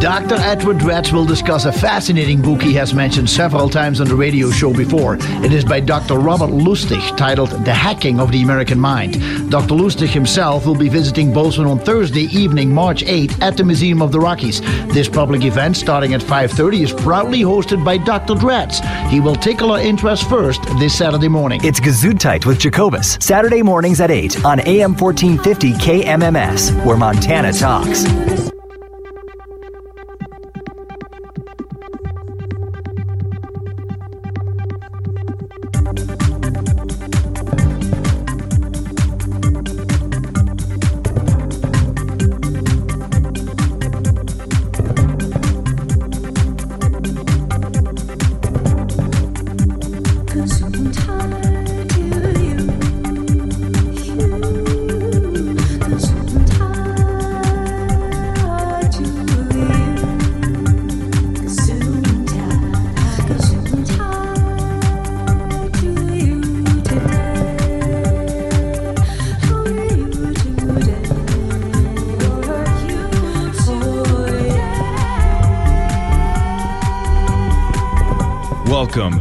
Dr. Edward Dratz will discuss a fascinating book he has mentioned several times on the radio show before. It is by Dr. Robert Lustig, titled The Hacking of the American Mind. Dr. Lustig himself will be visiting Bozeman on Thursday evening, March 8, at the Museum of the Rockies. This public event, starting at 5.30, is proudly hosted by Dr. Dratz. He will tickle our interest first this Saturday morning. It's Gesundheit with Jacobus, Saturday mornings at 8 on AM 1450 KMMS, where Montana talks.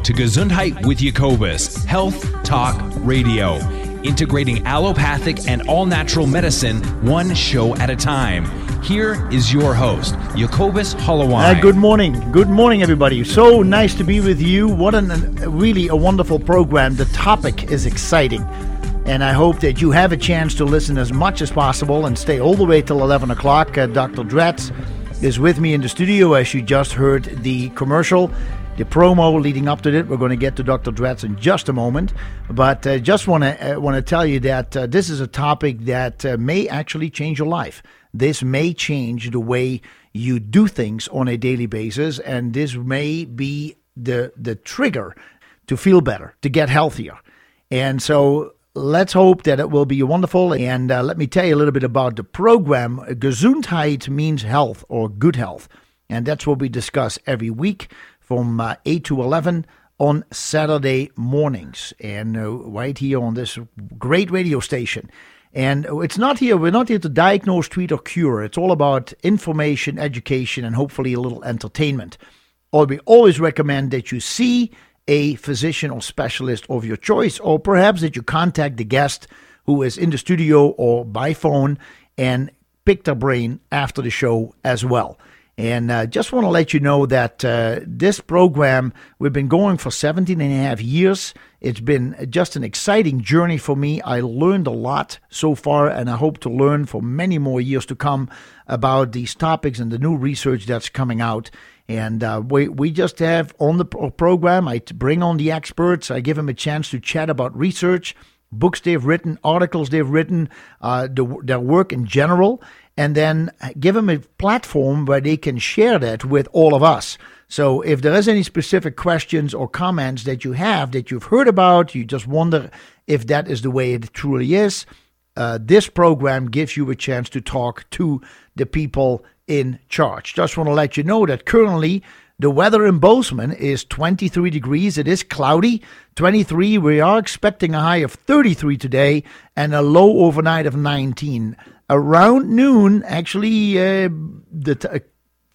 To Gesundheit with Jacobus, Health Talk Radio, integrating allopathic and all natural medicine one show at a time. Here is your host, Jacobus Holloway. Uh, good morning. Good morning, everybody. So nice to be with you. What a really a wonderful program. The topic is exciting. And I hope that you have a chance to listen as much as possible and stay all the way till 11 o'clock. Uh, Dr. Dratz is with me in the studio as you just heard the commercial the promo leading up to it. We're going to get to Dr. Dratz in just a moment, but uh, just want to uh, want to tell you that uh, this is a topic that uh, may actually change your life. This may change the way you do things on a daily basis, and this may be the the trigger to feel better, to get healthier, and so. Let's hope that it will be wonderful. And uh, let me tell you a little bit about the program. Gesundheit means health or good health. And that's what we discuss every week from uh, 8 to 11 on Saturday mornings and uh, right here on this great radio station. And it's not here, we're not here to diagnose, treat, or cure. It's all about information, education, and hopefully a little entertainment. Or we always recommend that you see a physician or specialist of your choice, or perhaps that you contact the guest who is in the studio or by phone and pick their brain after the show as well. And uh, just want to let you know that uh, this program, we've been going for 17 and a half years. It's been just an exciting journey for me. I learned a lot so far, and I hope to learn for many more years to come about these topics and the new research that's coming out. And uh, we, we just have on the program, I bring on the experts, I give them a chance to chat about research books they've written, articles they've written, uh, the, their work in general, and then give them a platform where they can share that with all of us. So if there is any specific questions or comments that you have that you've heard about, you just wonder if that is the way it truly is, uh, this program gives you a chance to talk to the people in charge. Just want to let you know that currently the weather in Bozeman is 23 degrees. It is cloudy. 23. We are expecting a high of 33 today and a low overnight of 19 around noon, actually, uh, the t- uh,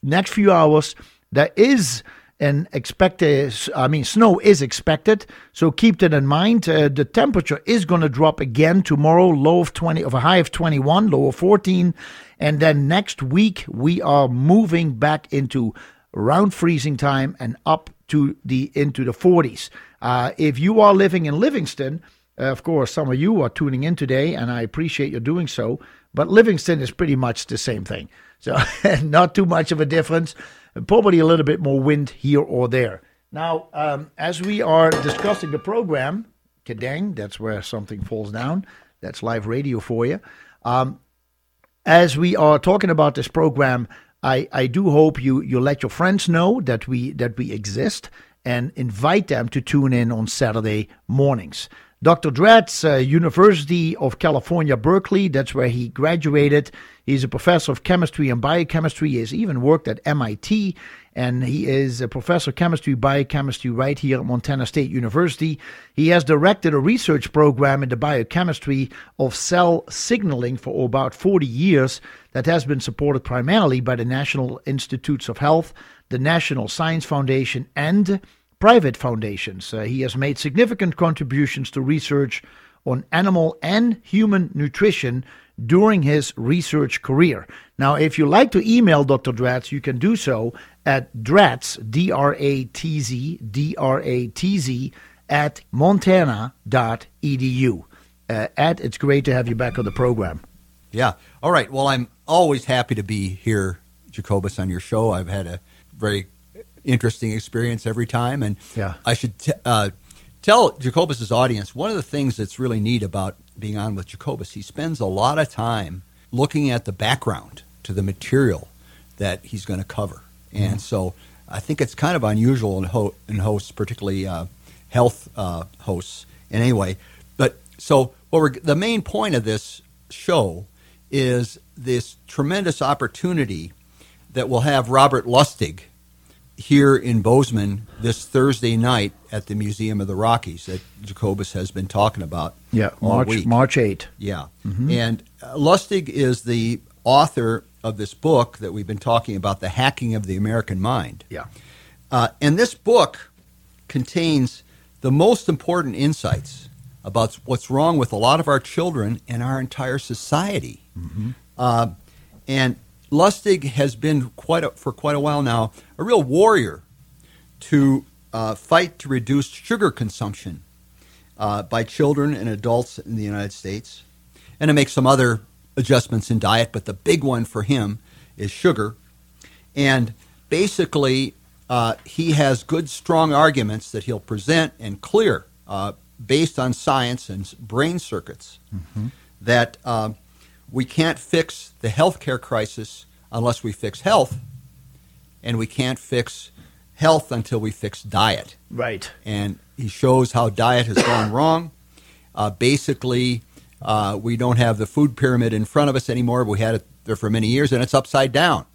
next few hours, there is an expected, I mean, snow is expected. So keep that in mind. Uh, the temperature is going to drop again tomorrow, low of 20, of a high of 21, low of 14. And then next week, we are moving back into around freezing time and up to the into the 40s. Uh, if you are living in Livingston, uh, of course, some of you are tuning in today, and I appreciate you doing so. But Livingston is pretty much the same thing. So, not too much of a difference. Probably a little bit more wind here or there. Now, um, as we are discussing the program, kadang, that's where something falls down. That's live radio for you. Um, as we are talking about this program, I, I do hope you, you let your friends know that we that we exist and invite them to tune in on Saturday mornings. Dr. Dratz, uh, University of California, Berkeley, that's where he graduated. He's a professor of chemistry and biochemistry. He has even worked at MIT. And he is a professor of chemistry, biochemistry, right here at Montana State University. He has directed a research program in the biochemistry of cell signaling for about 40 years that has been supported primarily by the National Institutes of Health, the National Science Foundation, and private foundations. Uh, he has made significant contributions to research on animal and human nutrition during his research career. Now, if you like to email Dr. Dratz, you can do so at Dratz, D R A T Z, D R A T Z, at montana.edu. Uh, Ed, it's great to have you back on the program. Yeah. All right. Well, I'm always happy to be here, Jacobus, on your show. I've had a very interesting experience every time, and yeah. I should t- uh, tell Jacobus's audience one of the things that's really neat about being on with Jacobus. He spends a lot of time looking at the background to the material that he's going to cover, and mm-hmm. so I think it's kind of unusual in, ho- in hosts, particularly uh, health uh, hosts. And anyway, but so what we're, the main point of this show is this tremendous opportunity that we'll have Robert Lustig here in Bozeman this Thursday night at the Museum of the Rockies that Jacobus has been talking about. Yeah, March week. March 8. Yeah. Mm-hmm. And uh, Lustig is the author of this book that we've been talking about, The Hacking of the American Mind. Yeah. Uh, and this book contains the most important insights about what's wrong with a lot of our children and our entire society. Mm-hmm. Uh, and Lustig has been quite a, for quite a while now a real warrior to uh, fight to reduce sugar consumption uh, by children and adults in the United States, and to make some other adjustments in diet. But the big one for him is sugar, and basically uh, he has good, strong arguments that he'll present and clear uh, based on science and brain circuits mm-hmm. that uh, we can't fix the healthcare crisis unless we fix health, and we can't fix health until we fix diet. Right. And he shows how diet has gone wrong. Uh, basically, uh, we don't have the food pyramid in front of us anymore. We had it there for many years, and it's upside down.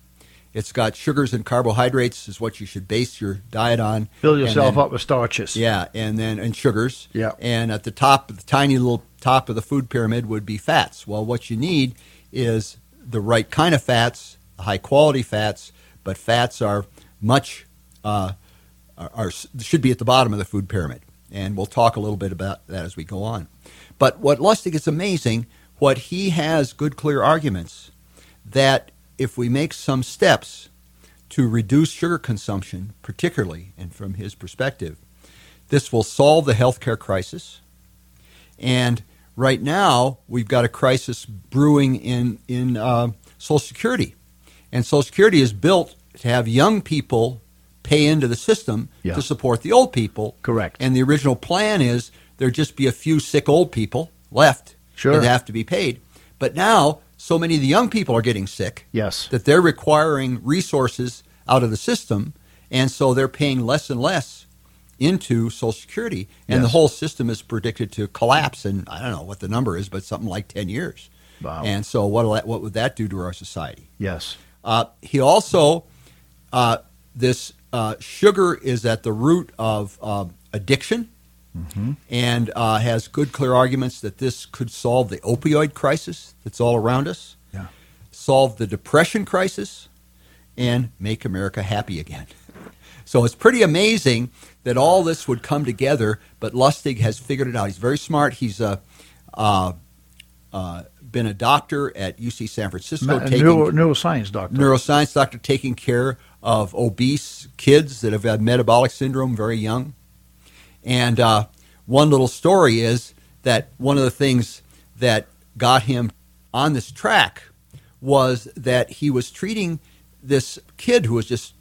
It's got sugars and carbohydrates is what you should base your diet on. Fill yourself then, up with starches. Yeah, and then and sugars. Yeah. And at the top, the tiny little top of the food pyramid would be fats. Well, what you need is the right kind of fats, high quality fats, but fats are much uh, are, are, should be at the bottom of the food pyramid, and we'll talk a little bit about that as we go on. But what Lustig is amazing, what he has good clear arguments that if we make some steps to reduce sugar consumption, particularly, and from his perspective, this will solve the healthcare crisis. And right now, we've got a crisis brewing in in uh, Social Security, and Social Security is built to have young people pay into the system yeah. to support the old people. Correct. And the original plan is there just be a few sick old people left sure. that have to be paid. But now so many of the young people are getting sick. Yes. That they're requiring resources out of the system, and so they're paying less and less into Social Security, and yes. the whole system is predicted to collapse. And I don't know what the number is, but something like ten years. Wow. And so what what would that do to our society? Yes. Uh, he also uh, this uh, sugar is at the root of uh, addiction mm-hmm. and uh, has good, clear arguments that this could solve the opioid crisis that's all around us, yeah. solve the depression crisis, and make America happy again. So it's pretty amazing that all this would come together, but Lustig has figured it out. He's very smart. He's a, uh, uh, been a doctor at UC San Francisco. Ma- taking, neuro, neuroscience doctor. Neuroscience doctor taking care of obese kids that have had metabolic syndrome very young. And uh, one little story is that one of the things that got him on this track was that he was treating this kid who was just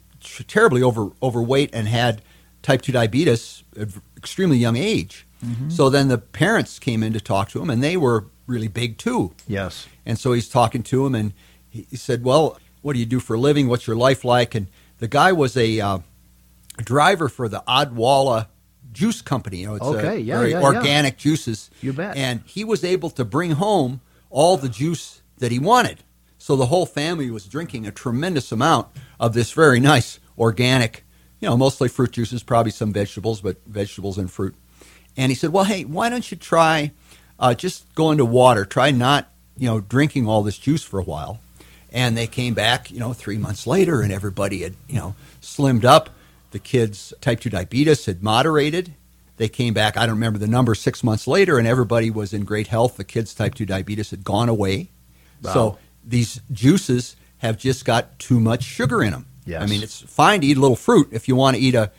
terribly over overweight and had type 2 diabetes at extremely young age. Mm-hmm. So then the parents came in to talk to him and they were really big too. Yes. And so he's talking to him and he, said, "Well, what do you do for a living? What's your life like?" And the guy was a uh, driver for the Odwalla juice company. You know, it's okay, yeah, very yeah, organic yeah. juices. You bet. And he was able to bring home all the juice that he wanted. So the whole family was drinking a tremendous amount of this very nice organic, you know, mostly fruit juices, probably some vegetables, but vegetables and fruit. And he said, "Well, hey, why don't you try uh, just going to water? Try not, you know, drinking all this juice for a while." And they came back, you know, three months later, and everybody had, you know, slimmed up. The kids' type two diabetes had moderated. They came back. I don't remember the number. Six months later, and everybody was in great health. The kids' type two diabetes had gone away. Wow. So these juices have just got too much sugar in them. Yes. I mean, it's fine to eat a little fruit if you want to eat a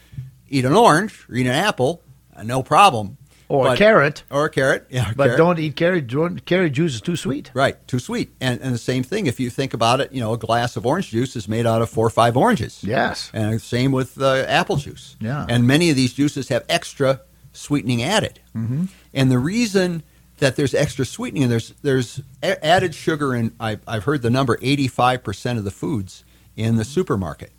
eat an orange or eat an apple, uh, no problem. Or a carrot. Or a carrot, yeah. a But carrot. don't eat carrot. Don't, carrot juice is too sweet. Right, too sweet. And and the same thing if you think about it, you know, a glass of orange juice is made out of four or five oranges. Yes. And same with uh, apple juice. Yeah. And many of these juices have extra sweetening added. Mm-hmm. And the reason that there's extra sweetening, there's there's a- added sugar in. I, I've heard the number 85 percent of the foods in the supermarket.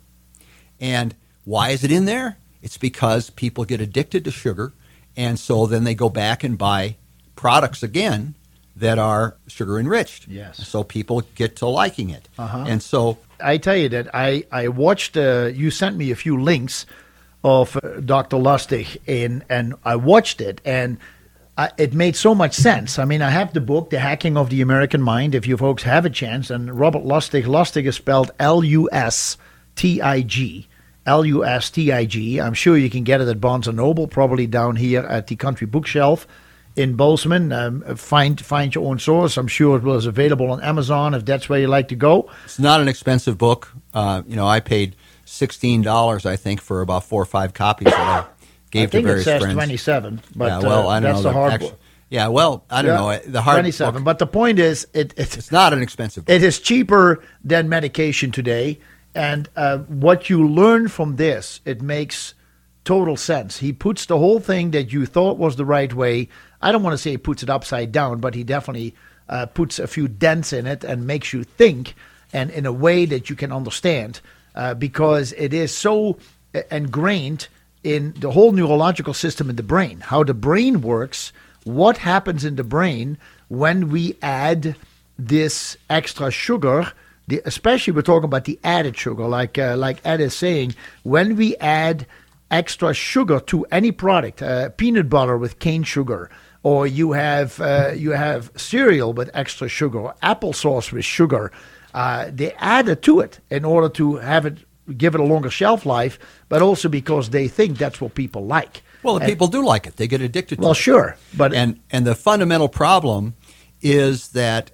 And why is it in there? It's because people get addicted to sugar, and so then they go back and buy products again that are sugar enriched. Yes. So people get to liking it. Uh-huh. And so I tell you that I I watched. Uh, you sent me a few links of uh, Dr. Lustig, and and I watched it, and I, it made so much sense. I mean, I have the book, The Hacking of the American Mind. If you folks have a chance, and Robert Lustig, Lustig is spelled L U S T I G. L U S T I G. I'm sure you can get it at Barnes and Noble, probably down here at the country bookshelf in Bozeman. Um, find find your own source. I'm sure it was available on Amazon if that's where you like to go. it's not an expensive book. Uh, you know, I paid sixteen dollars, I think, for about four or five copies that I gave I think to various it says friends. 27, but yeah, well, uh, I don't that's know the hard actu- book. Yeah, well, I don't Yeah, know. The hard 27. book- But the point is, it, it, it's not an expensive book. it is cheaper than medication today. And uh, what you learn from this, it makes total sense. He puts the whole thing that you thought was the right way. I don't want to say he puts it upside down, but he definitely uh, puts a few dents in it and makes you think and in a way that you can understand uh, because it is so uh, ingrained in the whole neurological system in the brain, how the brain works, what happens in the brain when we add this extra sugar. The, especially we're talking about the added sugar, like uh, like Ed is saying, when we add extra sugar to any product, uh, peanut butter with cane sugar, or you have uh, you have cereal with extra sugar, or applesauce with sugar, uh, they add it to it in order to have it give it a longer shelf life, but also because they think that's what people like. well, the And- people do like it. They get addicted to well, it. sure, but and and the fundamental problem is that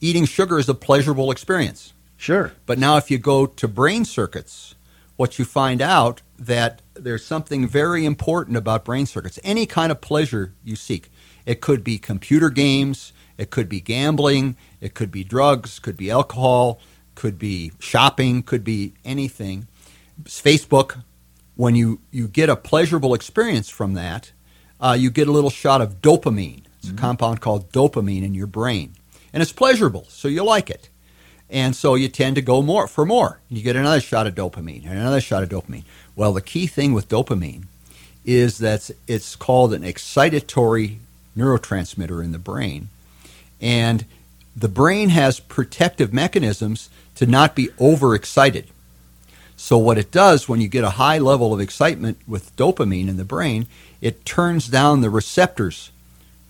eating sugar is a pleasurable experience. sure, But now, if you go to brain circuits, what you find out that there's something very important about brain circuits. Any kind of pleasure you seek, it could be computer games, it could be gambling, it could be drugs, could be alcohol, could be shopping, could be anything. Facebook, when you, you get a pleasurable experience from that, uh, you get a little shot of dopamine. It's a compound called dopamine in your brain. And it's pleasurable, so you like it. And so you tend to go more for more. You get another shot of dopamine and another shot of dopamine. Well, the key thing with dopamine is that it's called an excitatory neurotransmitter in the brain. And the brain has protective mechanisms to not be overexcited. So what it does when you get a high level of excitement with dopamine in the brain, it turns down the receptors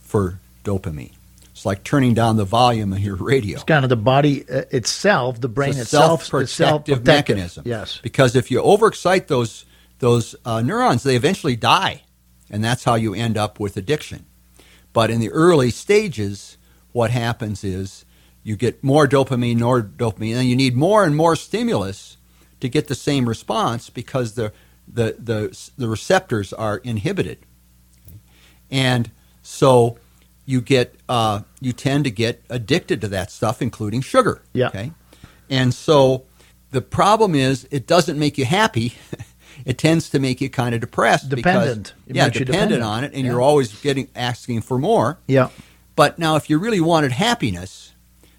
for dopamine. It's like turning down the volume of your radio. it's kind of the body uh, itself, the brain It's itself, self-protective self-protective. mechanism. Yes. Because if you overexcite those those uh, neurons, they eventually die, and that's how you end up with addiction. But in the early stages, what happens is you get more dopamine, more dopamine, and you need more and more stimulus to get the same response because the the the, the receptors are inhibited, and so you get uh, you tend to get addicted to that stuff, including sugar. Yeah. Okay. And so the problem is it doesn't make you happy. it tends to make you kind of depressed. Dependent. Because, yeah, dependent, dependent. on it, and Yeah. you're always getting asking for more. Yeah. But now, if you really wanted happiness,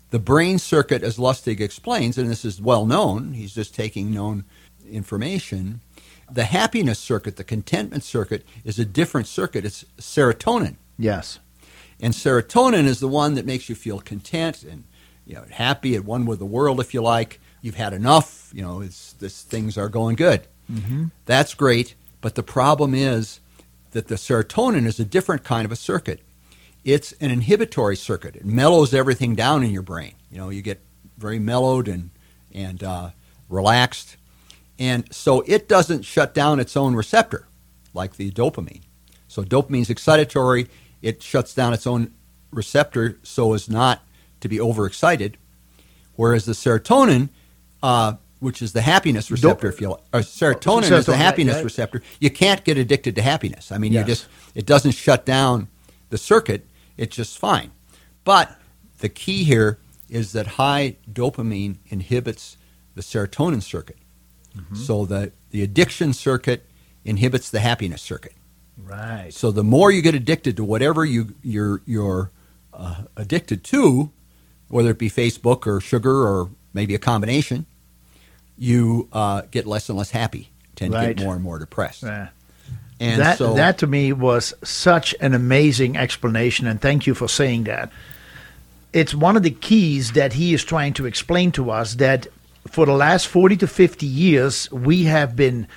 the brain circuit, as Lustig explains, and this is well known, he's just taking known information. The happiness circuit, the contentment circuit, is a different circuit. It's serotonin. Yes. And serotonin is the one that makes you feel content and you know, happy at one with the world, if you like. You've had enough. You know, it's, this, things are going good. Mm-hmm. That's great. But the problem is that the serotonin is a different kind of a circuit. It's an inhibitory circuit. It mellows everything down in your brain. You know, you get very mellowed and and uh, relaxed, and so it doesn't shut down its own receptor like the dopamine. So dopamine is excitatory. It shuts down its own receptor so as not to be overexcited, whereas the serotonin, uh, which is the happiness receptor, if you like, or serotonin, Oh, is the serotonin, happiness right. receptor. You can't get addicted to happiness. I mean, Yes. you just it doesn't shut down the circuit. It's just fine. But the key here is that high dopamine inhibits the serotonin circuit. Mm-hmm. So the, the addiction circuit inhibits the happiness circuit. Right. So the more you get addicted to whatever you you're you're uh, addicted to, whether it be Facebook or sugar or maybe a combination, you uh, get less and less happy. Tend to get more and more depressed. Yeah. And that so that to me was such an amazing explanation, and thank you for saying that. It's one of the keys that he is trying to explain to us that for the last 40 to 50 years, we have been,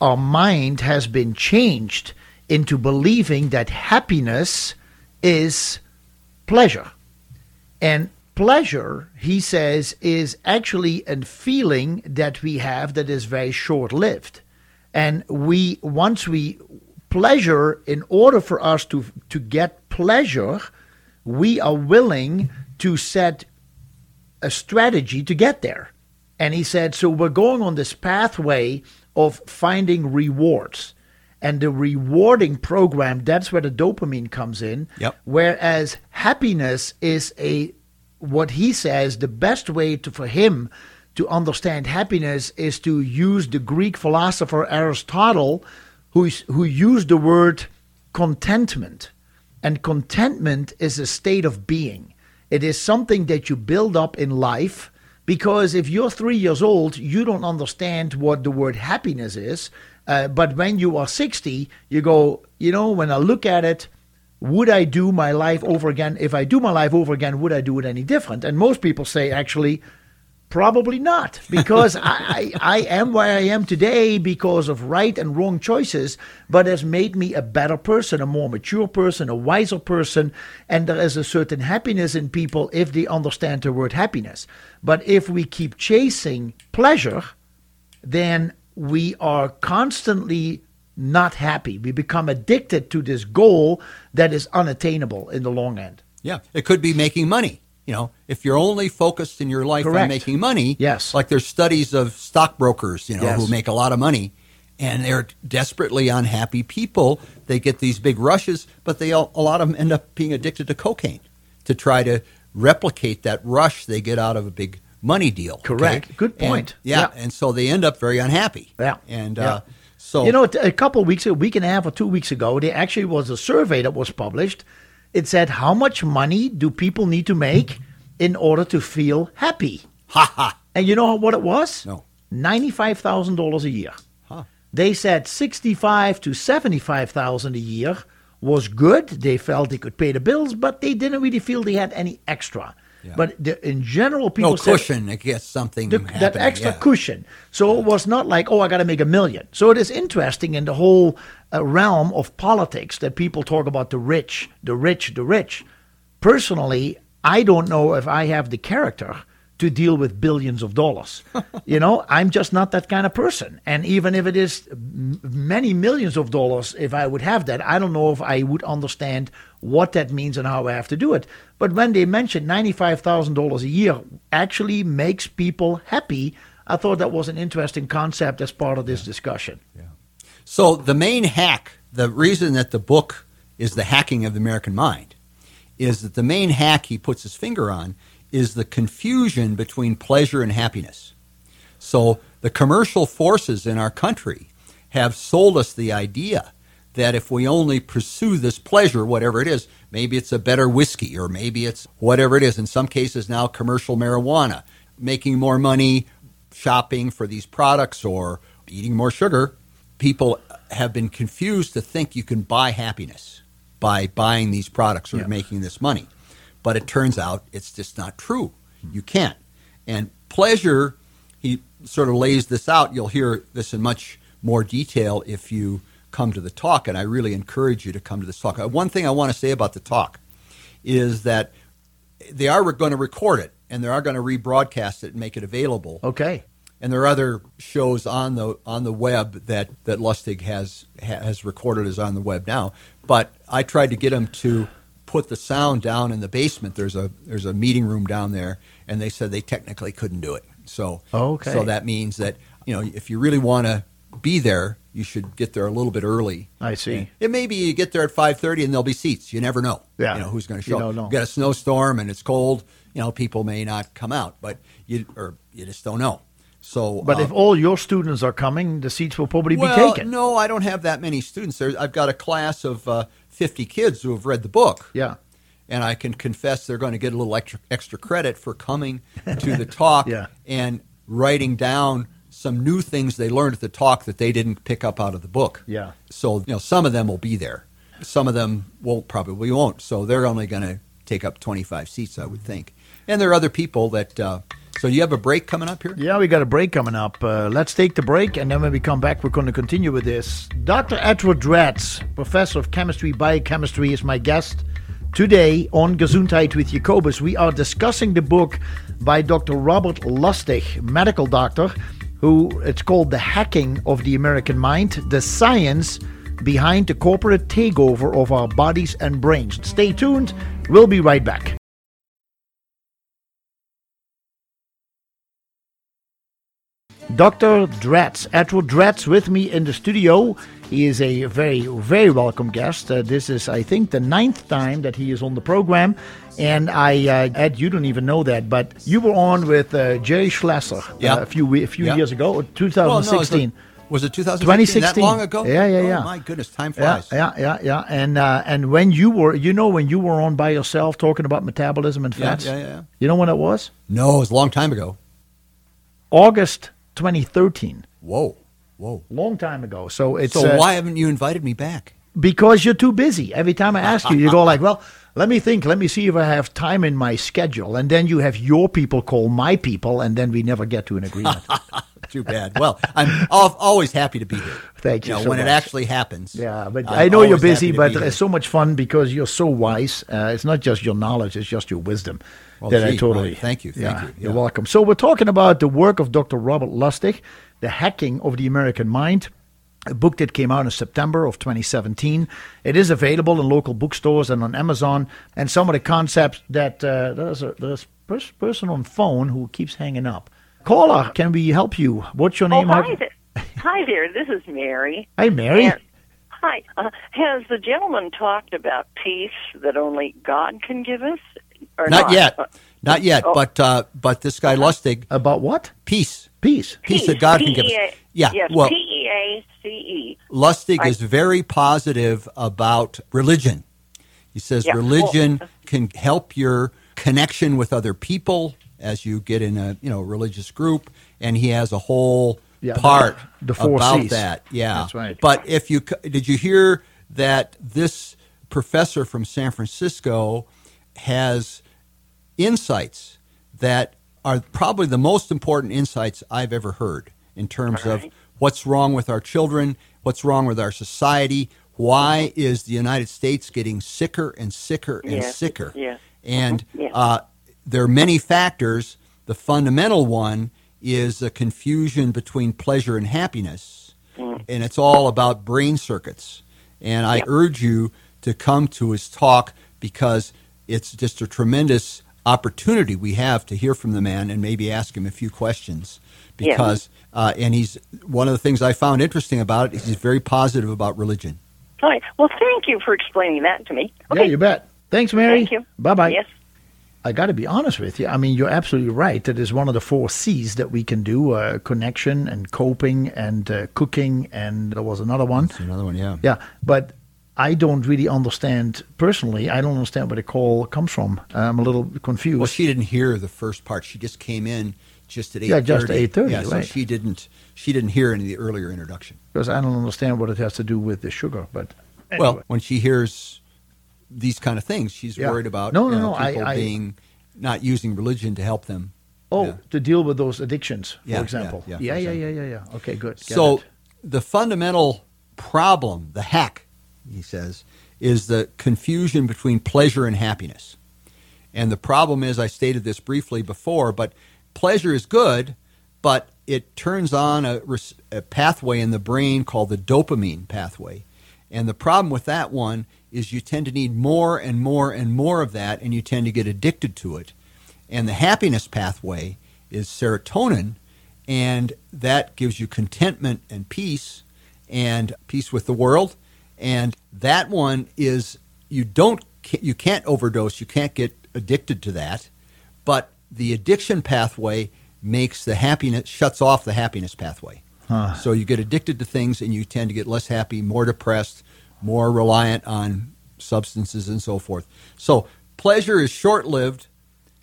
our mind has been changed into believing that happiness is pleasure. And pleasure, he says, is actually a feeling that we have that is very short lived. And we, once we pleasure, in order for us to, to get pleasure, we are willing to set a strategy to get there. And he said, so we're going on this pathway of finding rewards. And the rewarding program, that's where the dopamine comes in. Yep. Whereas happiness is a what he says the best way to, for him to understand happiness is to use the Greek philosopher Aristotle, who who used the word contentment, and contentment is a state of being. It is something that you build up in life. Because if you're three years old, you don't understand what the word happiness is. Uh, but when you are 60, you go, you know, when I look at it, would I do my life over again? If I do my life over again, would I do it any different? And most people say, actually, probably not, because I, I, I am where I am today because of right and wrong choices, but has made me a better person, a more mature person, a wiser person. And there is a certain happiness in people if they understand the word happiness. But if we keep chasing pleasure, then we are constantly not happy. We become addicted to this goal that is unattainable in the long end. Yeah, it could be making money. You know, if you're only focused in your life on making money, Yes. like there's studies of stockbrokers, you know, Yes. who make a lot of money, and they're desperately unhappy people. They get these big rushes, but they all, a lot of them end up being addicted to cocaine to try to replicate that rush they get out of a big money deal. okay? Correct. Good And- point. yeah, Yeah. and so they end up very unhappy. Yeah. and Yeah. Uh, so You know, a couple of weeks, a week and a half or two weeks ago, there actually was a survey that was published. It said, How much money do people need to make in order to feel happy? ha ha. And you know what it was? No. $95,000 a year. Huh. They said 65 to 75,000 a year was good. They felt they could pay the bills, but they didn't really feel they had any extra. Yeah. But the, in general, people No said cushion against something the, happening. that extra yeah. cushion. So it was not like, oh, I got to make a million. So it is interesting in the whole uh, realm of politics that people talk about the rich, the rich, the rich. Personally, I don't know if I have the character to deal with billions of dollars. you know, I'm just not that kind of person. And even if it is m- many millions of dollars, if I would have that, I don't know if I would understand what that means and how I have to do it. But when they mentioned $95,000 a year actually makes people happy, I thought that was an interesting concept as part of this discussion. Yeah. So the main hack, the reason that the book is the hacking of the American mind, is that the main hack he puts his finger on is the confusion between pleasure and happiness. So the commercial forces in our country have sold us the idea that if we only pursue this pleasure, whatever it is, maybe it's a better whiskey or maybe it's whatever it is, in some cases now commercial marijuana, making more money shopping for these products or eating more sugar, people have been confused to think you can buy happiness by buying these products or Yeah. making this money. But it turns out it's just not true. you can't. And pleasure, he sort of lays this out. You'll hear this in much more detail if you come to the talk, and I really encourage you to come to this talk. Uh, One thing I want to say about the talk is that they are going to record it and they are going to rebroadcast it and make it available. Okay. And there are other shows on the on the web that that Lustig has has recorded is on the web now. But I tried to get him to put the sound down in the basement. There's a there's a meeting room down there, and they said they technically couldn't do it. So Okay. so that means that you know if you really want to be there, you should get there a little bit early. I see. And It may be you get there at five thirty and there'll be seats. You never know. Yeah. You know who's going to You show. don't up. know. You got a snowstorm and it's cold. You know people may not come out, but you or you just don't know. So, But uh, if all your students are coming, the seats will probably well, be taken. no, I don't have that many students. There, I've got a class of uh, fifty kids who have read the book. Yeah. and I can confess they're going to get a little extra, extra credit for coming to the talk Yeah. and writing down some new things they learned at the talk that they didn't pick up out of the book. Yeah. So you know, some of them will be there. Some of them won't probably won't. So they're only going to take up twenty five seats, I would think. And there are other people that. Uh, so you have a break coming up here. Yeah, we got a break coming up. Uh, let's take the break, and then when we come back, we're going to continue with this. Dr. Edward Dratz, professor of chemistry, biochemistry, is my guest today on Gesundheit with Jacobus. We are discussing the book by Dr. Robert Lustig, medical doctor, who it's called The Hacking of the American Mind, the science behind the corporate takeover of our bodies and brains. Stay tuned. We'll be right back. Dr. Dratz, Edward Dratz, with me in the studio. He is a very, very welcome guest. Uh, this is, I think, the ninth time that he is on the program. And I, uh, Ed, you don't even know that, but you were on with uh, Jerry Schlasser Yeah. uh, a few a few Yeah. years ago, Well, no, 2016. was it 2016? 2016. That long ago? Yeah, yeah, Oh, yeah. my goodness, time yeah, flies. yeah, yeah, yeah. And uh, and when you were, you know, when you were on by yourself talking about metabolism and Yeah, fats, yeah, yeah. you know when it was? No, it was a long time ago. August 2013. Whoa, whoa. Long time ago. So it's So uh, why haven't you invited me back? because you're too busy. Every time I ask you, you go like, "Well, let me think. Let me see if I have time in my schedule." And then you have your people call my people, and then we never get to an agreement. Too bad. Well, I'm al- always happy to be here. Thank you know, so when it much. actually happens. yeah, but I'm I know you're always happy busy, to but be here. it's so much fun because you're so wise. Uh, it's not just your knowledge; it's just your wisdom. Well, that I gee, totally. well, thank you, thank yeah, you, You're welcome. So we're talking about the work of Dr. Robert Lustig, the hacking of the American mind. A book that came out in September of 2017. It is available in local bookstores and on Amazon. And some of the concepts that uh, there's a there's pers- person on phone who keeps hanging up. Caller, can we help you? What's your Oh, name? hi there. Hi there. This is Mary. Hi, Mary. And- hi. Uh, has the gentleman talked about peace that only God can give us? Or Not not, yet. Uh, Not yet. Oh. But uh, but this guy Lustig, About what? peace, Peace. peace that God can give us. P-E-A Yeah. Yes. well, P E A C E. Lustig I- is very positive about religion. He says Yeah, religion well- can help your connection with other people as you get in a you know religious group, and he has a whole Yeah, part the four about Cs. that. Yeah, That's right. But if you did you hear that this professor from San Francisco has insights that are probably the most important insights I've ever heard in terms of what's wrong with our children, what's wrong with our society, why is the United States getting sicker and sicker and Yes, sicker? yes. And Mhm, yes. uh, there are many factors. The fundamental one is a confusion between pleasure and happiness, Mm. and it's all about brain circuits. And I Yep. urge you to come to his talk because it's just a tremendous opportunity we have to hear from the man and maybe ask him a few questions. Yeah. Because uh, and he's one of the things I found interesting about it. is He's very positive about religion. All right. Well, thank you for explaining that to me. Yeah, Okay. you bet. Thanks, Mary. Thank you. Bye bye. Yes. I got to be honest with you. I mean, you're absolutely right. That is one of the four C's that we can do: uh, connection and coping and uh, cooking. And there was another one. Another one, yeah. Yeah, but I don't really understand personally. I don't understand where the call comes from. I'm a little confused. Well, she didn't hear the first part. She just came in just at eight. Yeah, just 8:30, Yeah, so right. she didn't. She didn't hear any of the earlier introduction. because I don't understand what it has to do with the sugar. But Well, when she hears these kind of things, she's Yeah. worried about No, no, you know, no, I- people I- being not using religion to help them. Oh, Yeah. to deal with those addictions, for Yeah, example. yeah, yeah, yeah, yeah, yeah. Okay, good. Get so it. the fundamental problem, the hack, he says, is the confusion between pleasure and happiness. And the problem is, I stated this briefly before, but pleasure is good, but it turns on a, a pathway in the brain called the dopamine pathway. And the problem with that one is you tend to need more and more and more of that, and you tend to get addicted to it. And the happiness pathway is serotonin, and that gives you contentment and peace and peace with the world. And that one is you don't you can't overdose, you can't get addicted to that, but the addiction pathway makes the happiness shuts off the happiness pathway. So you get addicted to things and you tend to get less happy, more depressed, more reliant on substances and so forth. So pleasure is short-lived,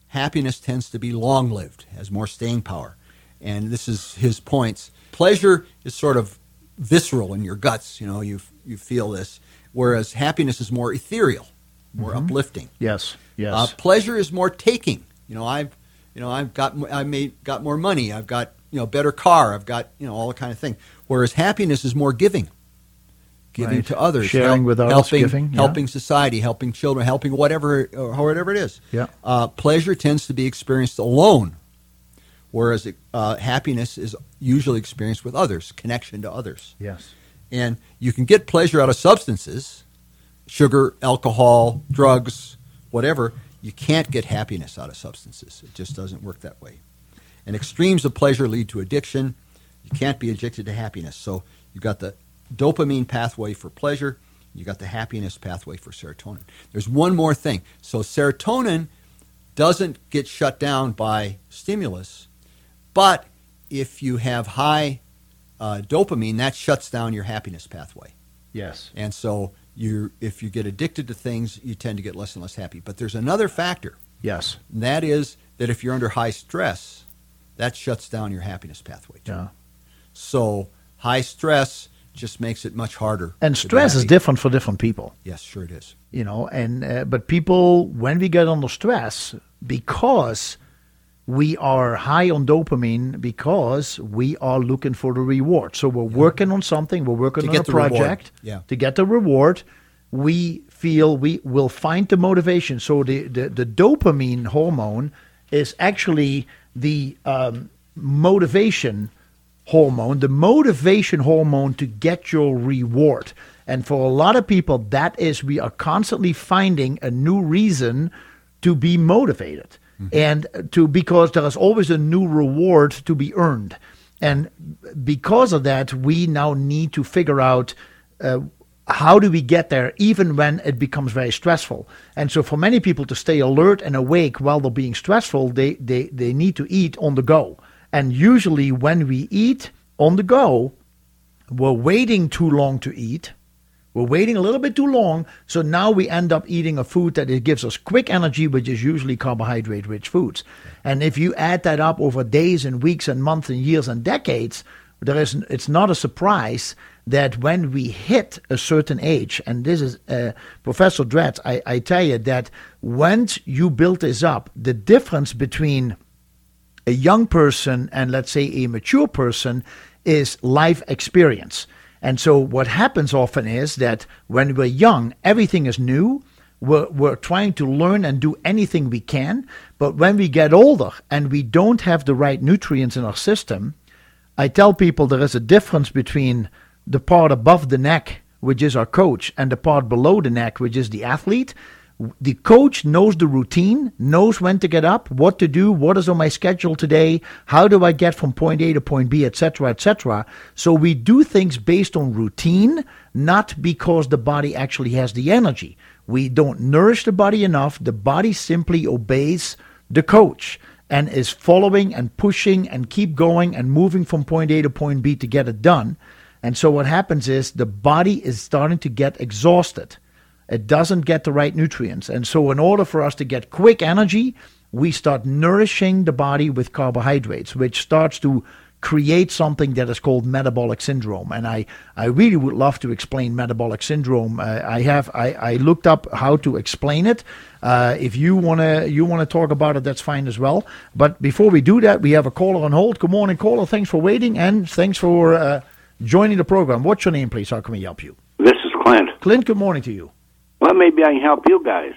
happiness tends to be long-lived, has more staying power. And this is his points. Pleasure is sort of visceral in your guts, you know, you you feel this, whereas happiness is more ethereal, more uplifting. yes, yes. Uh, pleasure is more taking. You know, I've, you know, I've got, I made, got more money. I've got, you know, better car. I've got, you know, all the kind of thing. Whereas happiness is more giving, giving Right. to others, Sharing with others, helping, giving, yeah. helping society, helping children, helping whatever, or whatever it is. Yeah. Uh, pleasure tends to be experienced alone, whereas uh, happiness is usually experienced with others, connection to others. yes. And you can get pleasure out of substances, sugar, alcohol, drugs, whatever. You can't get happiness out of substances. It just doesn't work that way. And extremes of pleasure lead to addiction. You can't be addicted to happiness. So you've got the dopamine pathway for pleasure. You got the happiness pathway for serotonin. There's one more thing. So serotonin doesn't get shut down by stimulus, but if you have high uh, dopamine, that shuts down your happiness pathway. Yes. And so you if you get addicted to things, you tend to get less and less happy. But there's another factor, Yes. and that is that if you're under high stress, that shuts down your happiness pathway. Too. Yeah. So high stress just makes it much harder. And stress is different for different people. Yes, sure it is. you know and uh, but people when we get under stress because we are high on dopamine because we are looking for the reward so we're working on something we're working To on a project yeah. to get the reward we feel we will find the motivation so the, the, the dopamine hormone is actually the um, motivation hormone, the motivation hormone to get your reward. And for a lot of people, that is, we are constantly finding a new reason to be motivated. And to because there is always a new reward to be earned. And because of that, we now need to figure out uh, how do we get there even when it becomes very stressful? And so for many people to stay alert and awake while they're being stressful they, they, they need to eat on the go. And usually when we eat on the go we're waiting too long to eat we're waiting a little bit too long so now we end up eating a food that it gives us quick energy which is usually carbohydrate rich foods and if you add that up over days and weeks and months and years and decades there is it's not a surprise that when we hit a certain age, and this is uh, Professor Dratz, I, I tell you that once you build this up, the difference between a young person and let's say a mature person is life experience. And so what happens often is that when we're young, everything is new. We're, we're trying to learn and do anything we can. But when we get older and we don't have the right nutrients in our system, I tell people there is a difference between the part above the neck, which is our coach, and the part below the neck, which is the athlete. The coach knows the routine, knows when to get up, what to do, what is on my schedule today, how do I get from point A to point B, etc., etc. So we do things based on routine, not because the body actually has the energy. We don't nourish the body enough. The body simply obeys the coach and is following and pushing and keep going and moving from point A to point B to get it done. And so what happens is the body is starting to get exhausted. It doesn't get the right nutrients. And so in order for us to get quick energy, we start nourishing the body with carbohydrates, which starts to create something that is called metabolic syndrome. And I, I really would love to explain metabolic syndrome. Uh, I have I, I looked up how to explain it. Uh, if you wanna you wanna talk about it, that's fine as well. But before we do that, we have a caller on hold. Good morning, caller. Thanks for waiting and thanks for uh, joining the program. What's your name, please? How can we help you? This is Clint. Clint. Good morning to you. Well, maybe I can help you guys.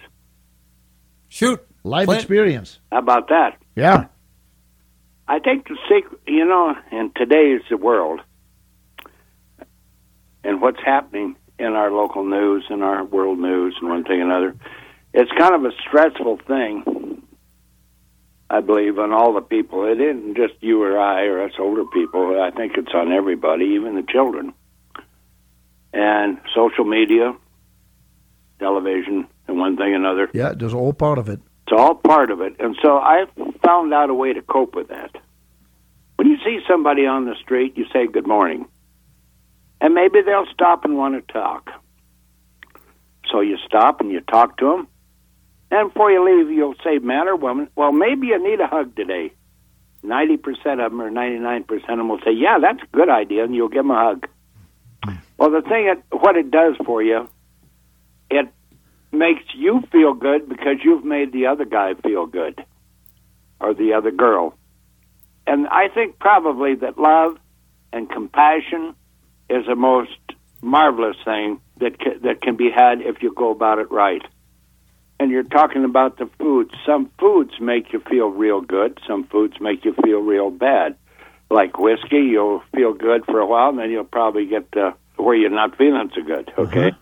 Shoot. Life Clint? experience. How about that? Yeah. I think the secret, you know, in today's world and what's happening in our local news and our world news and one thing and another, it's kind of a stressful thing, I believe, on all the people. It isn't just you or I or us older people. I think it's on everybody, even the children. And social media, television, and one thing another. Yeah, there's all part of it. It's all part of it. And so I found out a way to cope with that. When you see somebody on the street, you say good morning. And maybe they'll stop and want to talk. So you stop and you talk to them. And before you leave, you'll say, man or woman, well, maybe you need a hug today. 90% of them or 99% of them will say, yeah, that's a good idea, and you'll give them a hug. Hmm. Well, the thing, it, what it does for you, it makes you feel good because you've made the other guy feel good or the other girl. And I think probably that love and compassion is the most marvelous thing that ca- that can be had if you go about it right. And you're talking about the foods. Some foods make you feel real good. Some foods make you feel real bad. Like whiskey, you'll feel good for a while, and then you'll probably get uh, where you're not feeling so good. Okay Yep.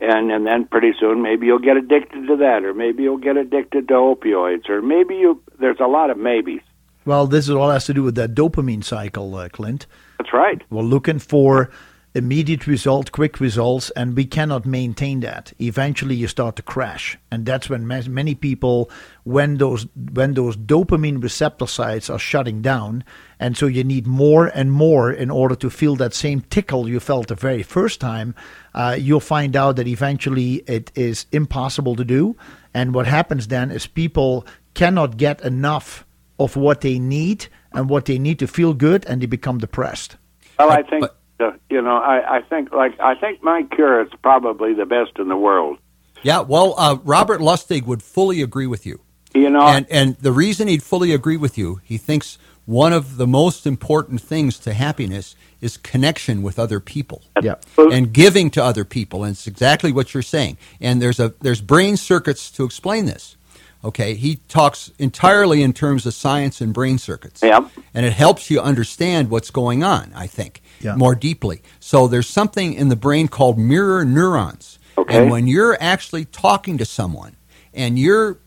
And and then pretty soon maybe you'll get addicted to that or maybe you'll get addicted to opioids or maybe you there's a lot of maybes Well, this is all has to do with that dopamine cycle, uh, Clint. that's right We're looking for immediate result, quick results, and we cannot maintain that. Eventually, you start to crash, and that's when many people, when those when those dopamine receptor sites are shutting down, and so you need more and more in order to feel that same tickle you felt the very first time. Uh, you'll find out that eventually it is impossible to do, and what happens then is people cannot get enough of what they need and what they need to feel good, and they become depressed. well i think but- uh, you know I, I think like i think my cure is probably the best in the world Yeah, well, uh, Robert Lustig would fully agree with you. you know And and the reason he'd fully agree with you, he thinks one of the most important things to happiness is connection with other people. Yeah. And giving to other people, and it's exactly what you're saying. And there's a there's brain circuits to explain this. Okay, he talks entirely in terms of science and brain circuits. Yep. And it helps you understand what's going on, I think, Yeah. more deeply. So there's something in the brain called mirror neurons. Okay. And when you're actually talking to someone and you're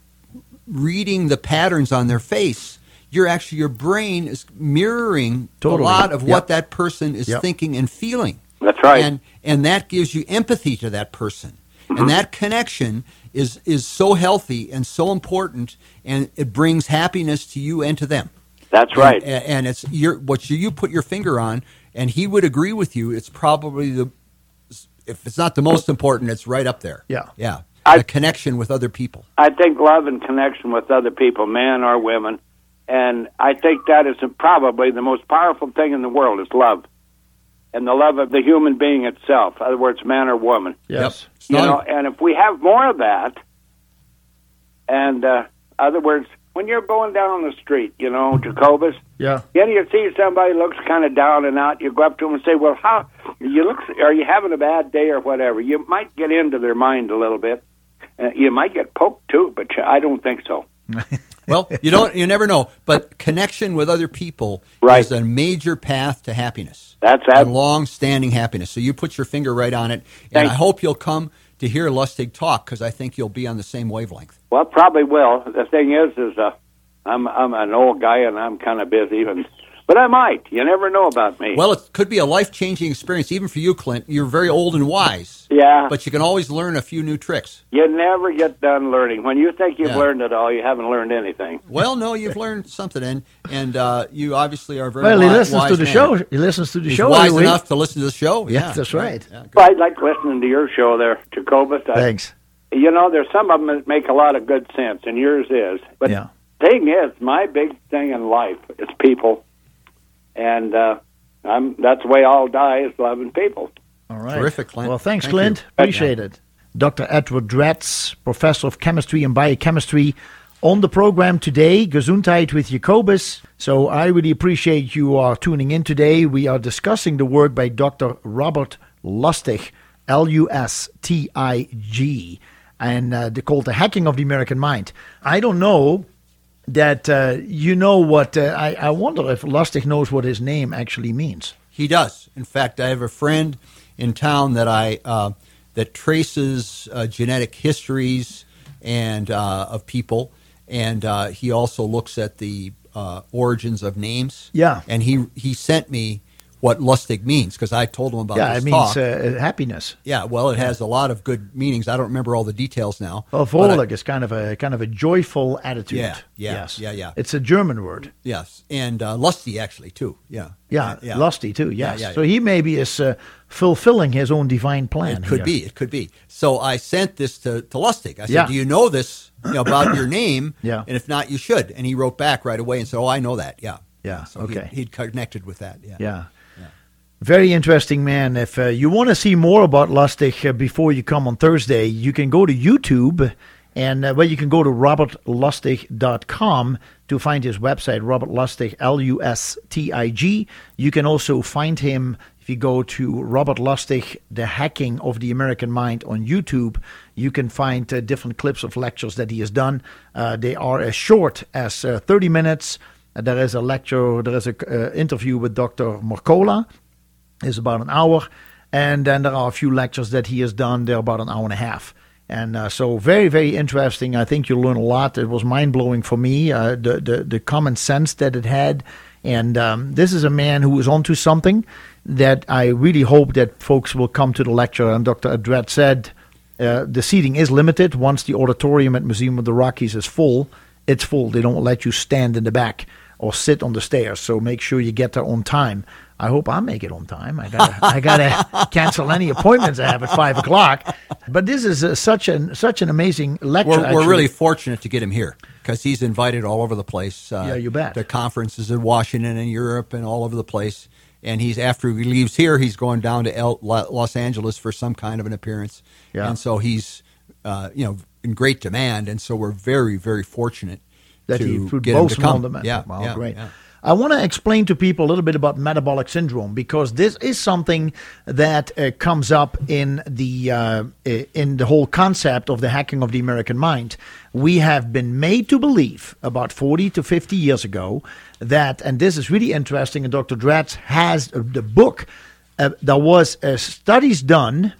reading the patterns on their face, you're actually your brain is mirroring Totally. a lot of Yep. what that person is Yep. thinking and feeling. that's right And and that gives you empathy to that person. Mm-hmm. And that connection is is so healthy and so important and it brings happiness to you and to them. that's right And, and it's your what you, you put your finger on and he would agree with you it's probably the if it's not the most important it's right up there. Yeah. Yeah. I- a connection with other people. I think love and connection with other people, men or women, and I think that is probably the most powerful thing in the world is love, and the love of the human being itself. In other words, man or woman. Yes. It's You know, and if we have more of that, and uh, other words, when you're going down the street, you know, Jacobus, Yeah. then you see somebody looks kind of down and out. You go up to them and say, "Well, how you look? Are you having a bad day or whatever?" You might get into their mind a little bit. Uh, you might get poked too, but I don't think so. Well, you don't you never know, but connection with other people Right. is a major path to happiness. That's that. long-standing happiness. So you put your finger right on it, and Thank I hope you'll come to hear Lustig talk because I think you'll be on the same wavelength. Well, probably will. The thing is, is uh, I'm I'm an old guy and I'm kind of busy, and but I might. You never know about me. Well, it could be a life-changing experience, even for you, Clint. You're very old and wise, yeah, but you can always learn a few new tricks. you never get done learning. When you think you've Yeah. learned it all, you haven't learned anything. Well, no, you've learned something, and and uh, you obviously are very Well, he listens wise to the man. show. He listens to the He's show wise every week. enough to listen to the show. Yes, Yeah, that's right. Yeah. Well, I like listening to your show there, Jacobus. I, Thanks. You know, there's some of them that make a lot of good sense, and yours is. But Yeah. thing is, my big thing in life is people. And uh, I'm that's the way I'll die is loving people. All right. Terrific, Clint. Well, thanks, Thank Clint. you. Appreciate it. Dr. Edward Dratz, professor of chemistry and biochemistry, on the program today, Gesundheit with Jacobus. So I really appreciate you are tuning in today. We are discussing the work by Dr. Robert Lustig, L U S T I G, and uh, they're called The Hacking of the American Mind. I don't know that uh, you know what, uh, I, I wonder if Lustig knows what his name actually means. He does. In fact, I have a friend in town that I uh, that traces uh, genetic histories and uh, of people, and uh, he also looks at the uh, origins of names. Yeah. and he he sent me what lustig means because I told him about it. Yeah, it means uh, happiness. yeah, well, it has a lot of good meanings. I don't remember all the details now. Well, but is kind of a kind of a joyful attitude. Yeah, yeah, yes. yeah, yeah. It's a German word. yes, and uh, lusty actually too. Yeah, Yeah, yeah. lusty too. Yeah, Yes. yeah, so he maybe is uh, fulfilling his own divine plan. It could here. be. It could be. So I sent this to, to Lustig. I said, Yeah. "Do you know this you know, about your name? Yeah. And if not, you should." And he wrote back right away and said, "Oh, I know that. Yeah. Yeah, So okay. He, he'd connected with that. Yeah. Yeah. Very interesting man. If uh, you want to see more about Lustig uh, before you come on Thursday, you can go to YouTube and uh, well, you can go to robertlustig.com to find his website, Robert Lustig, L U S T I G. You can also find him if you go to Robert Lustig, The Hacking of the American Mind on YouTube. You can find uh, different clips of lectures that he has done. Uh, they are as short as uh, 30 minutes. There is a lecture, there is an uh, interview with Dr. Mercola is about an hour, and then there are a few lectures that he has done. They're about an hour and a half, and uh, so very, very interesting. I think you'll learn a lot. It was mind blowing for me. Uh, the, the the common sense that it had, and um, this is a man who is onto something that I really hope that folks will come to the lecture. And Dr. Adret said. Uh, the seating is limited. Once the auditorium at Museum of the Rockies is full, it's full. They don't let you stand in the back or sit on the stairs. So make sure you get there on time. I hope I make it on time. I gotta, I gotta cancel any appointments I have at five o'clock. But this is uh, such an such an amazing lecture. We're, we're really fortunate to get him here because he's invited all over the place. Uh, Yeah, you bet. To conferences in Washington and Europe and all over the place. And he's after he leaves here, he's going down to El, La- Los Angeles for some kind of an appearance. Yeah. And so he's, uh, you know, in great demand. And so we're very, very fortunate that he would get him boast to him on the man. Yeah, Wow, yeah, great. yeah. I want to explain to people a little bit about metabolic syndrome because this is something that uh, comes up in the uh, in the whole concept of the hacking of the American mind. We have been made to believe about 40 to 50 years ago that, and this is really interesting. And Dr. Dratz has uh, the book. Uh, there was uh, studies done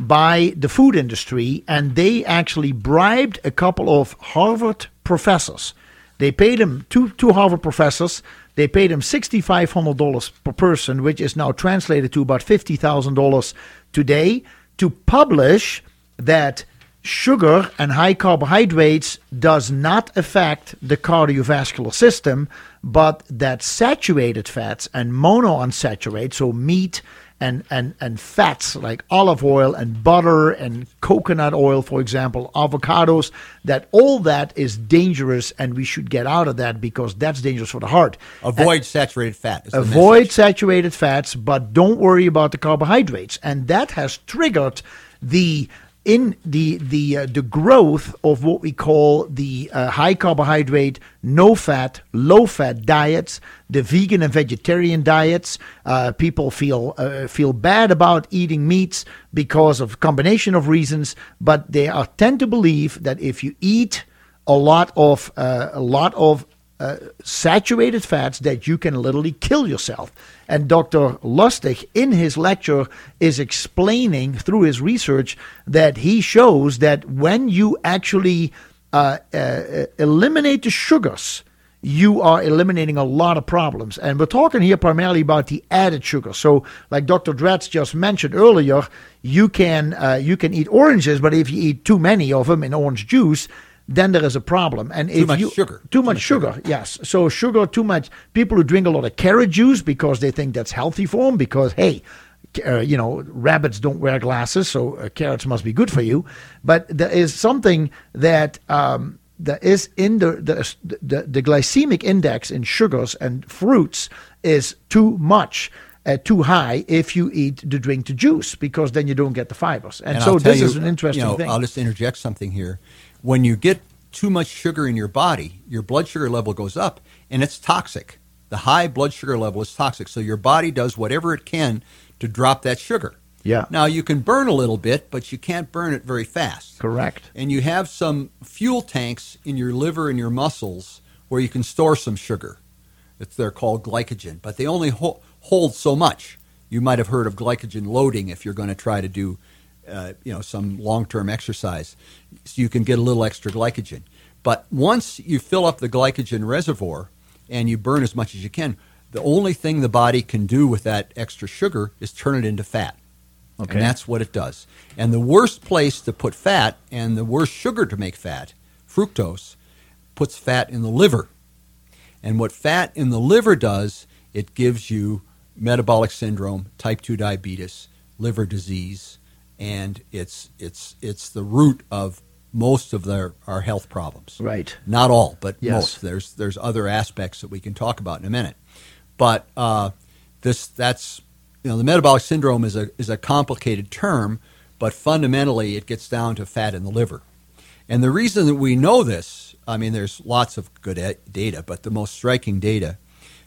by the food industry, and they actually bribed a couple of Harvard professors. They paid him two two Harvard professors. They paid him sixty five hundred dollars per person, which is now translated to about fifty thousand dollars today, to publish that sugar and high carbohydrates does not affect the cardiovascular system, but that saturated fats and monounsaturated, so meat and, and, and fats like olive oil and butter and coconut oil, for example, avocados, that all that is dangerous and we should get out of that because that's dangerous for the heart. Avoid saturated fat. Avoid saturated fats, but don't worry about the carbohydrates. And that has triggered the in the the uh, the growth of what we call the uh, high carbohydrate, no fat, low fat diets, the vegan and vegetarian diets. Uh, people feel uh, feel bad about eating meats because of combination of reasons, but they are tend to believe that if you eat a lot of uh, a lot of uh, saturated fats that you can literally kill yourself. And Dr. Lustig, in his lecture, is explaining through his research that he shows that when you actually uh, uh, eliminate the sugars, you are eliminating a lot of problems. And we're talking here primarily about the added sugar. So, like Dr. Dratz just mentioned earlier, you can uh, you can eat oranges, but if you eat too many of them in orange juice, then there is a problem. And if much you, sugar. too much sugar, yes. So sugar, too much. People who drink a lot of carrot juice because they think that's healthy for them. Because hey, uh, you know, rabbits don't wear glasses, so uh, carrots must be good for you. But there is something that um, that is in the the, the the glycemic index in sugars and fruits is too much. Uh, too high if you eat the drink to juice because then you don't get the fibers and, And so this you, is an interesting you know, thing I'll just interject something here. When you get too much sugar in your body, your blood sugar level goes up, and it's toxic. The high blood sugar level is toxic, so your body does whatever it can to drop that sugar. Yeah. Now you can burn a little bit, but you can't burn it very fast. correct And you have some fuel tanks in your liver and your muscles where you can store some sugar. It's they're called glycogen, but they only ho- hold so much. You might have heard of glycogen loading if you're going to try to do, uh, you know, some long-term exercise. So you can get a little extra glycogen. But once you fill up the glycogen reservoir and you burn as much as you can, the only thing the body can do with that extra sugar is turn it into fat. Okay. And that's what it does. And the worst place to put fat and the worst sugar to make fat, fructose, puts fat in the liver. And what fat in the liver does, it gives you metabolic syndrome, type 2 diabetes, liver disease, and it's it's it's the root of most of their our health problems. Right. Not all, but Yes. most. There's there's other aspects that we can talk about in a minute. But uh, this that's you know the metabolic syndrome is a is a complicated term, but fundamentally it gets down to fat in the liver. And the reason that we know this, I mean, there's lots of good data, but the most striking data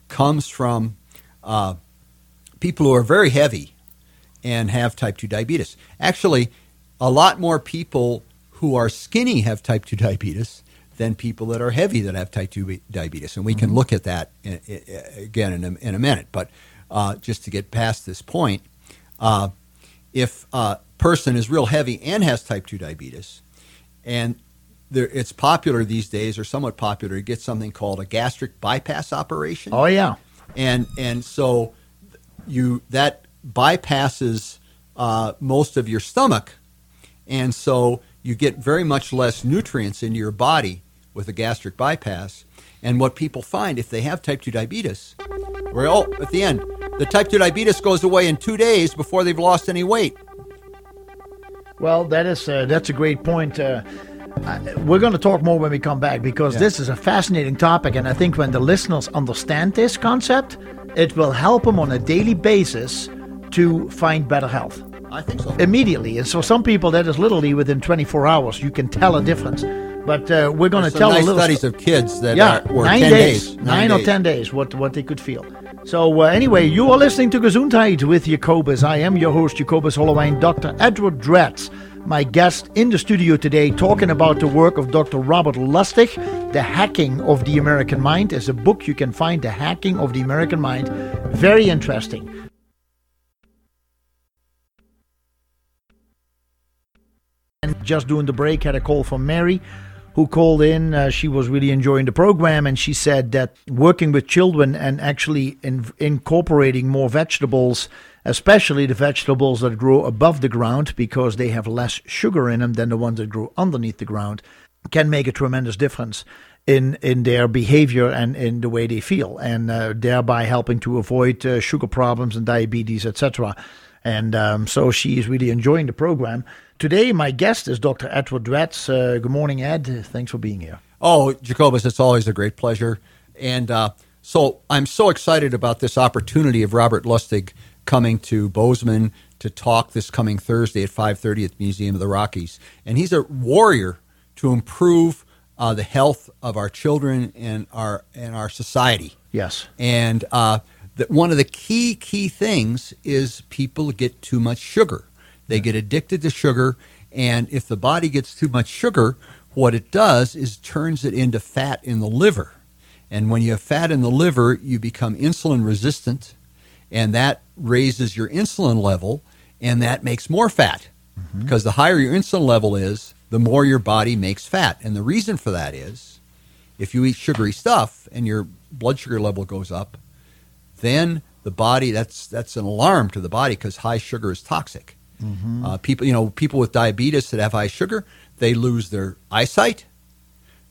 comes from uh, people who are very heavy and have type 2 diabetes. Actually, a lot more people who are skinny have type 2 diabetes than people that are heavy that have type 2 diabetes. And we can look at that in, i- i- again in a, in a minute. But uh, just to get past this point, uh, if a person is real heavy and has type 2 diabetes, and there, it's popular these days, or somewhat popular, to get something called a gastric bypass operation oh yeah and and so you that bypasses uh, most of your stomach, and so you get very much less nutrients into your body with a gastric bypass. And what people find if they have type two diabetes, well, at the end, the type two diabetes goes away in two days before they've lost any weight. Well, that is uh, that's a great point. Uh, we're going to talk more when we come back because Yeah. this is a fascinating topic, and I think when the listeners understand this concept, it will help them on a daily basis to find better health I think so. immediately. And so, some people that is literally within 24 hours, you can tell a difference. But uh, we're going to tell nice a little studies of kids that yeah, are, were nine 10 days, days, nine, or days. ten days, what what they could feel. So uh, anyway, you are listening to Gesundheit with Jacobus. I am your host, Jacobus Holloway, Dr. Edward Dratz, my guest in the studio today, talking about the work of Dr. Robert Lustig. The Hacking of the American Mind is a book you can find. The Hacking of the American Mind, very interesting. Just doing the break, had a call from Mary who called in. Uh, she was really enjoying the program, and she said that working with children and actually in, incorporating more vegetables, especially the vegetables that grow above the ground because they have less sugar in them than the ones that grow underneath the ground, can make a tremendous difference in in their behavior and in the way they feel, and uh, thereby helping to avoid uh, sugar problems and diabetes, etc. And um, so she is really enjoying the program. Today, my guest is Dr. Edward Dratz. Uh, good morning, Ed. Thanks for being here. Oh, Jacobus, it's always a great pleasure. And uh, so I'm so excited about this opportunity of Robert Lustig coming to Bozeman to talk this coming Thursday at 5:30 at the Museum of the Rockies. And he's a warrior to improve uh, the health of our children and our and our society. Yes. And uh, the, one of the key key things is people get too much sugar. They get addicted to sugar, and if the body gets too much sugar, what it does is turns it into fat in the liver. And when you have fat in the liver, you become insulin resistant, and that raises your insulin level, and that makes more fat. Mm-hmm. Because the higher your insulin level is, the more your body makes fat. And the reason for that is if you eat sugary stuff and your blood sugar level goes up, then the body that's that's an alarm to the body because high sugar is toxic. Uh, people, you know, people with diabetes that have high sugar, they lose their eyesight.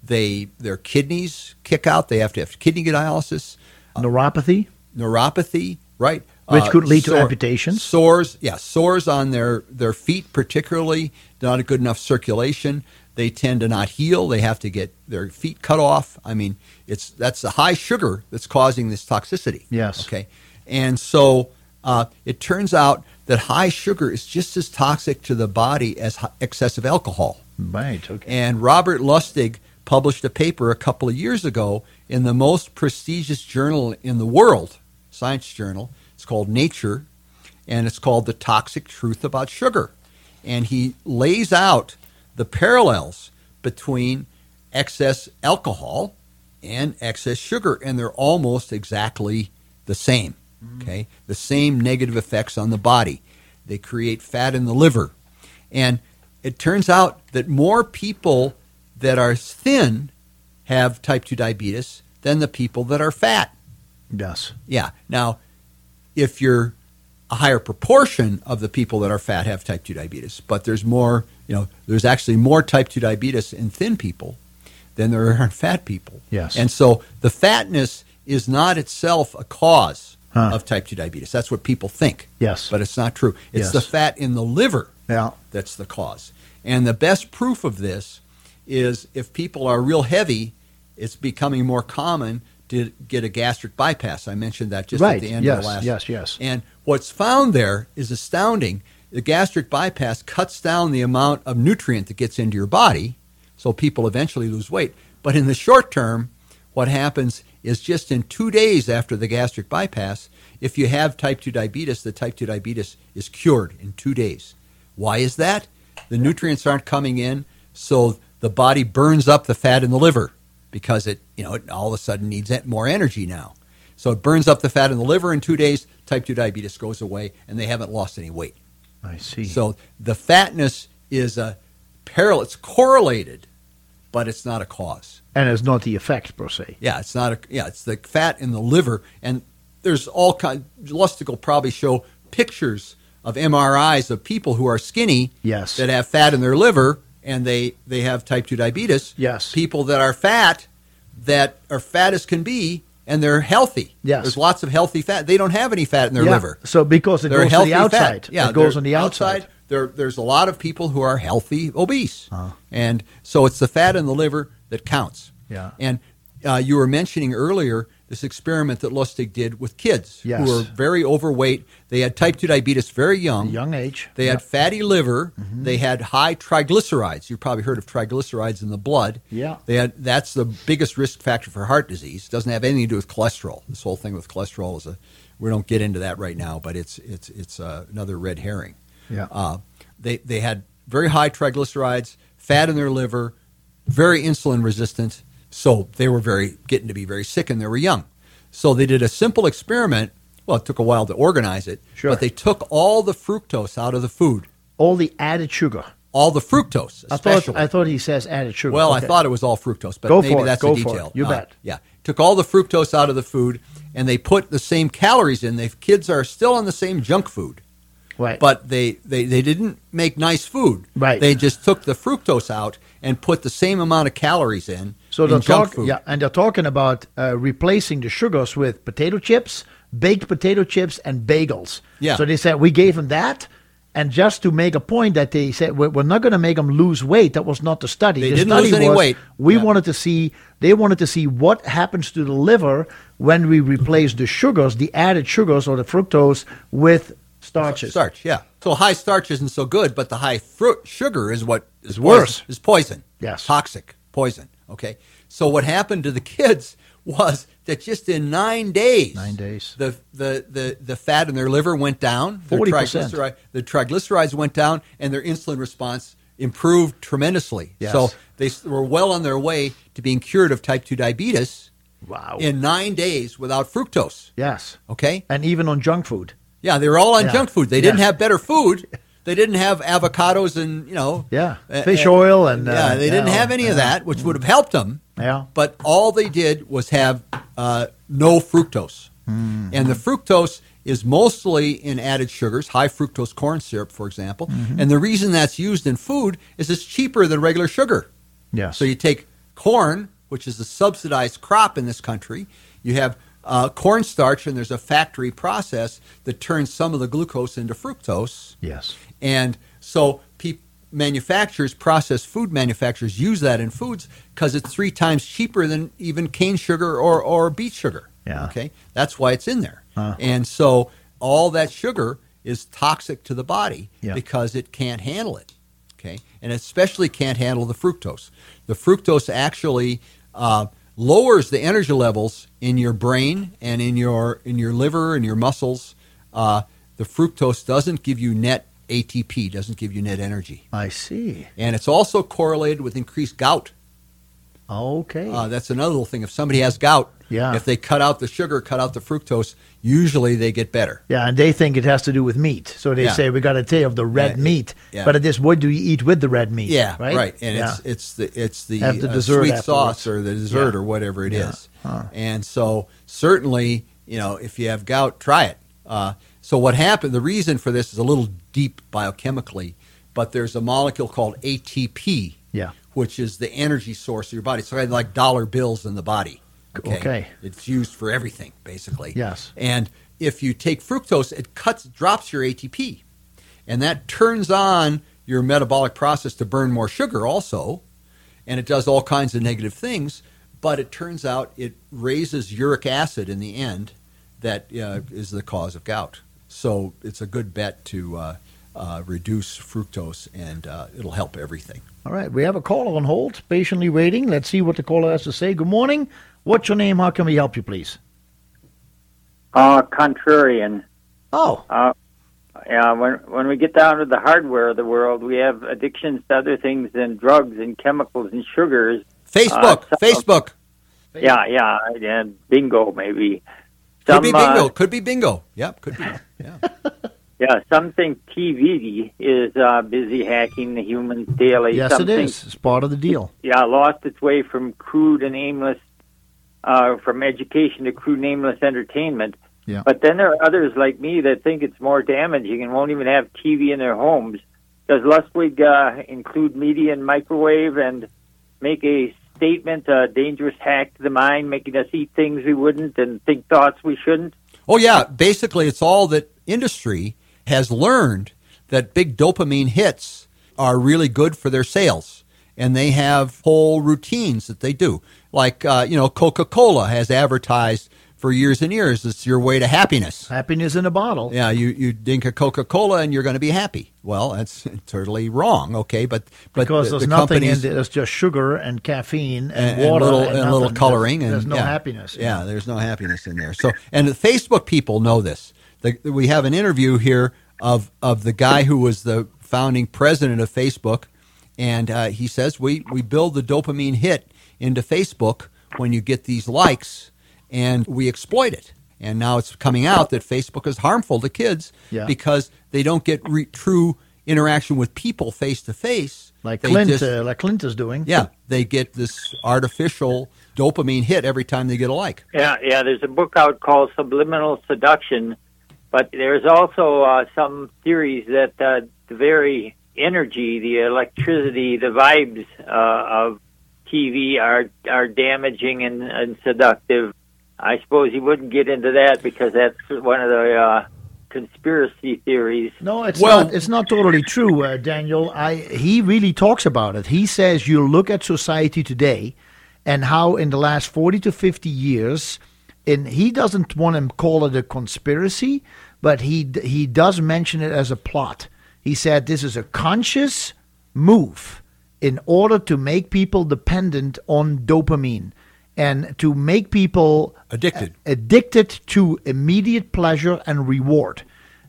They their kidneys kick out. They have to have kidney dialysis, Neuropathy. neuropathy, right? Which Uh, could lead to sore- amputations. Sores, yeah, sores on their their feet, particularly not a good enough circulation. They tend to not heal. They have to get their feet cut off. I mean, it's that's the high sugar that's causing this toxicity. Yes. Okay. And so uh, it turns out that high sugar is just as toxic to the body as excessive alcohol. Right. Okay. And Robert Lustig published a paper a couple of years ago in the most prestigious journal in the world, science journal. It's called Nature, and it's called The Toxic Truth About Sugar. And he lays out the parallels between excess alcohol and excess sugar, and they're almost exactly the same. Mm. Okay, the same negative effects on the body. They create fat in the liver, and it turns out that more people that are thin have type 2 diabetes than the people that are fat. yes. Yeah. Now, if you're a higher proportion of the people that are fat have type 2 diabetes, but there's more, you know, there's actually more type 2 diabetes in thin people than there are in fat people. Yes. And so the fatness is not itself a cause Huh. of type 2 diabetes. That's what people think. Yes. But it's not true. It's Yes. the fat in the liver Yeah. that's the cause. And the best proof of this is if people are real heavy, it's becoming more common to get a gastric bypass. I mentioned that just Right. at the end Yes, of the last. yes, yes. And what's found there is astounding. The gastric bypass cuts down the amount of nutrient that gets into your body, so people eventually lose weight. But in the short term, what happens is just in two days after the gastric bypass, if you have type 2 diabetes, the type 2 diabetes is cured in two days. Why is that? The nutrients aren't coming in, so the body burns up the fat in the liver because it, you know, it all of a sudden needs more energy now. So it burns up the fat in the liver in two days. Type 2 diabetes goes away, and they haven't lost any weight. I see. So the fatness is a parallel. It's correlated, but it's not a cause. And it's not the effect per se. Yeah, it's not a. Yeah, it's the fat in the liver, and there's all kind. Lustig will probably show pictures of MRIs of people who are skinny Yes. that have fat in their liver, and they they have type two diabetes. Yes. people that are fat that are fat as can be, and they're healthy. Yes. there's lots of healthy fat. They don't have any fat in their yeah. liver. So because it They're goes healthy the outside. Fat. Yeah, it goes on the outside. There, there's a lot of people who are healthy obese, Uh-huh. and so it's the fat in the liver that counts. Yeah. And uh, you were mentioning earlier this experiment that Lustig did with kids Yes. who were very overweight. They had type two diabetes very young. Young age. They had fatty liver. They had high triglycerides. You've probably heard of triglycerides in the blood. Yeah. They had that's the biggest risk factor for heart disease. Doesn't have anything to do with cholesterol. This whole thing with cholesterol is a we don't get into that right now, but it's it's it's uh, another red herring. Yeah. Uh, they they had very high triglycerides, fat in their liver, very insulin resistant. So they were very getting to be very sick, and they were young. So they did a simple experiment. Well, it took a while to organize it, Sure. but they took all the fructose out of the food, All the added sugar. all the fructose, I thought. I thought he says added sugar. Well, Okay. I thought it was all fructose, but Go maybe that's Go a detail. You Uh, bet. Yeah, took all the fructose out of the food, and they put the same calories in. The kids are still on the same junk food, right. but they, they, they didn't make nice food. Right. They just took the fructose out and put the same amount of calories in. So they're talking, yeah, and they're talking about uh, replacing the sugars with potato chips, baked potato chips, and bagels. Yeah. So they said we gave them that, and just to make a point that they said we're, we're not going to make them lose weight. That was not the study. They the didn't study lose any was weight. We Yeah. wanted to see. They wanted to see what happens to the liver when we replace the sugars, the added sugars or the fructose, with starches. Starch, yeah. So high starch isn't so good, but the high fruit sugar is what is worse. poison- Is poison. Yes. Toxic poison. Okay. So what happened to the kids was that just in nine days, Nine days. the the the, the fat in their liver went down. Their 40%. The triglycerides went down, and their insulin response improved tremendously. Yes. So they were well on their way to being cured of type two diabetes Wow. in nine days without fructose. yes. Okay. And even on junk food. Yeah, they were all on Yeah. junk food. They didn't have better food. They didn't have avocados and you know. Yeah. Fish uh, oil and, uh, yeah, they didn't yeah, have any of that, which would have helped them. Yeah. But all they did was have uh, no fructose, Mm-hmm. and the fructose is mostly in added sugars, high fructose corn syrup, for example. Mm-hmm. And the reason that's used in food is it's cheaper than regular sugar. Yes. So you take corn, which is a subsidized crop in this country. You have uh, cornstarch, and there's a factory process that turns some of the glucose into fructose. yes. And so pe- manufacturers, processed food manufacturers, use that in foods because it's three times cheaper than even cane sugar or, or beet sugar. Yeah. Okay, that's why it's in there. Huh. And so all that sugar is toxic to the body Yeah. because it can't handle it. Okay, and especially can't handle the fructose. The fructose actually uh, lowers the energy levels in your brain and in your in your liver and your muscles. Uh, the fructose doesn't give you net ATP, doesn't give you net energy, I see. and it's also correlated with increased gout. Okay. Uh, that's another little thing. If somebody has gout, Yeah. if they cut out the sugar, cut out the fructose, usually they get better. yeah, and they think it has to do with meat. So they Yeah. say we got to take of the red Yeah, meat. yeah. But it is what do you eat with the red meat? Yeah, right. Right, And it's it's the it's the, the uh, dessert sweet afterwards. sauce or the dessert or whatever it is. Huh. And so certainly, you know, if you have gout, try it. Uh, so what happened? The reason for this is a little deep biochemically, but there's a molecule called ATP, yeah. Which is the energy source of your body. So I of like dollar bills in the body. Okay. It's used for everything basically. Yes. And if you take fructose, it cuts drops your ATP, and that turns on your metabolic process to burn more sugar also, and it does all kinds of negative things. But it turns out it raises uric acid in the end, that uh, is the cause of gout. So it's a good bet to uh, uh, reduce fructose, and uh, it'll help everything. All right. We have a caller on hold, patiently waiting. Let's see what the caller has to say. Good morning. What's your name? How can we help you, please? Uh, contrarian. Oh, Uh, yeah, when when we get down to the hardware of the world, we have addictions to other things than drugs and chemicals and sugars. Facebook, Uh, so- Facebook, Yeah, yeah, and bingo maybe. could be bingo, uh, could be bingo. Yep, could be. Yeah. yeah, some think TV is uh, busy hacking the humans daily. yes, some it think- is. It's part of the deal. yeah, lost its way from crude and aimless, uh, from education to crude and aimless entertainment. Yeah. But then there are others like me that think it's more damaging and won't even have TV in their homes. Does Lustig uh, include media and microwave and make a statement, a dangerous hack to the mind, making us eat things we wouldn't and think thoughts we shouldn't? Oh yeah, basically it's all that industry has learned that big dopamine hits are really good for their sales, and they have whole routines that they do. Like uh, you know, Coca Cola has advertised for years and years it's your way to happiness. Happiness in a bottle. Yeah, you, you drink a Coca Cola and you're going to be happy. Well, that's totally wrong. Okay, but but Because the, there's the nothing in there. There's just sugar and caffeine and, and, and water little, and, and little coloring. There's, and there's no yeah. happiness. Yeah, there's no happiness in there. So, and the Facebook people know this. The, we have an interview here of of the guy who was the founding president of Facebook, and uh, he says we we build the dopamine hit into Facebook when you get these likes, and we exploit it. And now it's coming out that Facebook is harmful to kids Yeah. because they don't get re- true interaction with people face to face. Like They Clint, just- uh, like Clint is doing. yeah, they get this artificial dopamine hit every time they get a like. Yeah, yeah. There's a book out called Subliminal Seduction, but there's also uh, some theories that uh, the very energy, the electricity, the vibes uh, of TV are are damaging and, and seductive. I suppose you wouldn't get into that because that's one of the uh, conspiracy theories. No, it's Well- not. It's not totally true, uh, Daniel. I he really talks about it. He says you look at society today, and how in the last forty to fifty years, and he doesn't want to call it a conspiracy, but he he does mention it as a plot. He said this is a conscious move in order to make people dependent on dopamine and to make people Addicted. addicted to immediate pleasure and reward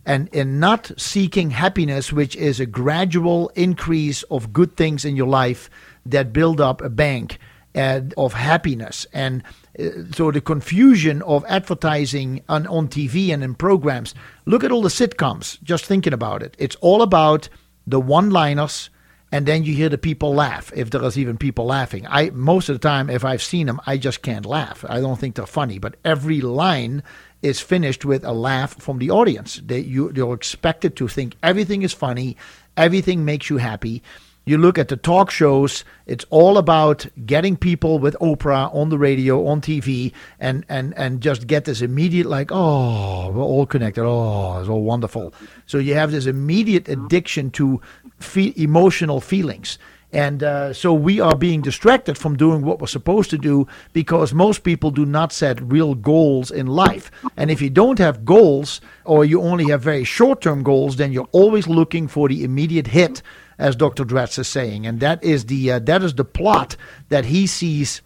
and in not seeking happiness which is a gradual increase of good things in your life that build up a bank uh, of happiness and Uh, so the confusion of advertising on, on TV and in programs. Look at all the sitcoms just thinking about it. It's all about the one liners and then you hear the people laugh if there is even people laughing. I most of the time if i've seen them i just can't laugh. I don't think they're funny but every line is finished with a laugh from the audience. They, you, you're expected to think everything is funny everything makes you happy You look at the talk shows, it's all about getting people with Oprah on the radio, on TV, and, and, and just get this immediate, like, oh, we're all connected. Oh, it's all wonderful. So you have this immediate addiction to fe- emotional feelings. And uh, so we are being distracted from doing what we're supposed to do because most people do not set real goals in life. And if you don't have goals or you only have very short term goals, then you're always looking for the immediate hit, as Dr. Dratz is saying. And that is the, uh, that is the plot that he sees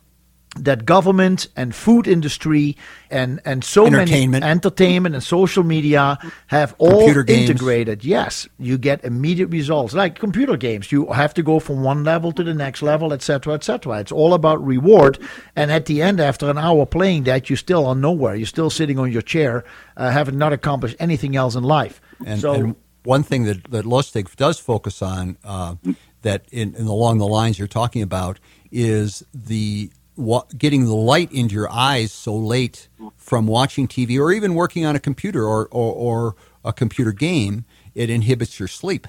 that government and food industry and and so Entertainment. many entertainment and social media have all integrated yes you get immediate results like computer games you have to go from one level to the next level etc etc it's all about reward and at the end after an hour playing that you still are nowhere you're still sitting on your chair uh, having not accomplished anything else in life And, so and one thing that, that Lustig does focus on, uh, that in, in along the lines you're talking about, is the wa- getting the light into your eyes so late from watching TV or even working on a computer or, or, or a computer game. It inhibits your sleep.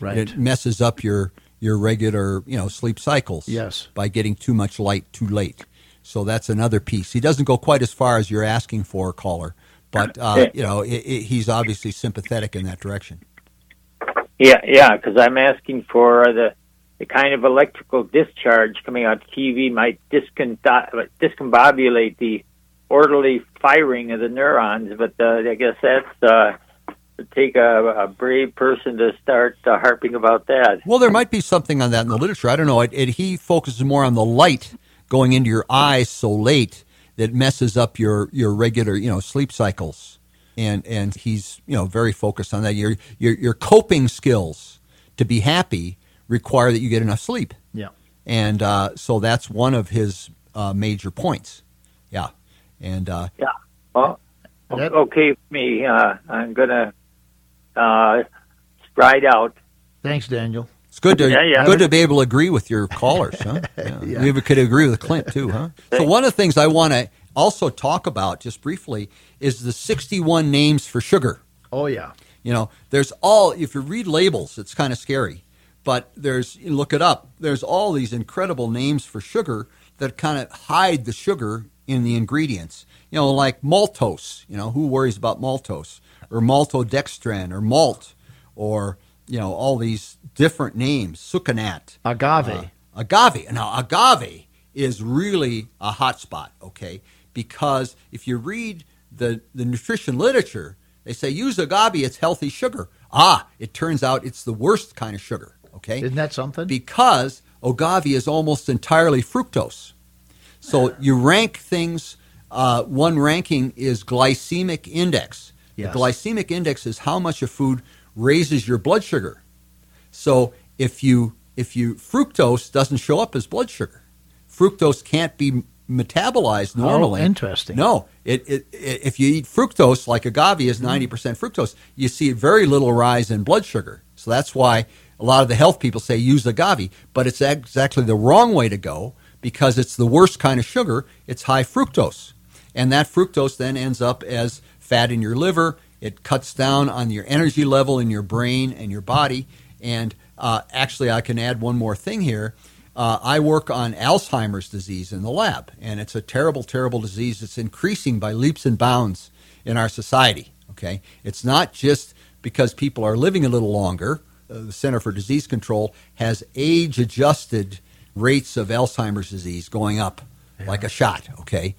Right. It messes up your your regular you know sleep cycles. Yes. By getting too much light too late. So that's another piece. He doesn't go quite as far as you're asking for, caller. But uh, you know, i i he's obviously sympathetic in that direction. Yeah, yeah, because I'm asking for the the kind of electrical discharge coming out of TV might discon- discombobulate the orderly firing of the neurons, but uh, I guess that's uh, take a, a brave person to start uh, harping about that. Well, there might be something on that in the literature. I don't know. It, it, he focuses more on the light going into your eyes so late that messes up your, your regular, you know, sleep cycles. And and he's you know very focused on that. Your your your coping skills to be happy require that you get enough sleep. yeah And uh, so that's one of his uh, major points. Yeah. And uh, Yeah. Well, That- okay, for me. Uh, I'm gonna uh, stride out. thanks daniel It's good to Yeah, yeah. good to be able to agree with your callers, huh? Yeah. We could agree with Clint too, huh? So one of the things I want to also talk about just briefly is the 61 names for sugar. oh yeah You know, there's all if you read labels, it's kind of scary. But there's you look it up. There's all these incredible names for sugar that kind of hide the sugar in the ingredients. You know, like maltose. You know, who worries about maltose or maltodextrin or malt or you know all these different names. Sucanat, agave uh, agave. Now, agave is really a hot spot, okay? Because if you read the, the nutrition literature, they say use agave, it's healthy sugar. Ah, it turns out it's the worst kind of sugar, okay? isn't that something Because agave is almost entirely fructose. So you rank things, uh, one ranking is glycemic index. Yes. The glycemic index is how much a food raises your blood sugar. So if you if you fructose doesn't show up as blood sugar, fructose can't be metabolized normally. Oh, interesting. No, it, it, it if you eat fructose like agave is ninety percent fructose, you see very little rise in blood sugar. So that's why a lot of the health people say use agave, but it's exactly the wrong way to go because it's the worst kind of sugar. It's high fructose, and that fructose then ends up as fat in your liver. It cuts down on your energy level in your brain and your body. And uh, actually, I can add one more thing here. Uh, I work on Alzheimer's disease in the lab, and it's a terrible, terrible disease. It's increasing by leaps and bounds in our society. Okay, it's not just because people are living a little longer. Uh, the Center for Disease Control has age-adjusted rates of Alzheimer's disease going up like a shot. Okay,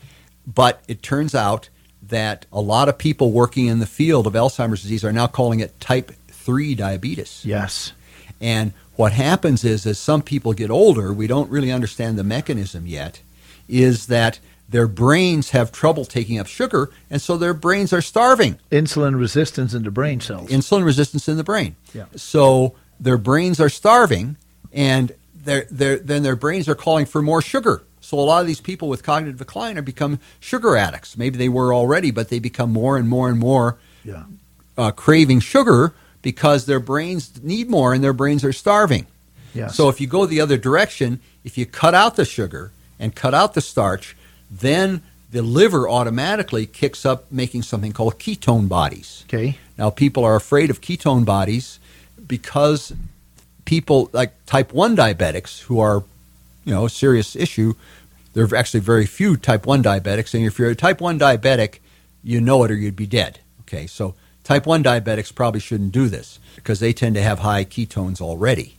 but it turns out that a lot of people working in the field of Alzheimer's disease are now calling it type 3 diabetes. yes And what happens is, as some people get older, we don't really understand the mechanism yet, is that their brains have trouble taking up sugar, and so their brains are starving. insulin resistance in the brain cells Insulin resistance in the brain. Yeah. So their brains are starving, and they're, they're, then their brains are calling for more sugar. So a lot of these people with cognitive decline are become sugar addicts. Maybe they were already, but they become more and more and more yeah uh, craving sugar because their brains need more and their brains are starving. yes So if you go the other direction, if you cut out the sugar and cut out the starch, then the liver automatically kicks up making something called ketone bodies. okay Now people are afraid of ketone bodies because people like type 1 diabetics who are, you know, a serious issue, there are actually very few type 1 diabetics. And if you're a type 1 diabetic, you know it or you'd be dead. Okay, so type 1 diabetics probably shouldn't do this because they tend to have high ketones already.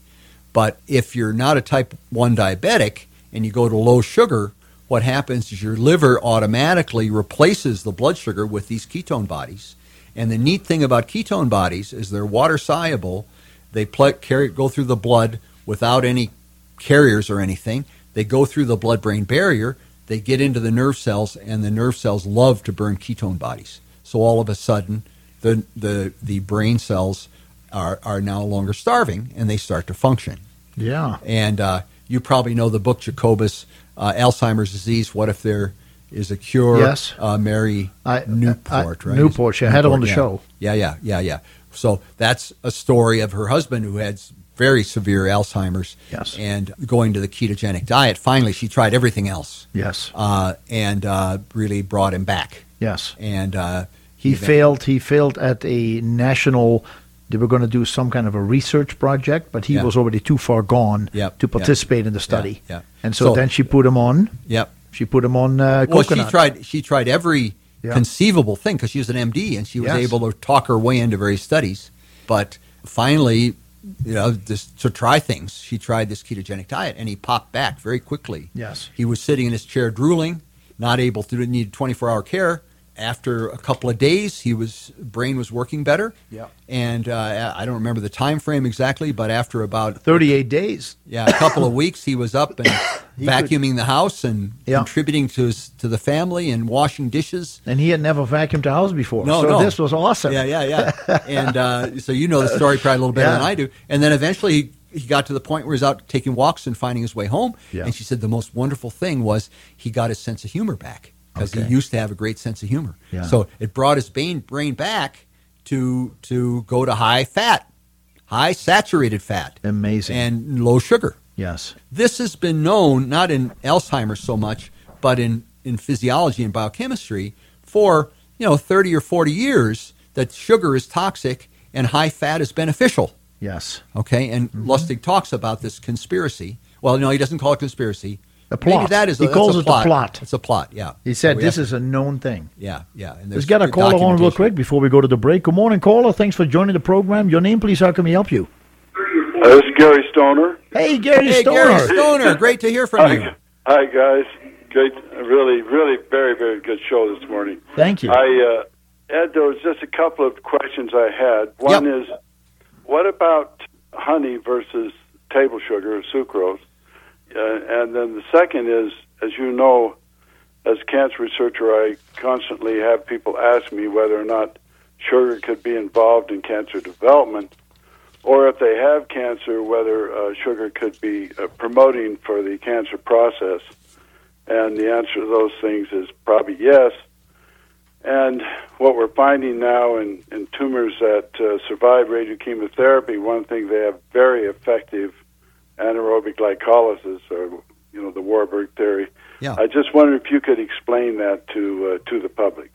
But if you're not a type 1 diabetic and you go to low sugar, what happens is your liver automatically replaces the blood sugar with these ketone bodies. And the neat thing about ketone bodies is they're water soluble. They pl- carry, go through the blood without any carriers or anything. They go through the blood brain barrier. They get into the nerve cells, and the nerve cells love to burn ketone bodies. So all of a sudden, the, the, the brain cells are, are no longer starving and they start to function. Yeah. And uh, you probably know the book Jacobus, uh, Alzheimer's disease. What if there is a cure? Yes. Uh, Mary I- Newport, I- right? Newport, she had her on the yeah. show. Yeah, yeah, yeah, yeah. So that's a story of her husband who had very severe Alzheimer's. Yes. And going to the ketogenic diet. Finally, she tried everything else. Yes. Uh, and uh, really brought him back. Yes. And uh, He even- failed. He failed at a national. They were going to do some kind of a research project, but he Yeah. was already too far gone Yep, to yep. participate in the study. yeah. And so, So- then she put him on. Yep. She put him on uh, Well, coconut. she tried. She tried every conceivable thing because she was an MD and she was Yes. able to talk her way into various studies. But finally, you know, just to try things, she tried this ketogenic diet, and he popped back very quickly. Yes. he was sitting in his chair drooling, not able to need 24 hour care. After a couple of days, he was brain was working better. Yeah. and uh, I don't remember the time frame exactly, but after about 38 days. yeah, a couple of weeks he was up and vacuuming the house and Yeah. contributing to his, to the family and washing dishes. And he had never vacuumed a house before. No, so no. this was awesome. Yeah, yeah, yeah. and uh, so you know the story probably a little better Yeah. than I do. And then eventually he, he got to the point where he's out taking walks and finding his way home. Yeah. And she said the most wonderful thing was he got his sense of humor back because Okay. he used to have a great sense of humor. Yeah. So it brought his brain, brain back to to go to high fat, high saturated fat, Amazing. and low sugar. yes. This has been known not in Alzheimer's so much, but in, in physiology and biochemistry for you know 30 or 40 years that sugar is toxic and high fat is beneficial. Yes. Okay, and Mm-hmm. Lustig talks about this conspiracy. Well, no, he doesn't call it conspiracy. A plot. Maybe that is He that's calls it a plot. plot. It's a plot. Yeah. He said So this have is a known thing. Yeah, yeah. And Let's there's get a caller on real quick before we go to the break. Good morning, caller. Thanks for joining the program. Your name, please. How can we help you? Uh, this is Gary Stoner. Hey, Gary Hey, Stoner. Gary Stoner, great to hear from you. Hi, hi guys. Great, really, really, very, very good show this morning. Thank you. I uh, Ed, there was just a couple of questions I had. One Yep. is, what about honey versus table sugar, or sucrose? Uh, and then the second is, as you know, as cancer researcher, I constantly have people ask me whether or not sugar could be involved in cancer development, or if they have cancer, whether uh, sugar could be uh, promoting for the cancer process. And the answer to those things is probably yes. And what we're finding now in, in tumors that uh, survive radiochemotherapy, one thing they have very effective anaerobic glycolysis, or you know the Warburg theory. Yeah. I just wonder if you could explain that to uh, to the public.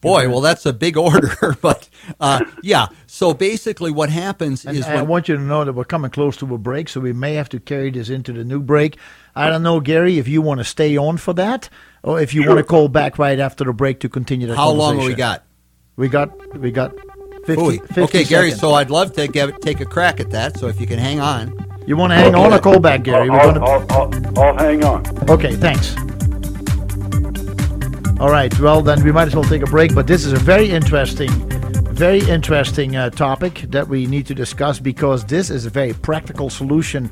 Boy, well, that's a big order, but uh, yeah. So basically, what happens And is I when want you to know that we're coming close to a break, so we may have to carry this into the new break. I don't know, Gary, if you want to stay on for that, or if you want to call back right after the break to continue the how long have we conversation. got? We got, we got 50, 50 okay, Gary. So I'd love to give, take a crack at that. So if you can hang on. You want to hang on or call back, Gary? We're I'll, gonna, I'll, I'll, I'll hang on. Okay, thanks. All right, well, then we might as well take a break, but this is a very interesting, very interesting uh, topic that we need to discuss because this is a very practical solution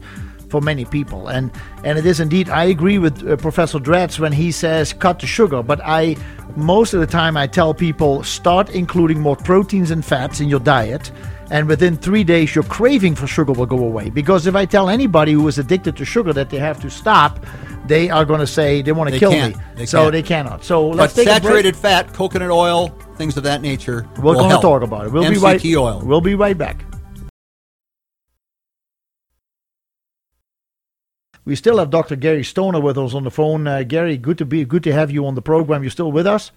for many people. And, and it is indeed, I agree with uh, Professor Dratz when he says cut the sugar, but I, most of the time, I tell people start including more proteins and fats in your diet and within three days your craving for sugar will go away because if i tell anybody who is addicted to sugar that they have to stop they are going to say they want to They kill can't. me They so can't. they cannot so But let's take saturated a break. fat, coconut oil, things of that nature. we're will going to help. talk about it we'll MCT be right oil. we'll be right back we still have dr gary stoner with us on the phone uh, gary good to be good to have you on the program You're still with us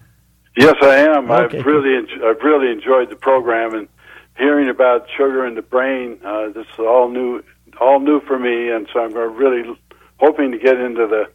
Yes, I am. Okay. I've really, en- I've really enjoyed the program and hearing about sugar in the brain. Uh, this is all new, all new for me, and so I'm really hoping to get into the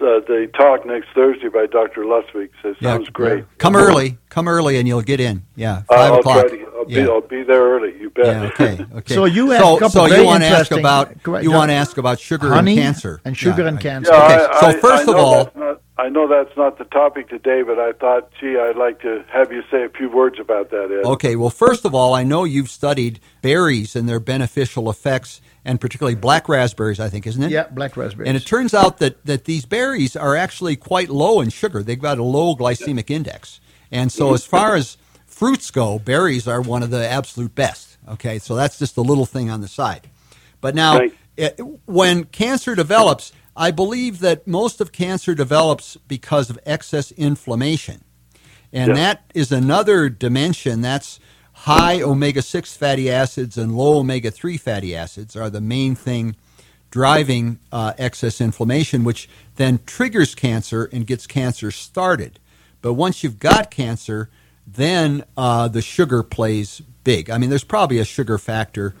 uh, the talk next Thursday by Dr. Lustig. So it Yeah, sounds great. Come early. Come early, and you'll get in. Yeah, Uh, 5 I'll o'clock. try to. I'll be. yeah. I'll be there early. You bet. Yeah, okay, okay. So you have so, a so you want to ask about correct, you John. want to ask about sugar and cancer and sugar Yeah, and cancer. Yeah, Okay, I, so first I of all- that's not, I know that's not the topic today, but I thought, gee, I'd like to have you say a few words about that, Ed. Okay, well, first of all, I know you've studied berries and their beneficial effects, and particularly black raspberries, I think, isn't it? Yeah, black raspberries. And it turns out that, that these berries are actually quite low in sugar. They've got a low glycemic index. And so, as far as fruits go, berries are one of the absolute best. Okay, so that's just a little thing on the side. But now, Right. it, when cancer develops, I believe that most of cancer develops because of excess inflammation. And Yeah. that is another dimension. That's high omega 6 fatty acids and low omega 3 fatty acids are the main thing driving uh, excess inflammation, which then triggers cancer and gets cancer started. But once you've got cancer, then uh, the sugar plays big. I mean, there's probably a sugar factor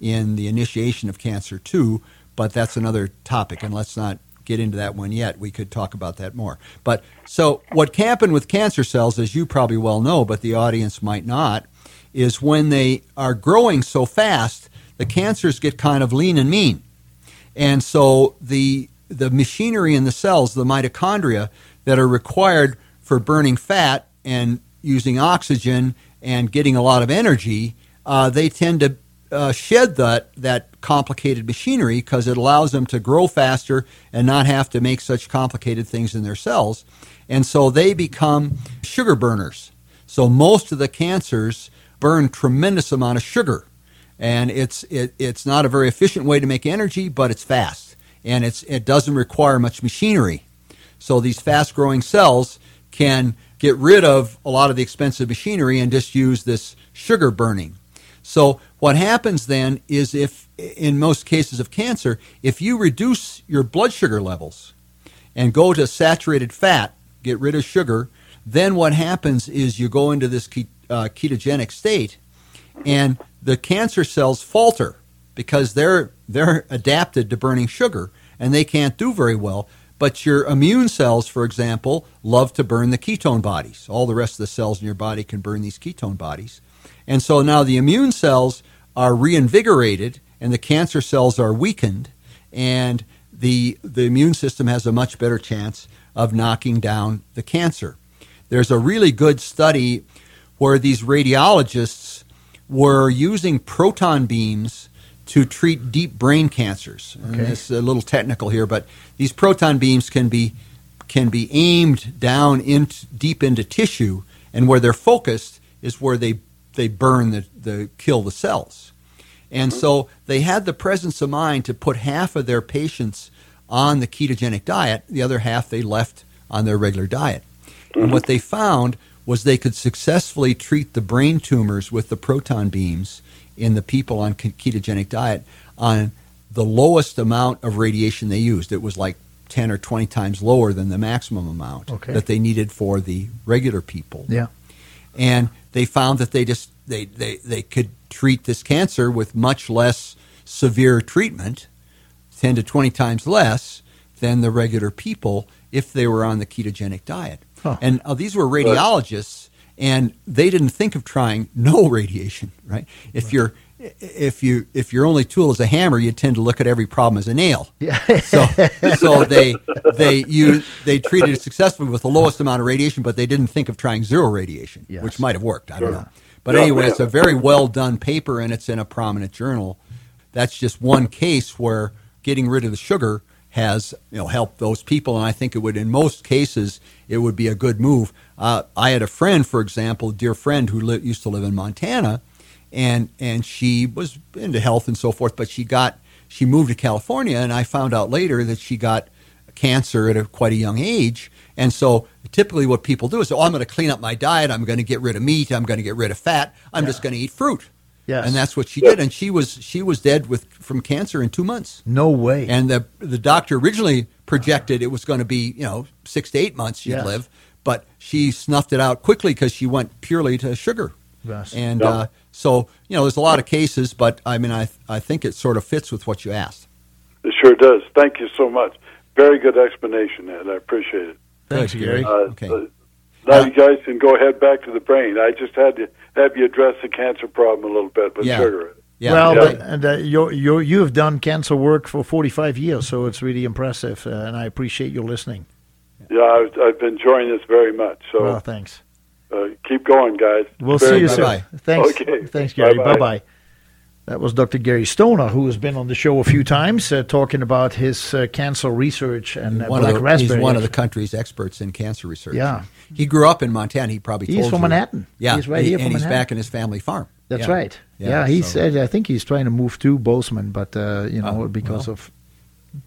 in the initiation of cancer too, but that's another topic, and let's not get into that one yet. We could talk about that more. But so what can happen with cancer cells, as you probably well know, but the audience might not, is when they are growing so fast, the cancers get kind of lean and mean. And so the the machinery in the cells, the mitochondria that are required for burning fat and using oxygen and getting a lot of energy, uh, they tend to uh, shed that that complicated machinery because it allows them to grow faster and not have to make such complicated things in their cells. And so they become sugar burners. So most of the cancers burn tremendous amount of sugar and it's it, it's not a very efficient way to make energy, but it's fast, and it's it doesn't require much machinery. So these fast growing cells can get rid of a lot of the expensive machinery and just use this sugar burning. So what happens then is if in most cases of cancer, if you reduce your blood sugar levels and go to saturated fat, get rid of sugar, then what happens is you go into this uh, ketogenic state and the cancer cells falter because they're they're adapted to burning sugar and they can't do very well. But your immune cells for example love to burn the ketone bodies. All the rest of the cells in your body can burn these ketone bodies and so now the immune cells are reinvigorated and the cancer cells are weakened and the the immune system has a much better chance of knocking down the cancer there's a really good study where these radiologists were using proton beams to treat deep brain cancers. And it's a little technical here, but these proton beams can be can be aimed down into deep into tissue, and where they're focused is where they they burn the, the kill the cells. And mm-hmm. so they had the presence of mind to put half of their patients on the ketogenic diet, the other half they left on their regular diet. And mm-hmm. what they found was they could successfully treat the brain tumors with the proton beams in the people on ketogenic diet on the lowest amount of radiation they used. It was like 10 or 20 times lower than the maximum amount Okay. that they needed for the regular people yeah. And they found that they just they, they, they could treat this cancer with much less severe treatment 10 to 20 times less than the regular people if they were on the ketogenic diet. Huh. and uh, these were radiologists and they didn't think of trying no radiation right? If you're if you if your only tool is a hammer you tend to look at every problem as a nail Yeah. so so they they use they treated it successfully with the lowest amount of radiation, but they didn't think of trying zero radiation, Yes. which might have worked. I don't Sure. know. But Yeah, anyway, yeah. it's a very well done paper, and it's in a prominent journal. That's just one case where getting rid of the sugar has you know helped those people, and I think it would in most cases it would be a good move. Uh, I had a friend, for example, a dear friend who li- used to live in Montana, and and she was into health and so forth, but she got she moved to California, and I found out later that she got cancer at a, quite a young age. And so typically what people do is, oh, I'm going to clean up my diet. I'm going to get rid of meat. I'm going to get rid of fat. I'm just going to eat fruit. Yes. And that's what she did. And she was she was dead with from cancer in two months. No way. And the the doctor originally projected it was going to be you know six to eight months she'd Yes. live, but she snuffed it out quickly because she went purely to sugar. Yes. And Yeah. uh, so, you know, there's a lot of cases, but I mean, I I think it sort of fits with what you asked. It sure does. Thank you so much. Very good explanation, Ed. I appreciate it. Thanks, Good, Gary. Uh, Okay. uh, now you guys can go ahead back to the brain. I just had to have you address the cancer problem a little bit with Yeah. sugar. Yeah. well, Yeah. but, and, uh, you you you have done cancer work for 45 years, so it's really impressive, uh, and I appreciate you listening. Yeah, I've, I've been enjoying this very much. So well, thanks. Uh, keep going, guys. We'll Very see you good. soon. Bye-bye. Thanks. Okay. Thanks, Gary. Bye Bye-bye. That was Dr. Gary Stoner, who has been on the show a few times, uh, talking about his uh, cancer research and uh, one black of the, raspberry. he's one of the country's experts in cancer research. Yeah. He grew up in Montana. He probably He's told from you. Manhattan. Yeah. He's right he- here from And he's Manhattan. back in his family farm. That's Yeah. right. Yeah, he so- said. I think he's trying to move to Bozeman, but uh, you know Oh, because well. of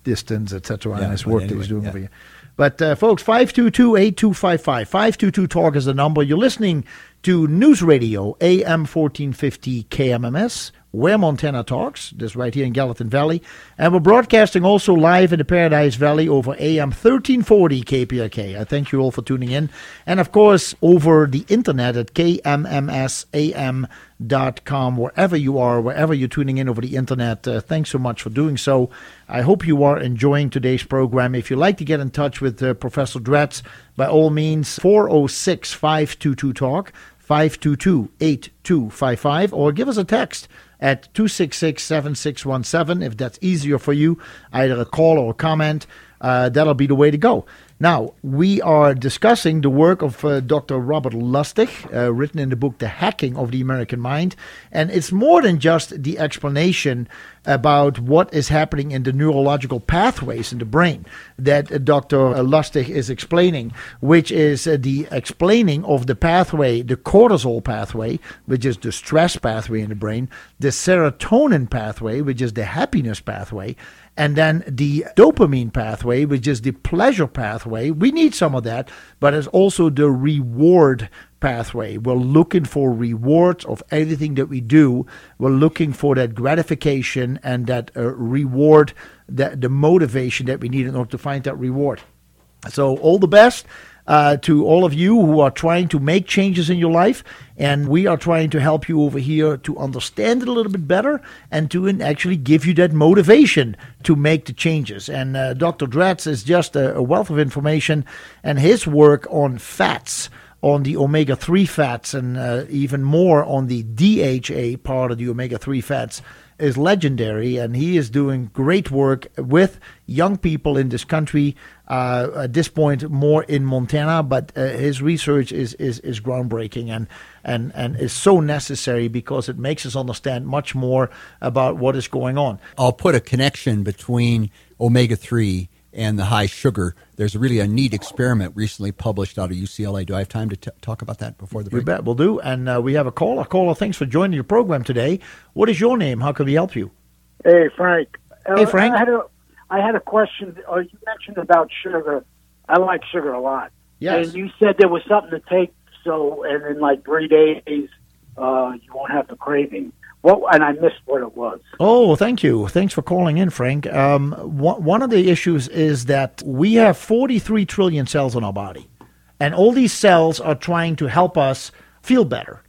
distance, etc., Yeah, and his but work that anyway, he's doing yeah. over here. But uh, folks, 522-8255. 522 talk is the number. You're listening to News Radio AM 1450 KMMS. Where Montana Talks, this right here in Gallatin Valley. And we're broadcasting also live in the Paradise Valley over AM 1340 KPRK. I thank you all for tuning in. And of course, over the internet at kmmsam.com, wherever you are, wherever you're tuning in over the internet. Uh, thanks so much for doing so. I hope you are enjoying today's program. If you'd like to get in touch with uh, Professor Dratz, by all means, 406 522 Talk. 522-8255 or give us a text at 266-7617 if that's easier for you either a call or a comment uh, that'll be the way to go now we are discussing the work of uh, dr robert lustig uh, written in the book the hacking of the american mind. And it's more than just the explanation about what is happening in the neurological pathways in the brain that uh, dr lustig is explaining which is uh, the explaining of the pathway the cortisol pathway which is the stress pathway in the brain the serotonin pathway which is the happiness pathway and then the dopamine pathway, which is the pleasure pathway. We need some of that, but it's also the reward pathway. We're looking for rewards of everything that we do. We're looking for that gratification and that uh, reward, that the motivation that we need in order to find that reward. So, all the best uh, to all of you who are trying to make changes in your life. And we are trying to help you over here to understand it a little bit better and to actually give you that motivation to make the changes. And uh, Dr. Dratz is just a, a wealth of information, and his work on fats on the omega 3 fats and uh, even more on the DHA part of the omega 3 fats is legendary, and he is doing great work with young people in this country. Uh, at this point, more in Montana, but uh, his research is, is, is groundbreaking and, and, and is so necessary because it makes us understand much more about what is going on. I'll put a connection between omega 3 and the high sugar. There's really a neat experiment recently published out of UCLA. Do I have time to t- talk about that before the You bet we'll do. And uh, we have a caller. Caller, thanks for joining the program today. What is your name? How can we help you? Hey, Frank. Uh, Hey, Frank. I had a, I had a question. Uh, you mentioned about sugar. I like sugar a lot. Yes. And you said there was something to take, so and in like three days, uh, you won't have the craving. And I missed what it was. Oh, thank you. Thanks for calling in, Frank. Um, one, one of the issues is that we have 43 trillion cells in our body, and all these cells are trying to help us feel better.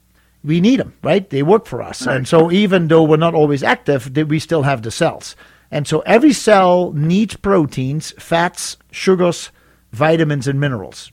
We need them, right? They work for us. And so, even though we're not always active, we still have the cells. And so, every cell needs proteins, fats, sugars, vitamins, and minerals.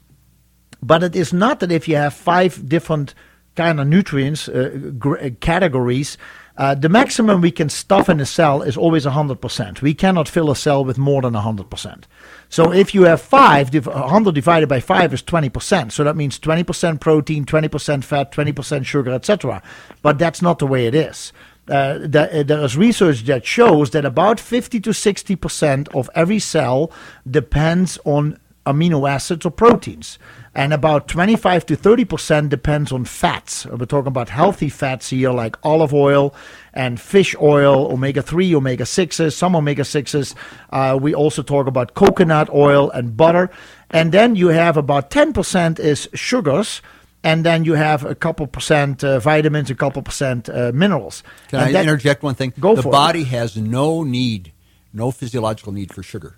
But it is not that if you have five different kind of nutrients uh, uh, categories, uh, the maximum we can stuff in a cell is always 100%. We cannot fill a cell with more than 100%. So if you have five, div- 100 divided by five is 20%. So that means 20% protein, 20% fat, 20% sugar, etc. But that's not the way it is. Uh, uh, there is research that shows that about 50 to 60% of every cell depends on amino acids or proteins. And about 25 to 30% depends on fats. We're talking about healthy fats here, like olive oil and fish oil, omega 3, omega 6s, some omega 6s. Uh, we also talk about coconut oil and butter. And then you have about 10% is sugars. And then you have a couple percent uh, vitamins, a couple percent uh, minerals. Can And I that- interject one thing? Go the for it. body has no need, no physiological need for sugar.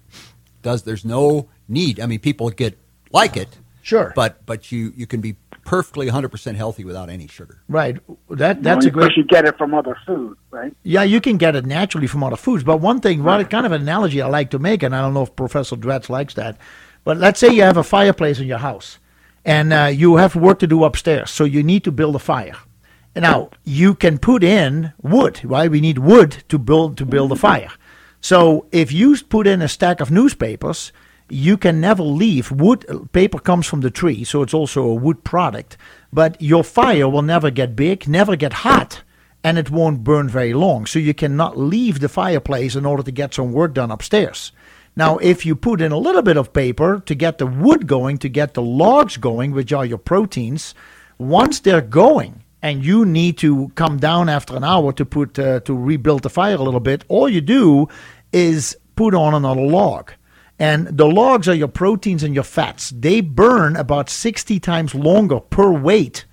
Does there's no need? I mean, people get like it, Sure. but but you you can be perfectly 100% healthy without any sugar. Right. That that's Well, a great. Because you get it from other food, right? Yeah, you can get it naturally from other foods. But one thing, what kind of analogy I like to make, and I don't know if Professor Dratz likes that, but let's say you have a fireplace in your house, and uh, you have work to do upstairs, so you need to build a fire. Now you can put in wood, right? We need wood to build to build a fire. So if you put in a stack of newspapers, you can never leave wood. Paper comes from the tree, so it's also a wood product. But your fire will never get big, never get hot, and it won't burn very long. So you cannot leave the fireplace in order to get some work done upstairs. Now, if you put in a little bit of paper to get the wood going, to get the logs going, which are your proteins, once they're going and you need to come down after an hour to put uh, to rebuild the fire a little bit, all you do is put on another log. And the logs are your proteins and your fats. They burn about 60 times longer per weight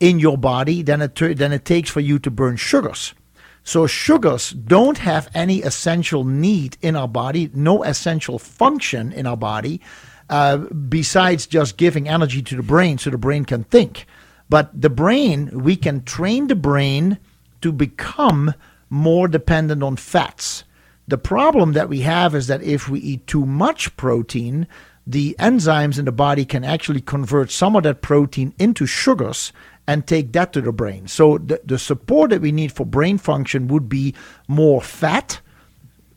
in your body than it, than it takes for you to burn sugars. So sugars don't have any essential need in our body, no essential function in our body, uh, besides just giving energy to the brain so the brain can think. But the brain, we can train the brain to become more dependent on fats. The problem that we have is that if we eat too much protein, the enzymes in the body can actually convert some of that protein into sugars and take that to the brain. So the, the support that we need for brain function would be more fat,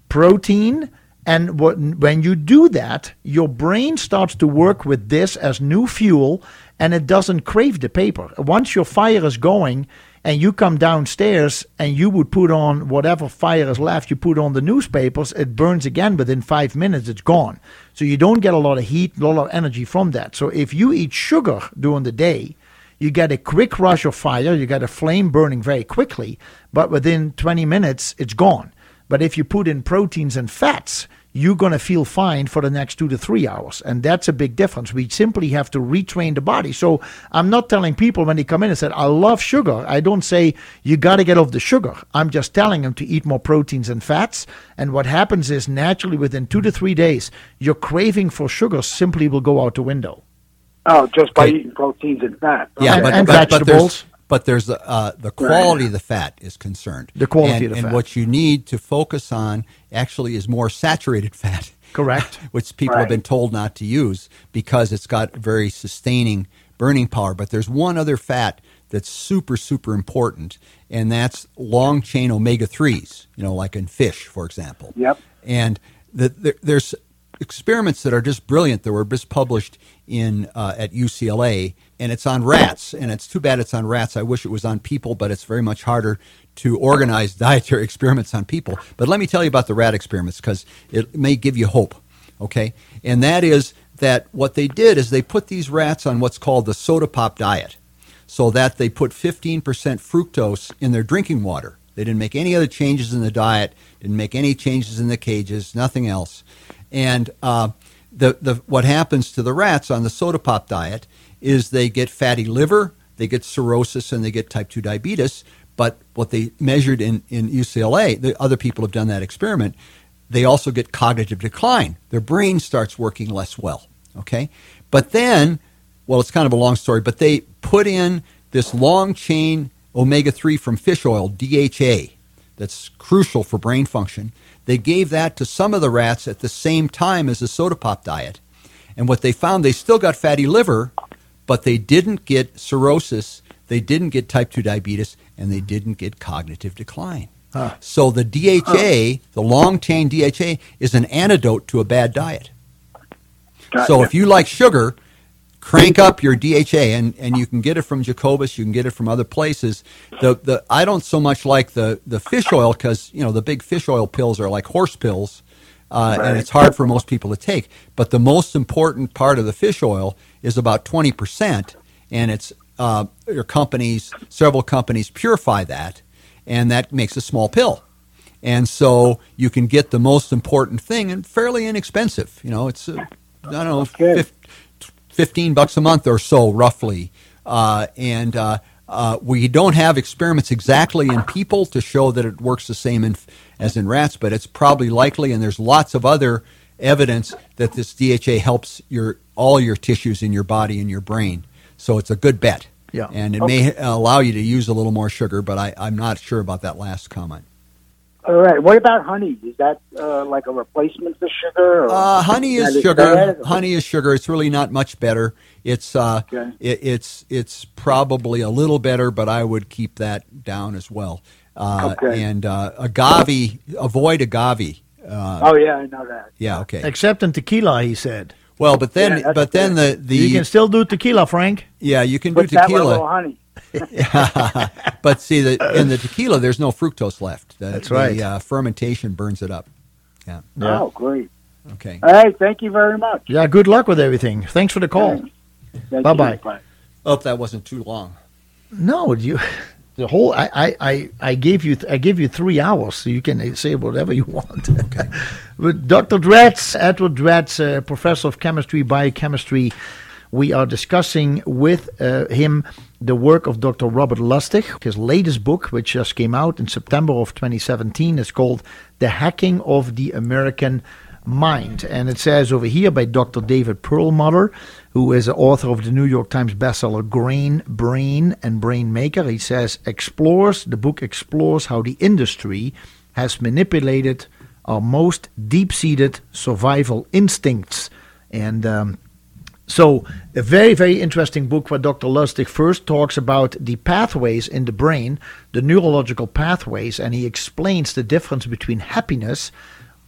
protein, and what, when you do that, your brain starts to work with this as new fuel and it doesn't crave the paper. Once your fire is going and you come downstairs and you would put on whatever fire is left, you put on the newspapers, it burns again within five minutes, it's gone. So you don't get a lot of heat, a lot of energy from that. So if you eat sugar during the day, you get a quick rush of fire, you get a flame burning very quickly, but within 20 minutes, it's gone. But if you put in proteins and fats, you're going to feel fine for the next two to three hours. And that's a big difference. We simply have to retrain the body. So I'm not telling people when they come in and said, I love sugar. I don't say you got to get off the sugar. I'm just telling them to eat more proteins and fats. And what happens is naturally within two to three days, your craving for sugar simply will go out the window. Oh, just by Okay. eating proteins and fat. Yeah, And- but, and but, but vegetables. but there's the uh, the quality of the fat is concerned. The quality and, of the and fat. what you need to focus on actually is more saturated fat. Correct. which people have been told not to use because it's got very sustaining burning power. But there's one other fat that's super super important, and that's long chain omega threes. You know, like in fish, for example. Yep. And the, there, there's experiments that are just brilliant that were just published in uh, at UCLA, and it's on rats. And it's too bad it's on rats. I wish it was on people, but it's very much harder to organize dietary experiments on people. But let me tell you about the rat experiments because it may give you hope. Okay, and that is that what they did is they put these rats on what's called the soda pop diet, so that they put 15% fructose in their drinking water. They didn't make any other changes in the diet, didn't make any changes in the cages, nothing else. And uh, the, the, what happens to the rats on the soda pop diet is they get fatty liver, they get cirrhosis, and they get type 2 diabetes. But what they measured in, in UCLA, the other people have done that experiment, they also get cognitive decline. Their brain starts working less well. Okay? But then, well, it's kind of a long story, but they put in this long chain omega 3 from fish oil, DHA, that's crucial for brain function. They gave that to some of the rats at the same time as the soda pop diet. And what they found, they still got fatty liver, but they didn't get cirrhosis, they didn't get type 2 diabetes, and they didn't get cognitive decline. So the DHA, the long chain DHA, is an antidote to a bad diet. So if you like sugar, crank up your DHA, and, and you can get it from Jacobus, you can get it from other places. The the I don't so much like the the fish oil because you know the big fish oil pills are like horse pills, uh, and it's hard for most people to take. But the most important part of the fish oil is about twenty percent, and it's uh, your companies, several companies purify that, and that makes a small pill. And so you can get the most important thing and fairly inexpensive. You know, it's uh, I don't know, 15 bucks a month or so, roughly. Uh, and uh, uh, we don't have experiments exactly in people to show that it works the same in, as in rats, but it's probably likely. And there's lots of other evidence that this DHA helps your all your tissues in your body and your brain. So it's a good bet. Yeah. And it may allow you to use a little more sugar, but I, I'm not sure about that last comment. All right. What about honey? Is that uh, like a replacement for sugar? Or Uh, honey is that sugar. bad? Honey is sugar. It's really not much better. It's uh, Okay. it, it's it's probably a little better, but I would keep that down as well. Uh, Okay. And uh, agave, avoid agave. Uh, Oh yeah, I know that. yeah, okay. Except in tequila, he said. Well, but then, Yeah, that's but then the the you can still do tequila, Frank. yeah, you can do Put that with a little tequila. honey. but see, the, in the tequila, there's no fructose left. The, That's right. The uh, fermentation burns it up. Yeah. Yeah. Oh, great. Okay. All right. Thank you very much. Yeah, good luck with everything. Thanks for the call. Bye-bye. you. Bye. Hope that wasn't too long. No, you. The whole I, I, I, I gave you I gave you three hours, so you can say whatever you want. Okay. With Dr. Dratz, Edward Dratz, uh, professor of chemistry, biochemistry, we are discussing with uh, him the work of Dr. Robert Lustig. His latest book, which just came out in September of 2017, is called "The Hacking of the American Mind," and it says over here by Dr. David Perlmutter who is the author of the New York Times bestseller Grain, Brain, and Brain Maker. He says explores the book explores how the industry has manipulated our most deep-seated survival instincts, and um, so a very very interesting book where Dr. Lustig first talks about the pathways in the brain, the neurological pathways, and he explains the difference between happiness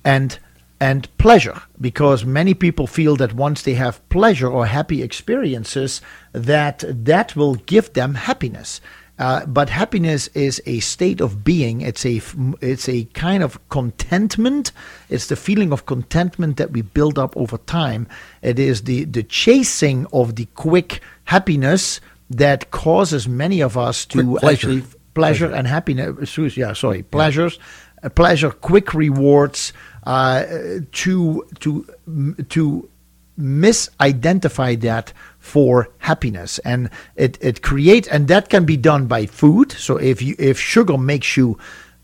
and and pleasure because many people feel that once they have pleasure or happy experiences that that will give them happiness uh, but happiness is a state of being. It's a it's a kind of contentment. It's the feeling of contentment that we build up over time. It is the the chasing of the quick happiness that causes many of us to pleasure. actually pleasure, and happiness yeah sorry pleasures uh, pleasure quick rewards uh, to to to misidentify that for happiness. And it it creates and that can be done by food. So if you if sugar makes you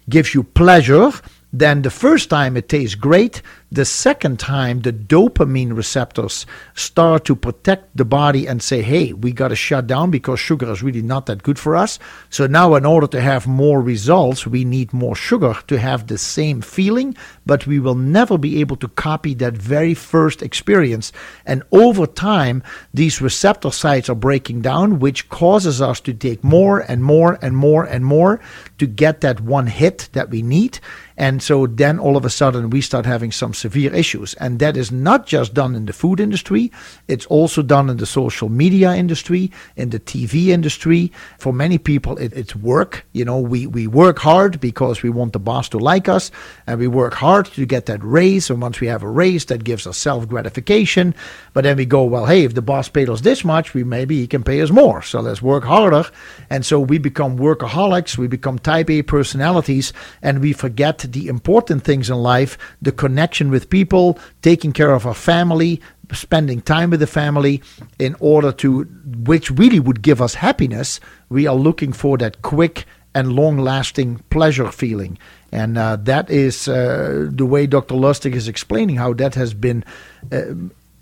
gives you pleasure then the first time it tastes great the second time the dopamine receptors start to protect the body and say hey we got to shut down because sugar is really not that good for us. So now in order to have more results we need more sugar to have the same feeling but we will never be able to copy that very first experience. And over time these receptor sites are breaking down which causes us to take more and more and more and more to get that one hit that we need and so then all of a sudden we start having some severe issues. And that is not just done in the food industry, it's also done in the social media industry, in the TV industry. For many people, it, it's work. You know, we, we work hard because we want the boss to like us, and we work hard to get that raise. And once we have a raise, that gives us self gratification. But then we go, well, hey, if the boss paid us this much, we maybe he can pay us more. So let's work harder. And so we become workaholics, we become type A personalities, and we forget the important things in life the connection with people, taking care of our family, spending time with the family in order to, which really would give us happiness. We are looking for that quick and long lasting pleasure feeling. And uh, that is uh, the way Dr. Lustig is explaining how that has been. Uh,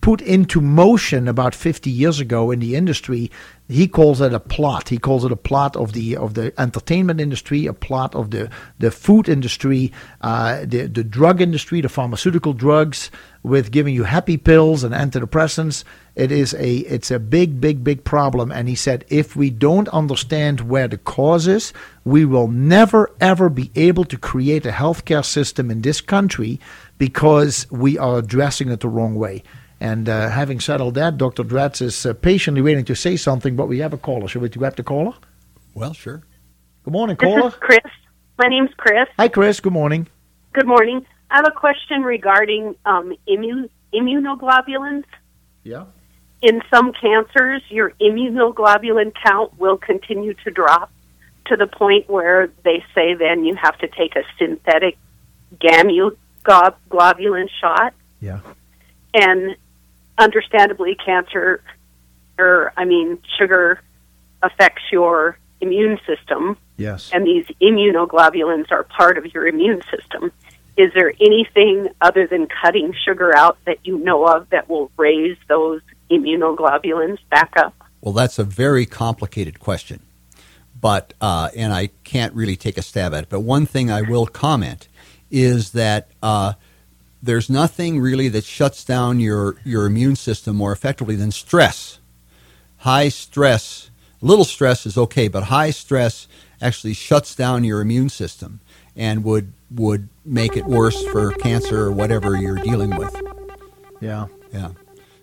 put into motion about 50 years ago in the industry he calls it a plot. He calls it a plot of the of the entertainment industry a plot of the the food industry uh, the the drug industry the pharmaceutical drugs with giving you happy pills and antidepressants. It is a it's a big big big problem. And he said if we don't understand where the cause is we will never ever be able to create a healthcare system in this country because we are addressing it the wrong way and uh, having settled that, Dr. Dratz is uh, patiently waiting to say something, but we have a caller. Should we grab the caller? Well, sure. Good morning, This caller. is Chris. My name's Chris. Hi, Chris. Good morning. Good morning. I have a question regarding um, immu- immunoglobulins. Yeah. In some cancers, your immunoglobulin count will continue to drop to the point where they say then you have to take a synthetic gamma-globulin shot. Yeah. And understandably, cancer, or I mean, sugar affects your immune system. Yes. and these immunoglobulins are part of your immune system. Is there anything other than cutting sugar out that you know of that will raise those immunoglobulins back up? Well, that's a very complicated question, but uh, and I can't really take a stab at it. But one thing I will comment is that uh, there's nothing really that shuts down your your immune system more effectively than stress. High stress, little stress is okay, but high stress actually shuts down your immune system and would would make it worse for cancer or whatever you're dealing with. Yeah. Yeah.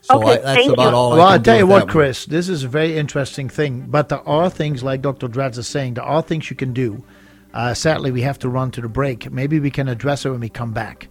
So Okay, I, that's thank about you. all. I well, can I'll do tell you what, that one. Chris, this is a very interesting thing. But there are things, like Dr. Dratz is saying, there are things you can do. Uh, sadly, we have to run to the break. Maybe we can address it when we come back.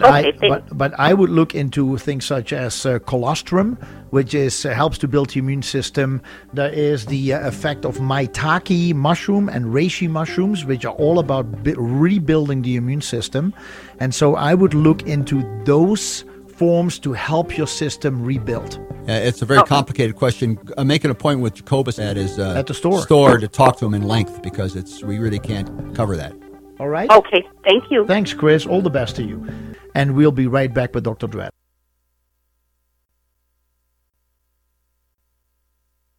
But I, Okay, thank- but, but I would look into things such as uh, colostrum, which is uh, helps to build the immune system. There is the uh, effect of maitake mushroom and reishi mushrooms, which are all about bi- rebuilding the immune system. And so I would look into those forms to help your system rebuild. Uh, it's a very complicated question. Uh, make an appointment with Jacobus at his uh, At the store. store to talk to him in length because it's we really can't cover that. All right? Okay, thank you. Thanks, Chris. All the best to you. And we'll be right back with Dr. Dratz.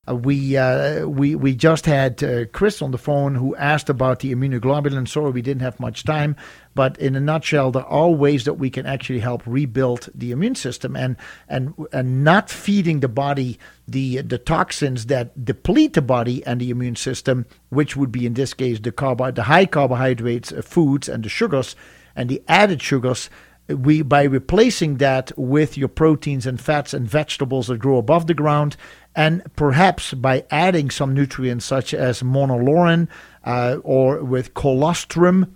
Uh, we uh, we we just had uh, Chris on the phone who asked about the immunoglobulin. Sorry, we didn't have much time, but in a nutshell, there are ways that we can actually help rebuild the immune system and and and not feeding the body the the toxins that deplete the body and the immune system, which would be in this case the carbo the high carbohydrates uh, foods and the sugars and the added sugars we by replacing that with your proteins and fats and vegetables that grow above the ground and perhaps by adding some nutrients such as monolaurin uh, or with colostrum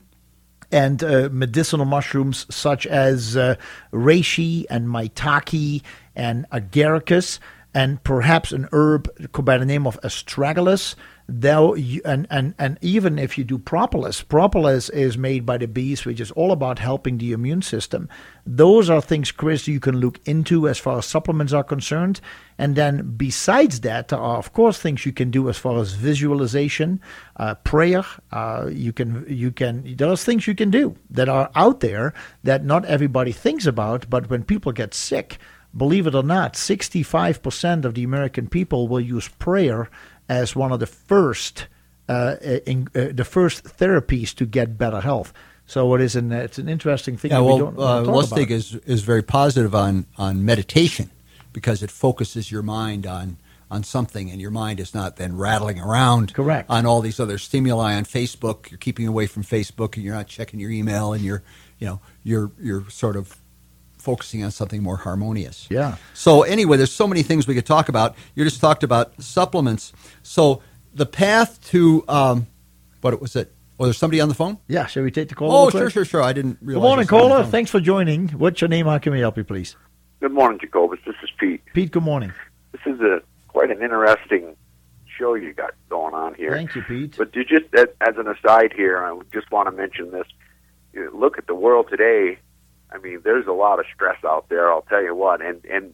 and uh, medicinal mushrooms such as uh, reishi and maitake and agaricus and perhaps an herb by the name of astragalus though you, and, and and even if you do propolis propolis is made by the bees which is all about helping the immune system. Those are things chris you can look into as far as supplements are concerned. And then besides that there are of course things you can do as far as visualization uh, prayer uh, you can you can there's things you can do that are out there that not everybody thinks about but when people get sick believe it or not 65% of the american people will use prayer as one of the first uh, in, uh, the first therapies to get better health. So it is an it's an interesting thing. Yeah, that we well, don't uh, Lustig is is very positive on on meditation because it focuses your mind on on something, and your mind is not then rattling around. Correct. On all these other stimuli on Facebook, you're keeping away from Facebook, and you're not checking your email, and you're you know you're you're sort of focusing on something more harmonious. Yeah. So anyway, there's so many things we could talk about. You just talked about supplements. So the path to um, what was it? Was there somebody on the phone? Yeah, shall we take the call? Oh, real sure, quick? sure, sure. I didn't Good morning, you was on the caller. Thanks for joining. What's your name? How can we help you, please? Good morning, Jacobus. This is Pete. Pete, good morning. This is a quite an interesting show you got going on here. Thank you, Pete. But you just as, as an aside here, I just want to mention this. You look at the world today. I mean, there's a lot of stress out there. I'll tell you what. And and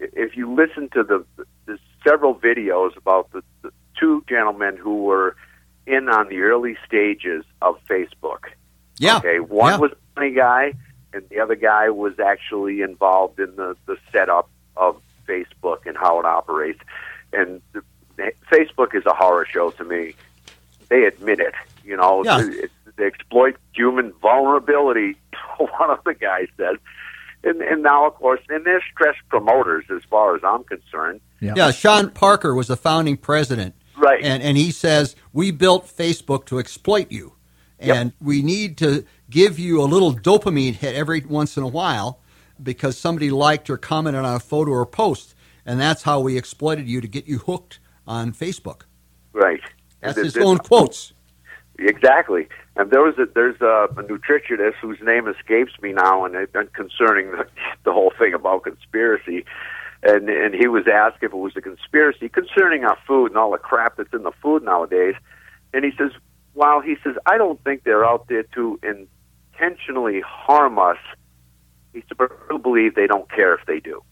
if you listen to the, the several videos about the, the two gentlemen who were in on the early stages of Facebook. Yeah. Okay. One Yeah. was a funny guy, and the other guy was actually involved in the the setup of Facebook and how it operates. And the, Facebook is a horror show to me. They admit it. You know, Yeah. it, they exploit human vulnerability. One of the guys said. And, and now, of course, and they're stress promoters as far as I'm concerned. Yeah, Sean Parker was the founding president. Right. And, and he says, We built Facebook to exploit you. And we need to give you a little dopamine hit every once in a while because somebody liked or commented on a photo or post. And that's how we exploited you to get you hooked on Facebook. Right. That's And his own quotes. Exactly. And there was a, there's a, a nutritionist whose name escapes me now, and, and concerning the, the whole thing about conspiracy, and and he was asked if it was a conspiracy concerning our food and all the crap that's in the food nowadays, and he says, "Well, he says I don't think they're out there to intentionally harm us. He said, but I believe they don't care if they do."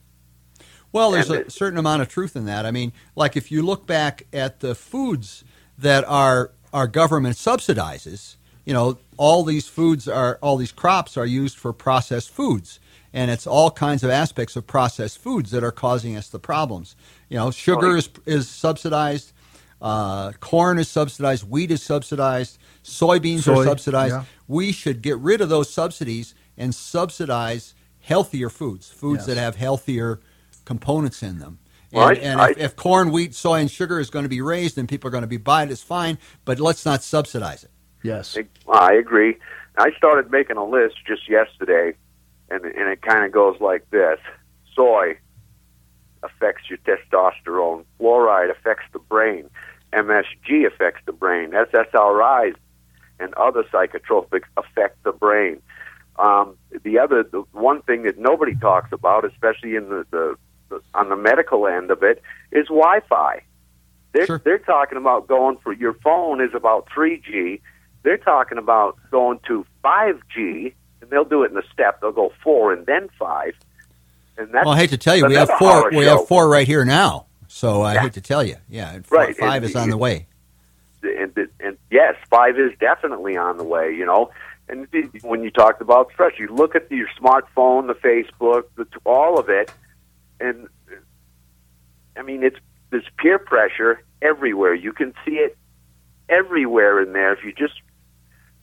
Well, there's And a certain amount of truth in that. I mean, like if you look back at the foods that our our government subsidizes, you know, all these foods are all these crops are used for processed foods, and it's all kinds of aspects of processed foods that are causing us the problems. You know, sugar is is subsidized, uh, corn is subsidized, wheat is subsidized, soybeans Soy, are subsidized. yeah. We should get rid of those subsidies and subsidize healthier foods, foods Yes. that have healthier components in them. Well, And, I- and I- if, if corn, wheat, soy, and sugar is going to be raised and people are going to be buying it, it's fine, but let's not subsidize it. Yes. I agree. I started making a list just yesterday, and and it kind of goes like this: soy affects your testosterone, fluoride affects the brain, MSG affects the brain, SSRIs and other psychotropics affect the brain. Um, the other, the one thing that nobody talks about, especially in the, the, the on the medical end of it, is Wi-Fi. They're they're talking about going for your phone is about 3G. They're talking about going to 5G, and they'll do it in a step. They'll go four and then five. And that's well, I hate to tell you, we have four. We show. have four right here now. So I hate to tell you, yeah, and four- Right, five and- is on the way. and, and yes, five is definitely on the way. You know, and when you talked about stress, you look at your smartphone, the Facebook, the, all of it, and I mean, it's there's peer pressure everywhere. You can see it everywhere in there if you just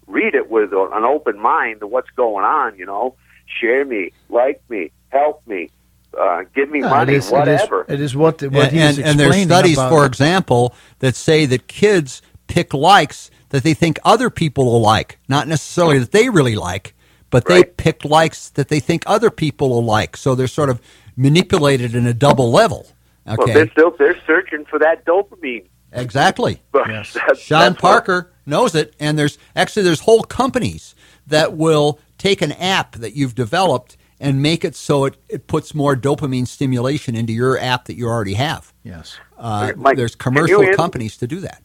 read it with an open mind to what's going on. You know, share me, like me, help me, uh, give me No, money, it is, whatever. It is, it is what, what and, he and, and there's studies, about- for example, that say that kids pick likes that they think other people will like, not necessarily that they really like, but they pick likes that they think other people will like. So they're sort of manipulated in a double level. Well, Okay, they're still they're searching for that dopamine. exactly. But that's- Sean that's what- Parker knows it, and there's actually there's whole companies that will take an app that you've developed and make it so it, it puts more dopamine stimulation into your app that you already have. Yes. Uh, Mike, there's commercial answer- companies to do that.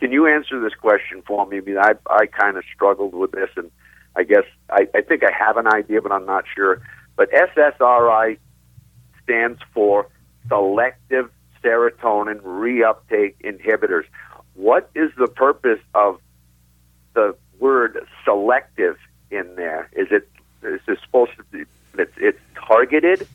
Can you answer this question for me? I mean, I I kind of struggled with this, and I guess I, I think I have an idea, but I'm not sure. But SSRI stands for selective serotonin reuptake inhibitors. What is the purpose of the word selective in there? Is it is it supposed to be it's, it's targeted?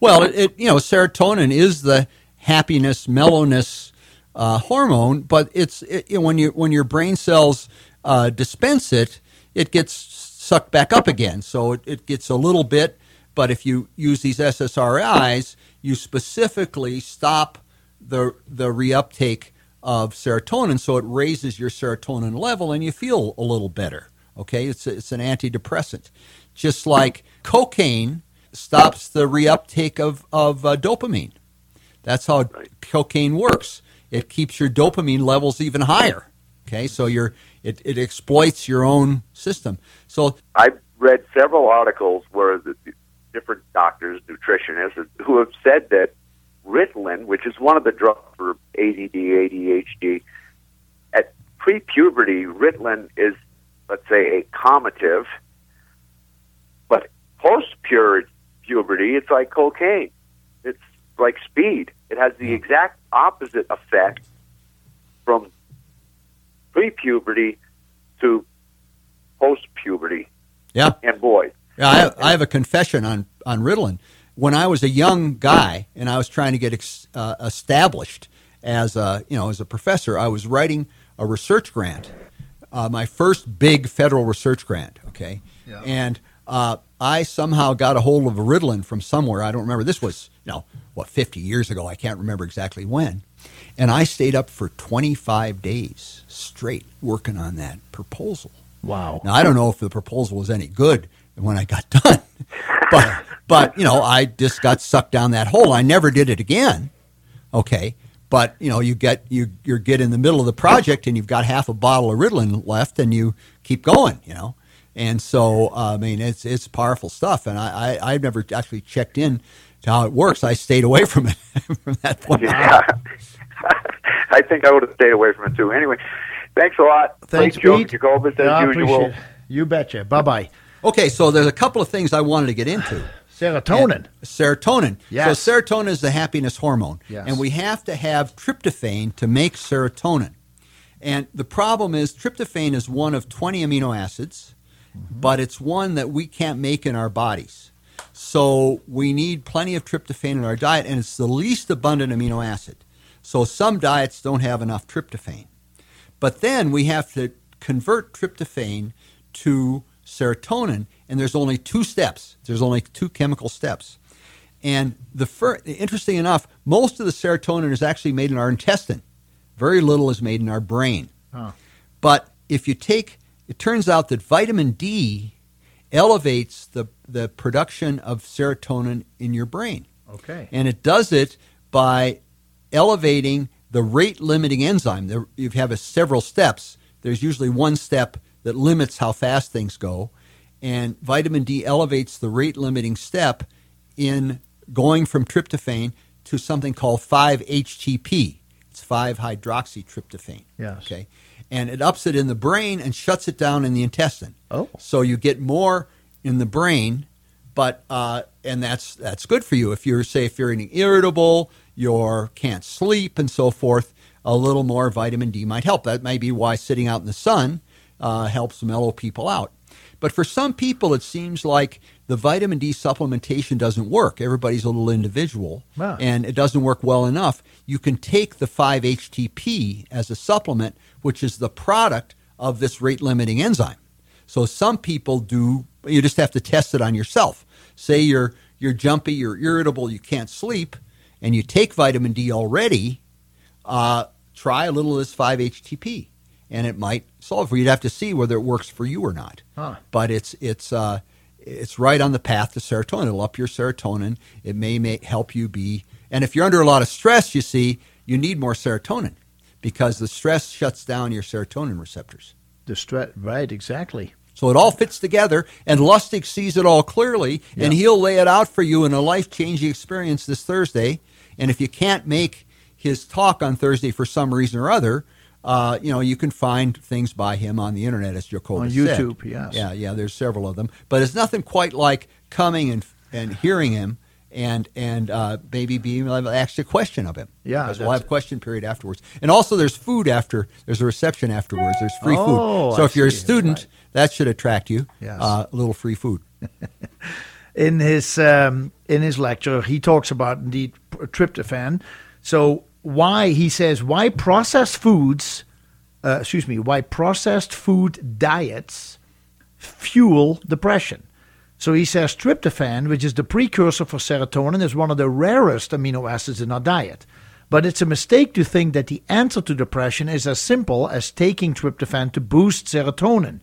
Well, it, it you know serotonin is the happiness, mellowness uh, hormone, but it's it, you know, when you when your brain cells uh, dispense it, it gets sucked back up again. So it, it gets a little bit, but if you use these SSRIs, you specifically stop the the reuptake of serotonin, so it raises your serotonin level, and you feel a little better. Okay, it's it's an antidepressant, just like cocaine stops the reuptake of of uh, dopamine. That's how cocaine works. It keeps your dopamine levels even higher. Okay, so you're it, it exploits your own system. So I've read several articles where the different doctors, nutritionists, who have said that Ritalin, which is one of the drugs for ADD, ADHD, at pre-puberty, Ritalin is, let's say, a calmative, but post-puberty, it's like cocaine. It's like speed. It has the hmm. exact opposite effect from pre-puberty to post-puberty. yeah, And boy, Yeah, I have, I have a confession on, on Ritalin. When I was a young guy and I was trying to get ex, uh, established as a, you know, as a professor, I was writing a research grant, uh, my first big federal research grant, okay? And uh, I somehow got a hold of a Ritalin from somewhere. I don't remember. This was, you know, what, 50 years ago. I can't remember exactly when. And I stayed up for 25 days straight working on that proposal. Wow. Now I don't know if the proposal was any good when I got done, but but you know I just got sucked down that hole. I never did it again. Okay, but you know you get you you get in the middle of the project and you've got half a bottle of Ritalin left and you keep going. You know, and so uh, I mean it's it's powerful stuff. And I, I I've never actually checked in to how it works. I stayed away from it from that point. Yeah. I think I would have stayed away from it too. Anyway, thanks a lot. Thanks, Great show, Pete. Jacobus, as Yeah, I usual. appreciate. You betcha. Bye bye. Okay, so there's a couple of things I wanted to get into. Serotonin. And serotonin. Yes. So serotonin is the happiness hormone. Yes. And we have to have tryptophan to make serotonin. And the problem is tryptophan is one of 20 amino acids, Mm-hmm. but it's one that we can't make in our bodies. So we need plenty of tryptophan in our diet, and it's the least abundant amino acid. So some diets don't have enough tryptophan. But then we have to convert tryptophan to serotonin, and there's only two steps. There's only two chemical steps. And the fir- interesting enough, most of the serotonin is actually made in our intestine. Very little is made in our brain. Huh. But if you take, it turns out that vitamin D elevates the, the production of serotonin in your brain. Okay. And it does it by elevating the rate limiting enzyme. There, you have a, several steps. There's usually one step that limits how fast things go. And vitamin D elevates the rate limiting step in going from tryptophan to something called 5-HTP. It's 5-hydroxytryptophan. Yes. Okay. And it ups it in the brain and shuts it down in the intestine. Oh. So you get more in the brain, but uh, and that's that's good for you if you're say if you're irritable, you can't sleep and so forth. A little more vitamin D might help. That may be why sitting out in the sun uh, helps mellow people out. But for some people, it seems like the vitamin D supplementation doesn't work. Everybody's a little individual, Wow. and it doesn't work well enough. You can take the 5-HTP as a supplement, which is the product of this rate limiting enzyme. So some people do. You just have to test it on yourself. Say you're you're jumpy, you're irritable, you can't sleep, and you take vitamin D already. Uh, try a little of this 5-HTP, and it might solve for you. You'd have to see whether it works for you or not. Huh. But it's it's uh, it's right on the path to serotonin. It'll up your serotonin. It may, may help you be. And if you're under a lot of stress, you see, you need more serotonin because the stress shuts down your serotonin receptors. The stress, right? Exactly. So it all fits together, and Lustig sees it all clearly, and he'll lay it out for you in a life changing experience this Thursday. And if you can't make his talk on Thursday for some reason or other, uh, you know, you can find things by him on the internet, as Jacobus said. YouTube, yes. Yeah, yeah, there's several of them. But it's nothing quite like coming and, and hearing him and and uh, maybe being able to ask a question of him. Yeah, Because we'll have question period afterwards. And also there's food after, there's a reception afterwards. There's free Oh, food. So I if you're a student, that should attract you. Yes. Uh, a little free food. in his um, in his lecture, he talks about indeed tryptophan. So why he says why processed foods, uh, excuse me, why processed food diets fuel depression. So he says tryptophan, which is the precursor for serotonin, is one of the rarest amino acids in our diet. But it's a mistake to think that the answer to depression is as simple as taking tryptophan to boost serotonin.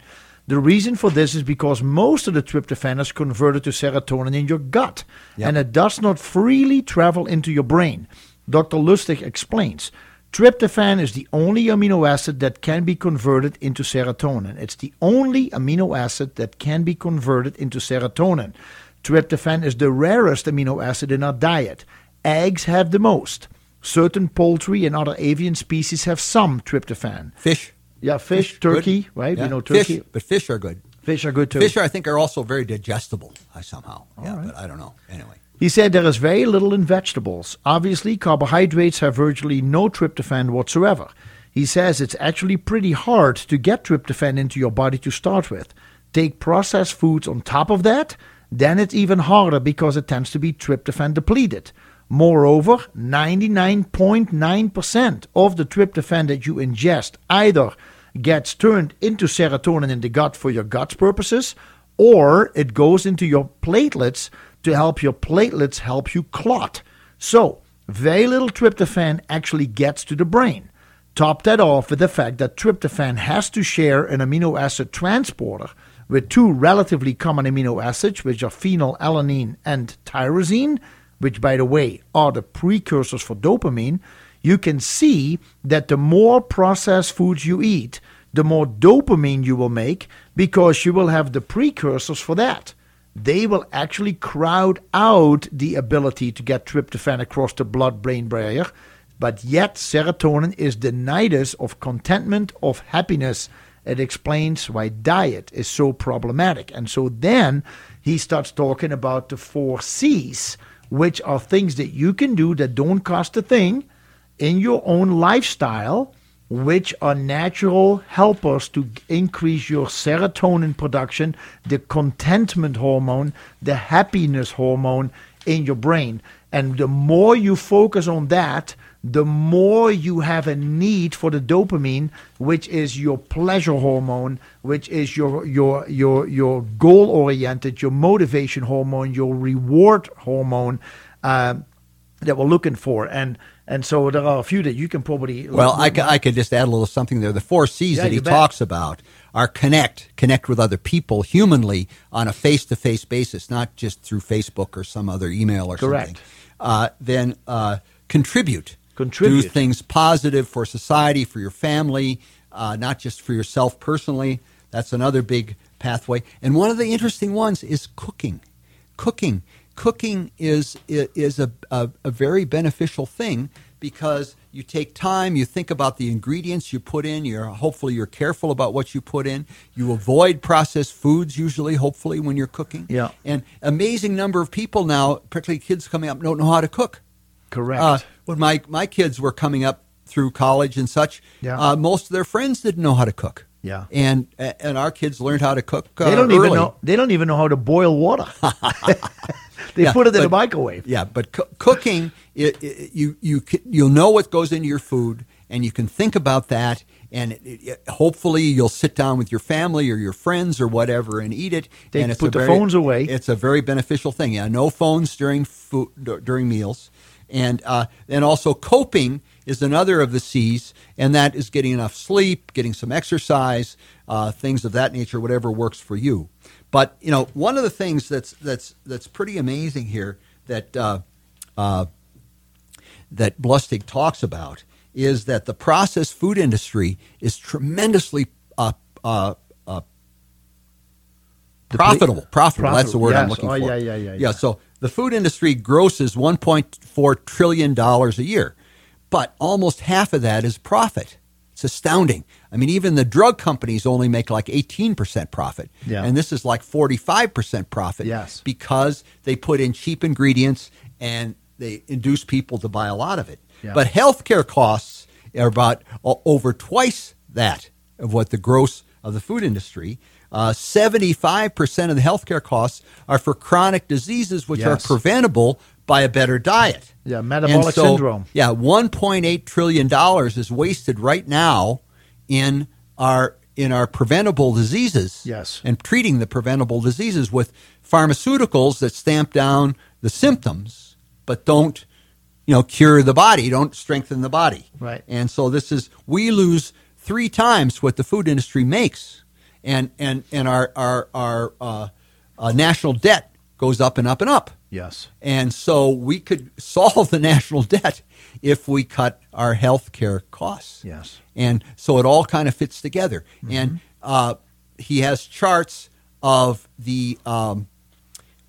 The reason for this is because most of the tryptophan is converted to serotonin in your gut, Yep. and it does not freely travel into your brain. Dr. Lustig explains. Tryptophan is the only amino acid that can be converted into serotonin. It's the only amino acid that can be converted into serotonin. Tryptophan is the rarest amino acid in our diet. Eggs have the most. Certain poultry and other avian species have some tryptophan. Fish. Yeah, fish, good. turkey, right? Yeah, We know turkey. Fish, but fish are good. Fish are good too. Fish, are, I think, are also very digestible. I somehow. yeah, but I don't know. Anyway. He said there is very little in vegetables. Obviously, carbohydrates have virtually no tryptophan whatsoever. He says it's actually pretty hard to get tryptophan into your body to start with. Take processed foods on top of that, then it's even harder because it tends to be tryptophan depleted. Moreover, 99.9% of the tryptophan that you ingest either gets turned into serotonin in the gut for your gut's purposes, or it goes into your platelets to help your platelets help you clot. So, very little tryptophan actually gets to the brain. Top that off with the fact that tryptophan has to share an amino acid transporter with two relatively common amino acids, which are phenylalanine and tyrosine, which, by the way, are the precursors for dopamine. You can see that the more processed foods you eat, the more dopamine you will make because you will have the precursors for that they will actually crowd out the ability to get tryptophan across the blood brain barrier. But yet, serotonin is the nidus of contentment, of happiness. It explains why diet is so problematic. And so then he starts talking about the four C's, which are things that you can do that don't cost a thing in your own lifestyle which are natural helpers to increase your serotonin production, the contentment hormone, the happiness hormone in your brain. And the more you focus on that, the more you have a need for the dopamine, which is your pleasure hormone, which is your your your your goal oriented, your motivation hormone, your reward hormone uh, that we're looking for. And and so there are a few that you can probably Well, I, I could just add a little something there. The four C's Yeah, that he bet. talks about are connect, connect with other people humanly on a face to face basis, not just through Facebook or some other email or Correct. something. Uh, then uh, contribute. Contribute. Do things positive for society, for your family, uh, not just for yourself personally. That's another big pathway. And one of the interesting ones is cooking. Cooking. Cooking is is a, a, a very beneficial thing because you take time, you think about the ingredients you put in, you're hopefully you're careful about what you put in. You avoid processed foods usually, hopefully, when you're cooking. Yeah. And amazing number of people now, particularly kids coming up, don't know how to cook. Correct. Uh, when my, my kids were coming up through college and such, Yeah. uh, most of their friends didn't know how to cook. Yeah. And and our kids learned how to cook. Uh, they don't early. even know they don't even know how to boil water. they Yeah, put it in a microwave. Yeah, but coo- cooking, it, it, you you you'll know what goes into your food, and you can think about that, and it, hopefully you'll sit down with your family or your friends or whatever and eat it. They and it's put a the very- phones away. It's a very beneficial thing. Yeah, no phones during food during meals, and uh, and also coping is another of the C's, and that is getting enough sleep, getting some exercise, uh, things of that nature, whatever works for you. But you know, one of the things that's that's that's pretty amazing here that uh, uh, that Lustig talks about is that the processed food industry is tremendously uh, uh, uh, profitable. Profitable. That's the Profitable, word I'm looking Oh, for. yeah, yeah, yeah, Yeah. yeah. So the food industry grosses 1.4 trillion dollars a year, but almost half of that is profit. It's astounding. I mean, even the drug companies only make like 18% profit. Yeah. And this is like 45% profit Yes. because they put in cheap ingredients and they induce people to buy a lot of it. Yeah. But healthcare costs are about o- over twice that of what the gross of the food industry. Uh, 75% of the healthcare costs are for chronic diseases, which are preventable by a better diet. Yeah, metabolic so, syndrome. Yeah, 1.8 trillion dollars is wasted right now in our in our preventable diseases. Yes. And treating the preventable diseases with pharmaceuticals that stamp down the symptoms but don't you know cure the body, don't strengthen the body. Right. And so this is we lose 3 times what the food industry makes. And and and our our our uh, uh, national debt goes up and up and up. Yes. And so we could solve the national debt if we cut our health care costs. Yes. And so it all kind of fits together. And uh, he has charts of the um,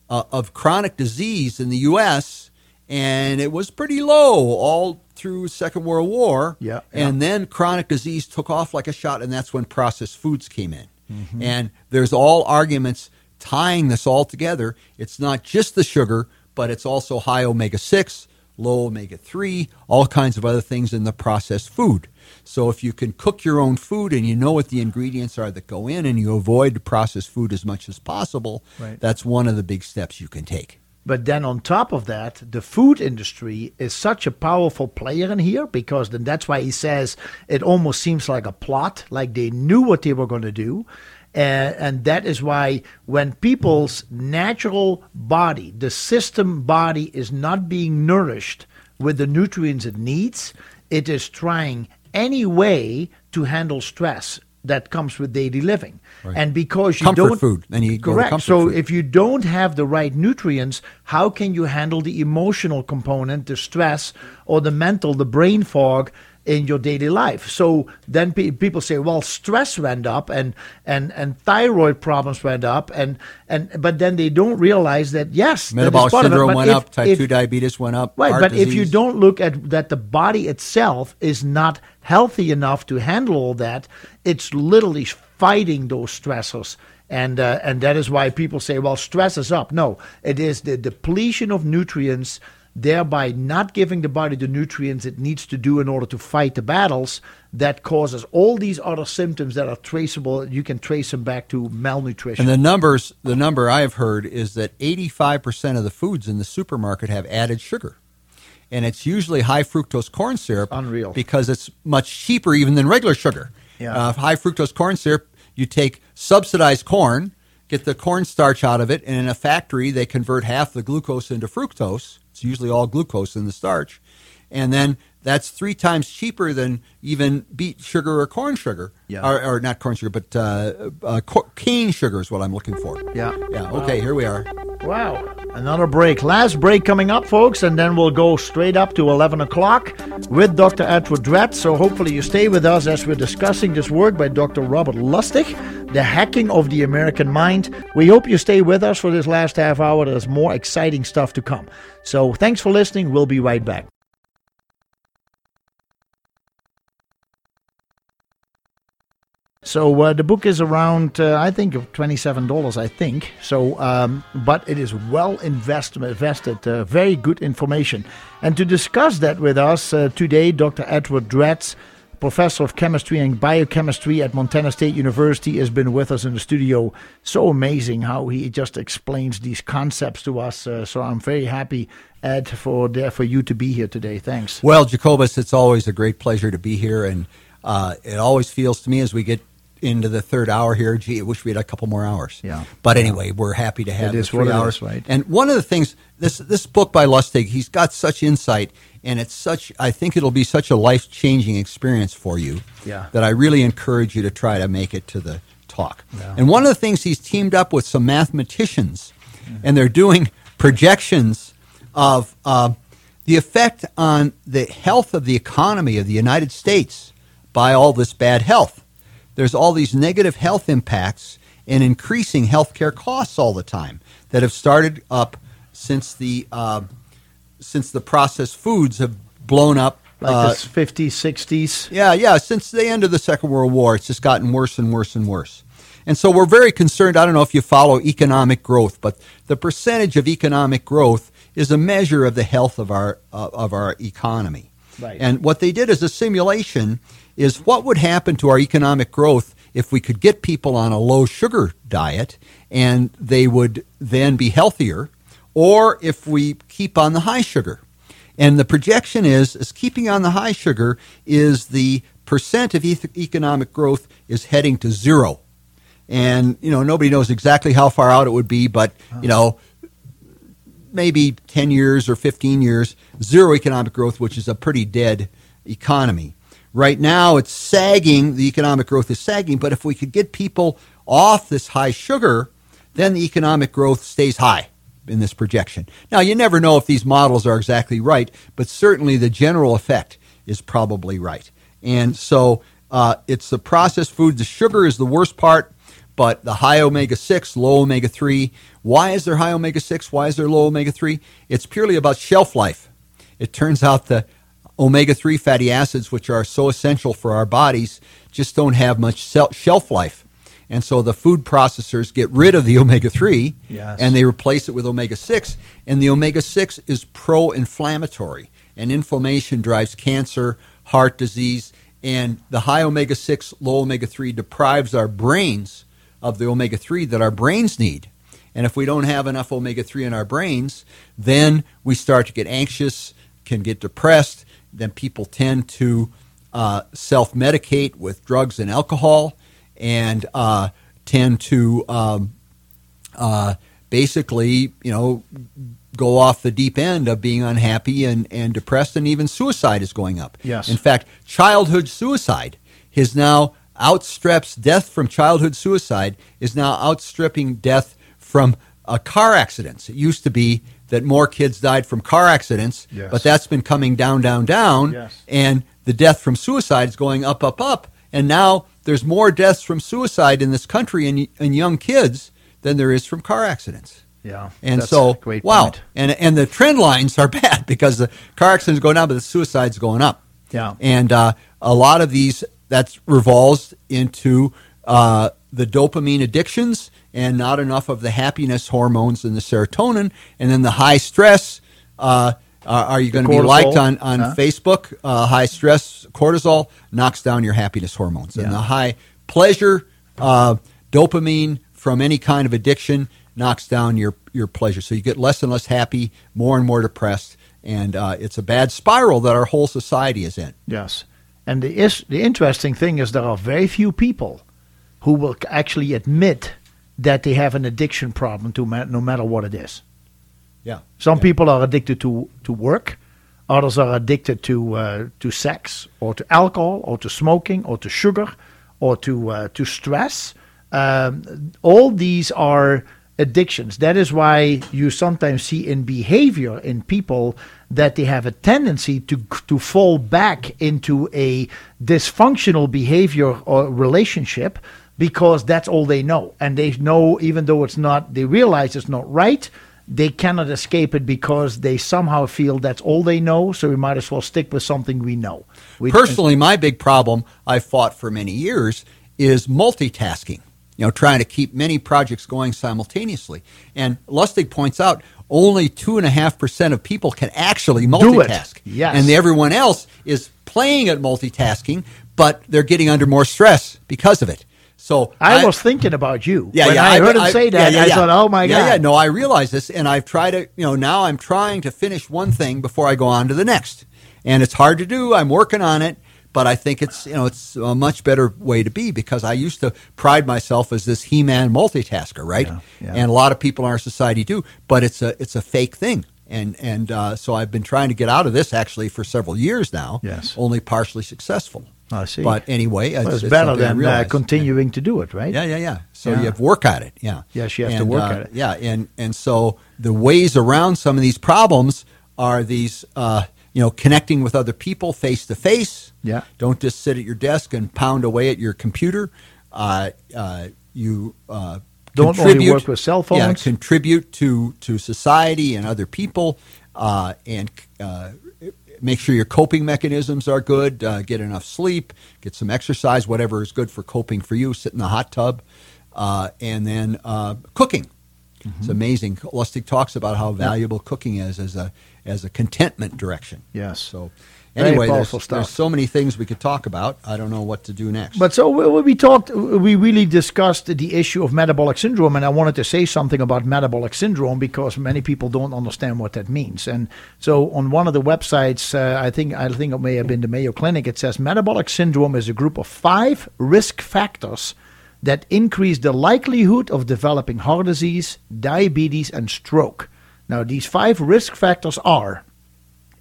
uh, of chronic disease in the U.S. and it was pretty low all through Second World War. Yeah, yeah. And then chronic disease took off like a shot, and that's when processed foods came in. Mm-hmm. And there's all arguments tying this all together. It's not just the sugar, but it's also high omega six, low omega three, all kinds of other things in the processed food. So if you can cook your own food and you know what the ingredients are that go in, and you avoid processed food as much as possible, Right. that's one of the big steps you can take. But then on top of that, the food industry is such a powerful player in here because then that's why he says it almost seems like a plot, like they knew what they were going to do. Uh, and that is why when people's natural body, the system body, is not being nourished with the nutrients it needs, it is trying any way to handle stress that comes with daily living. Right. And because you Comfort don't food. Then you correct. so food. if you don't have the right nutrients, how can you handle the emotional component, the stress, or the mental, the brain fog in your daily life? So then pe- people say, well, stress went up and and and thyroid problems went up, and and but then they don't realize that yes, Metabolic it, syndrome went if- up, type if- 2 diabetes went up. Right, but if you don't look at that the body itself is not healthy enough to handle all that, it's literally fighting those stressors. And uh, and that is why people say, well, stress is up. No, it is the depletion of nutrients thereby not giving the body the nutrients it needs to do in order to fight the battles that causes all these other symptoms that are traceable. You can trace them back to malnutrition. And the numbers, the number I have heard is that 85% of the foods in the supermarket have added sugar. And it's usually high fructose corn syrup. Unreal. Because it's much cheaper even than regular sugar. Yeah. Uh, high fructose corn syrup, you take subsidized corn, get the cornstarch out of it, and in a factory they convert half the glucose into fructose. It's usually all glucose in the starch. And then that's three times cheaper than even beet sugar or corn sugar. Yeah. Or, or not corn sugar, but uh, uh, cane sugar is what I'm looking for. Yeah. Yeah. Okay, here we are. Wow. Another break. Last break coming up, folks, and then we'll go straight up to 11 o'clock with Dr. Edward Dratz. So hopefully you stay with us as we're discussing this work by Dr. Robert Lustig, The Hacking of the American Mind. We hope you stay with us for this last half hour. There's more exciting stuff to come. So thanks for listening. We'll be right back. So uh, the book is around, uh, I think, twenty-seven dollars. I think so, um, but it is well invest- invested. Uh, very good information. And to discuss that with us uh, today, Dr. Edward Dratz, professor of chemistry and biochemistry at Montana State University, has been with us in the studio. So amazing how he just explains these concepts to us. Uh, so I'm very happy, Ed, for there for you to be here today. Thanks. Well, Jacobus, it's always a great pleasure to be here, and uh, it always feels to me as we get into the third hour here. Gee, I wish we had a couple more hours. Yeah. But anyway, we're happy to have It the is three hours. is, right? And one of the things this this book by Lustig, he's got such insight, and it's such. I think it'll be such a life changing experience for you. Yeah. That I really encourage you to try to make it to the talk. Yeah. And one of the things he's teamed up with some mathematicians, Mm-hmm. and they're doing projections of. Uh, the effect on the health of the economy of the United States by all this bad health. There's all these negative health impacts and increasing healthcare costs all the time that have started up since the uh, since the processed foods have blown up. Like uh, the 50s, 60s. yeah, yeah. Since the end of the Second World War, it's just gotten worse and worse and worse. And so we're very concerned. I don't know if you follow economic growth, but the percentage of economic growth is a measure of the health of our uh, of our economy. Right. And what they did is a simulation is what would happen to our economic growth if we could get people on a low sugar diet and they would then be healthier, or if we keep on the high sugar. And the projection is, is keeping on the high sugar is the percent of e- economic growth is heading to zero. And, you know, nobody knows exactly how far out it would be, but, you know, maybe 10 years or 15 years, zero economic growth, which is a pretty dead economy. Right now, it's sagging, the economic growth is sagging, but if we could get people off this high sugar, then the economic growth stays high in this projection. Now, you never know if these models are exactly right, but certainly the general effect is probably right. And so uh, it's the processed food. The sugar is the worst part, but the high omega 6, low omega 3. Why is there high omega 6? Why is there low omega 3? It's purely about shelf life. It turns out the omega 3 fatty acids, which are so essential for our bodies, just don't have much shelf life. And so the food processors get rid of the omega 3 Yes. and they replace it with omega 6. And the omega 6 is pro inflammatory. And inflammation drives cancer, heart disease. And the high omega 6, low omega 3 deprives our brains of the omega 3 that our brains need. And if we don't have enough omega 3 in our brains, then we start to get anxious, can get depressed. Then people tend to uh, self medicate with drugs and alcohol and uh, tend to um, uh, basically, you know, go off the deep end of being unhappy and, and depressed, and even suicide is going up. Yes. In fact, childhood suicide is now outstrips death from childhood suicide is now outstripping death from uh, car accidents. It used to be that more kids died from car accidents, Yes. but that's been coming down, down, down, Yes. and the death from suicide is going up, up, up, and now there's more deaths from suicide in this country in, in young kids than there is from car accidents. Yeah. And so, wow, point. and and the trend lines are bad because the car accidents going down, but the suicides going up. Yeah. And uh, a lot of these that revolves into uh, the dopamine addictions and not enough of the happiness hormones and the serotonin, and then the high stress uh, Uh, are you going to be liked on, on huh? Facebook? Uh, high stress cortisol knocks down your happiness hormones. And the high pleasure uh, dopamine from any kind of addiction knocks down your, your pleasure. So you get less and less happy, more and more depressed. And uh, it's a bad spiral that our whole society is in. Yes. And the, is, the interesting thing is there are very few people who will actually admit that they have an addiction problem to ma- no matter what it is. Yeah. Some people are addicted to, to work. Others are addicted to uh, to sex or to alcohol or to smoking or to sugar or to uh, to stress. Um, all these are addictions. That is why you sometimes see in behavior in people that they have a tendency to to fall back into a dysfunctional behavior or relationship because that's all they know and they know even though it's not they realize it's not right they cannot escape it because they somehow feel that's all they know so we might as well stick with something we know we, Personally, my big problem I fought for many years is multitasking. You know, trying to keep many projects going simultaneously. And Lustig points out only two and a half percent of people can actually multitask. Yes. And everyone else is playing at multitasking, but they're getting under more stress because of it. So I, was thinking about you yeah, when yeah. I, heard him say that. yeah, yeah, I yeah. thought, "Oh my god!" Yeah, no, I realize this, and I've tried to. You know, now I'm trying to finish one thing before I go on to the next, and it's hard to do. I'm working on it, but I think it's you know it's a much better way to be because I used to pride myself as this he-man multitasker, right? And a lot of people in our society do, but it's a it's a fake thing. And and uh, so I've been trying to get out of this actually for several years now. Yes. only partially successful. I see. But anyway, Well, it's, it's, it's better than uh, continuing to do it, right? Yeah, yeah, yeah. So Yeah. you have to work at it. Yeah. Yes, you have to work uh, at it. Yeah, and and so the ways around some of these problems are these, uh, you know, connecting with other people face to face. Yeah. Don't just sit at your desk and pound away at your computer. Uh, uh, you uh, Don't only work with cell phones. Yeah, contribute to to society and other people, uh, and uh, make sure your coping mechanisms are good. Uh, get enough sleep, get some exercise, whatever is good for coping for you. Sit in the hot tub, uh, and then uh, cooking. Mm-hmm. It's amazing. Lustig talks about how valuable cooking is as a as a contentment direction. Yes. So anyway, there's, there's so many things we could talk about. I don't know what to do next. But so we, we talked, we really discussed the issue of metabolic syndrome, and I wanted to say something about metabolic syndrome because many people don't understand what that means. And so on one of the websites, uh, I think I think it may have been the Mayo Clinic, it says metabolic syndrome is a group of five risk factors that increase the likelihood of developing heart disease, diabetes, and stroke. Now, these five risk factors are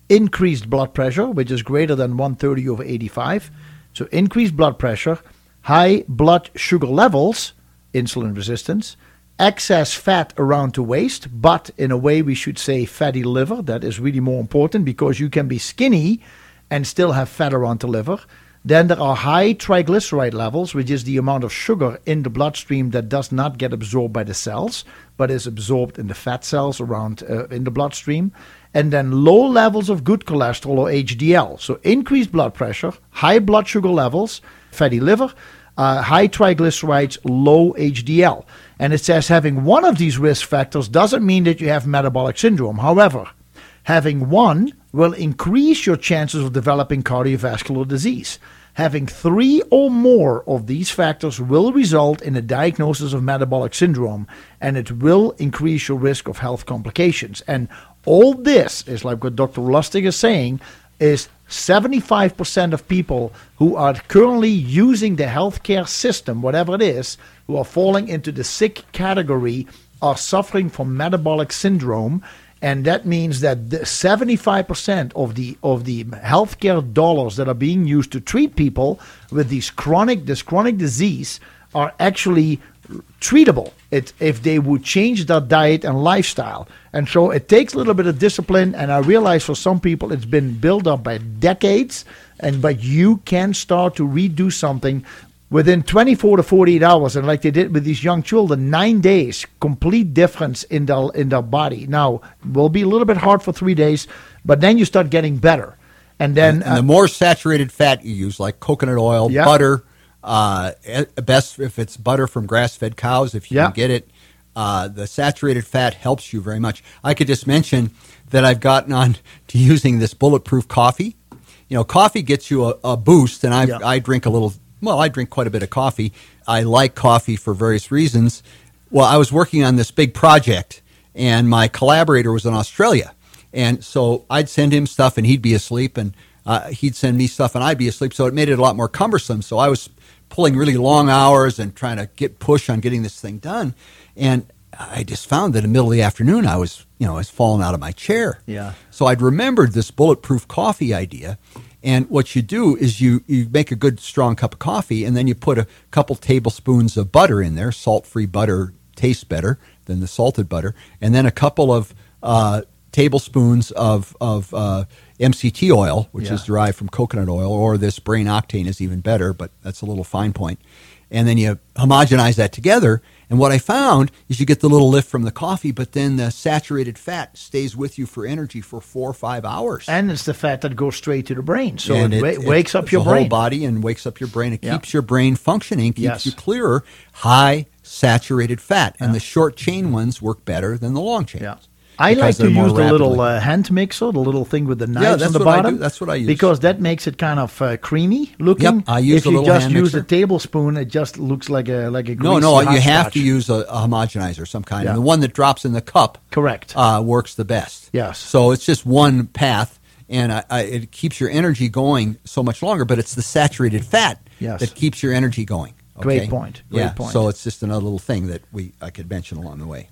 increased blood pressure, which is greater than 130 over 85. So, increased blood pressure, high blood sugar levels, insulin resistance, excess fat around the waist, but in a way we should say fatty liver. That is really more important because you can be skinny and still have fat around the liver. Then there are high triglyceride levels, which is the amount of sugar in the bloodstream that does not get absorbed by the cells, but is absorbed in the fat cells around uh, in the bloodstream. And then low levels of good cholesterol or HDL. So increased blood pressure, high blood sugar levels, fatty liver, uh, high triglycerides, low HDL. And it says having one of these risk factors doesn't mean that you have metabolic syndrome. However, having one will increase your chances of developing cardiovascular disease. Having three or more of these factors will result in a diagnosis of metabolic syndrome and it will increase your risk of health complications. And all this is like what Dr. Lustig is saying is 75% of people who are currently using the healthcare system, whatever it is, who are falling into the sick category, are suffering from metabolic syndrome. And that means that the 75% of the of the healthcare dollars that are being used to treat people with these chronic this chronic disease are actually treatable it, if they would change their diet and lifestyle. And so it takes a little bit of discipline. And I realize for some people it's been built up by decades. And but you can start to redo something within 24 to 48 hours. And like they did with these young children, nine days, complete difference in their in their body. Now will be a little bit hard for three days, but then you start getting better. And then and, and the uh, more saturated fat you use, like coconut oil, Yeah. butter, uh, best if it's butter from grass-fed cows, if you Yeah. can get it, Uh, the saturated fat helps you very much. I could just mention that I've gotten on to using this bulletproof coffee. You know, coffee gets you a, a boost, and I Yeah. I drink a little. Well, I drink quite a bit of coffee. I like coffee for various reasons. Well, I was working on this big project, and my collaborator was in Australia, and so I'd send him stuff, and he'd be asleep, and uh, he'd send me stuff, and I'd be asleep. So it made it a lot more cumbersome. So I was pulling really long hours and trying to get push on getting this thing done, and I just found that in the middle of the afternoon, I was you know I was falling out of my chair. Yeah. So I'd remembered this bulletproof coffee idea. And what you do is you, you make a good strong cup of coffee and then you put a couple tablespoons of butter in there. Salt free butter tastes better than the salted butter. And then a couple of uh, tablespoons of, of uh, MCT oil, which Yeah. is derived from coconut oil, or this brain octane is even better, but that's a little fine point. And then you homogenize that together. And what I found is you get the little lift from the coffee, but then the saturated fat stays with you for energy for four or five hours. And it's the fat that goes straight to the brain, so And it, it wakes up your brain. whole body and wakes up your brain. It Yeah. keeps your brain functioning, keeps Yes. you clearer. High saturated fat, and the short chain ones work better than the long chains. Yeah. I like to use the little uh, hand mixer, the little thing with the knives Yeah, on the what I bottom. do. That's what I use. because that makes it kind of uh, creamy looking. Yep, I use if the you just hand use mixer. a tablespoon, it just looks like a like a No, no, you have to use a, a homogenizer of some kind. Yeah. And the one that drops in the cup, Correct. uh, works the best. Yes. So it's just one path, and I, I, it keeps your energy going so much longer. But it's the saturated fat Yes. that keeps your energy going. Great point. Great yeah. point. So it's just another little thing that we I could mention along the way,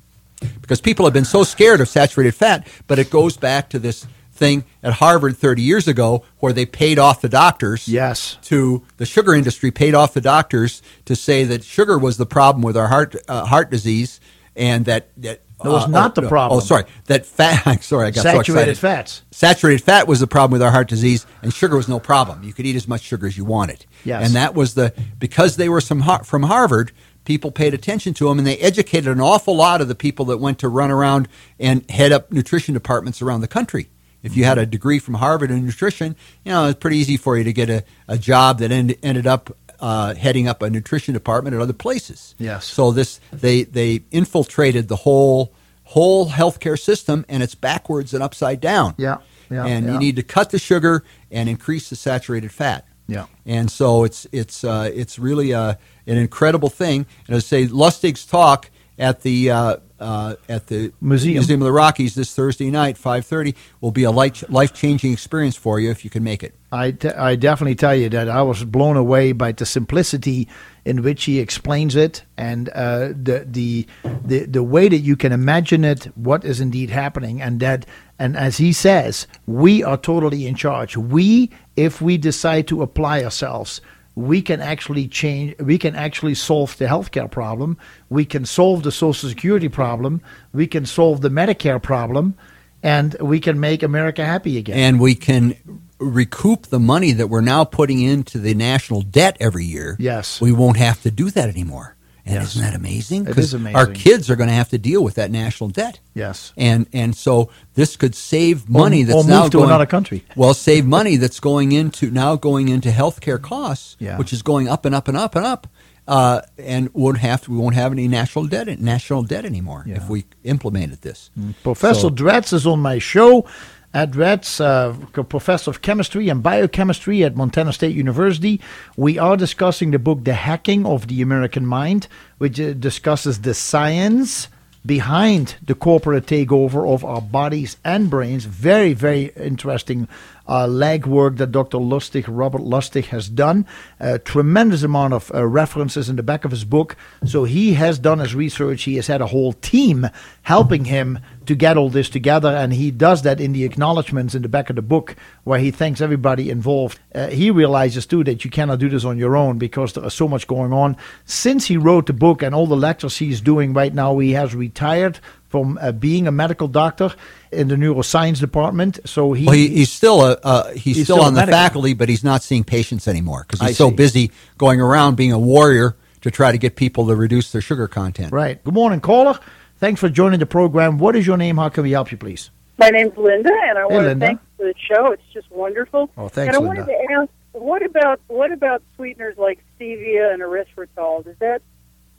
because people have been so scared of saturated fat, but it goes back to this thing at Harvard 30 years ago where they paid off the doctors Yes. to the sugar industry paid off the doctors to say that sugar was the problem with our heart uh, heart disease and that that That was uh, not oh, the problem. Oh, sorry, that fat. I'm sorry, I got Saturated excited. fats. Saturated fat was the problem with our heart disease, and sugar was no problem. You could eat as much sugar as you wanted. Yes. and that was the because they were some from Harvard. People paid attention to them, and they educated an awful lot of the people that went to run around and head up nutrition departments around the country. If you had a degree from Harvard in nutrition, you know it's pretty easy for you to get a, a job that end, ended up uh, heading up a nutrition department at other places. Yes. So this they they infiltrated the whole whole healthcare system, and it's backwards and upside down. Yeah. Yeah. and yeah. you need to cut the sugar and increase the saturated fat. Yeah. And so it's it's uh, it's really uh, an incredible thing. And I say, Lustig's talk at the uh, uh, at the Museum. of the Rockies this Thursday night, five thirty, will be a life life changing experience for you if you can make it. I, I definitely tell you that I was blown away by the simplicity in which he explains it and uh, the, the the the way that you can imagine it, what is indeed happening, and that and as he says, we are totally in charge. We, if we decide to apply ourselves, we can actually change. We can actually solve the healthcare problem. We can solve the Social Security problem. We can solve the Medicare problem, and we can make America happy again. and we can recoup the money that we're now putting into the national debt every year. Yes. we won't have to do that anymore. And Yes. isn't that amazing? It is amazing. Our kids are going to have to deal with that national debt. yes. and and so this could save money Or- that's or now move to going, another country. Well, save money that's going into now going into healthcare costs, Yeah. which is going up and up and up and up, uh, and won't have to, we won't have any national debt national debt anymore Yeah. Mm. if we implemented this. Professor So- Dratz is on my show. Dratz, uh, professor of chemistry and biochemistry at Montana State University. We are discussing the book The Hacking of the American Mind, which uh, discusses the science behind the corporate takeover of our bodies and brains. Very, very interesting uh, legwork that Dr. Lustig, Robert Lustig, has done. A tremendous amount of uh, references in the back of his book. So he has done his research. He has had a whole team helping him to get all this together, and he does that in the acknowledgments in the back of the book, where he thanks everybody involved. Uh, he realizes too that you cannot do this on your own because there is so much going on. Since he wrote the book and all the lectures he's doing right now, he has retired from uh, being a medical doctor in the neuroscience department. So he, Well, he, he's still a uh, he's, He's still, still on the faculty, but he's not seeing patients anymore because he's I so see. busy going around being a warrior to try to get people to reduce their sugar content. right. Good morning, caller. Thanks for joining the program. What is your name? How can we help you, please? My name's Linda, and I Hey, want Linda. to thank you for the show. It's just wonderful. Oh, thanks, and I Linda. wanted to ask, what about what about sweeteners like stevia and erythritol? Is that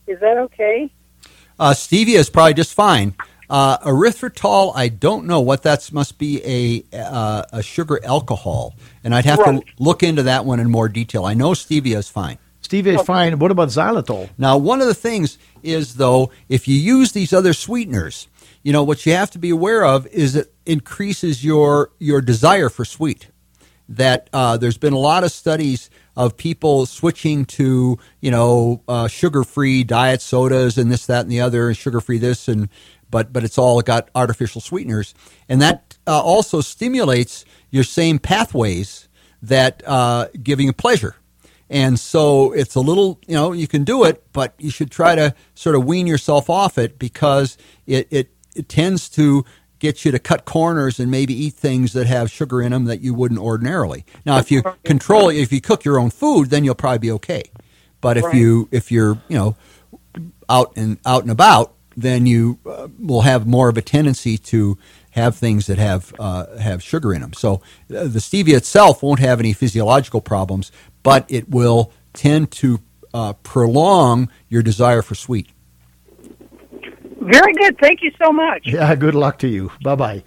is that okay? Uh, stevia is probably just fine. Uh, erythritol, I don't know what that must be a uh, a sugar alcohol, and I'd have Right. to look into that one in more detail. I know stevia is fine. Stevia is fine. What about xylitol? Now, one of the things is though, if you use these other sweeteners, you know what you have to be aware of is it increases your your desire for sweet. That uh, there's been a lot of studies of people switching to you know uh, sugar-free diet sodas and this, that, and the other, and sugar-free this, and but but it's all got artificial sweeteners, and that uh, also stimulates your same pathways that uh, giving pleasure. And so it's a little, you know, you can do it, but you should try to sort of wean yourself off it because it, it, it tends to get you to cut corners and maybe eat things that have sugar in them that you wouldn't ordinarily. Now, if you control, if you cook your own food, then you'll probably be okay. But if Right. you, if you're, you know, out and out and about, then you uh, will have more of a tendency to have things that have uh, have sugar in them. So uh, the stevia itself won't have any physiological problems, but it will tend to uh, prolong your desire for sweet. Very good. Thank you so much. Yeah, good luck to you. Bye bye.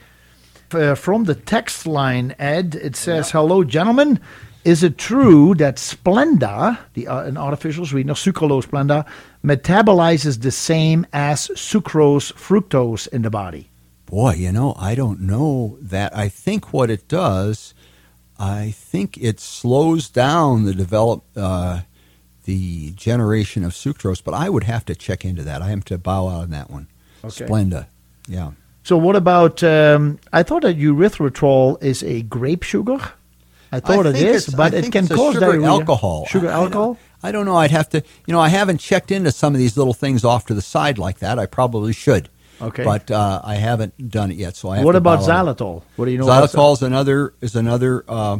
Uh, from the text line, Ed, it says, "Hello, gentlemen. Is it true that Splenda, the uh, an artificial sweetener, sucralose Splenda, metabolizes the same as sucrose, fructose in the body?" Boy, you know, I don't know that. I think what it does, I think it slows down the develop uh, the generation of sucrose. But I would have to check into that. I have to bow out on that one. Okay. Splenda, yeah. So what about? Um, I thought that erythritol is a grape sugar. I thought it think is, but it can cause sugar diarrhea. alcohol. Sugar I- I don't- alcohol. I don't know. I'd have to, you know, I haven't checked into some of these little things off to the side like that. I probably should. Okay. But uh, I haven't done it yet. So I have What about xylitol? What do you know? about Xylitol is another is another uh,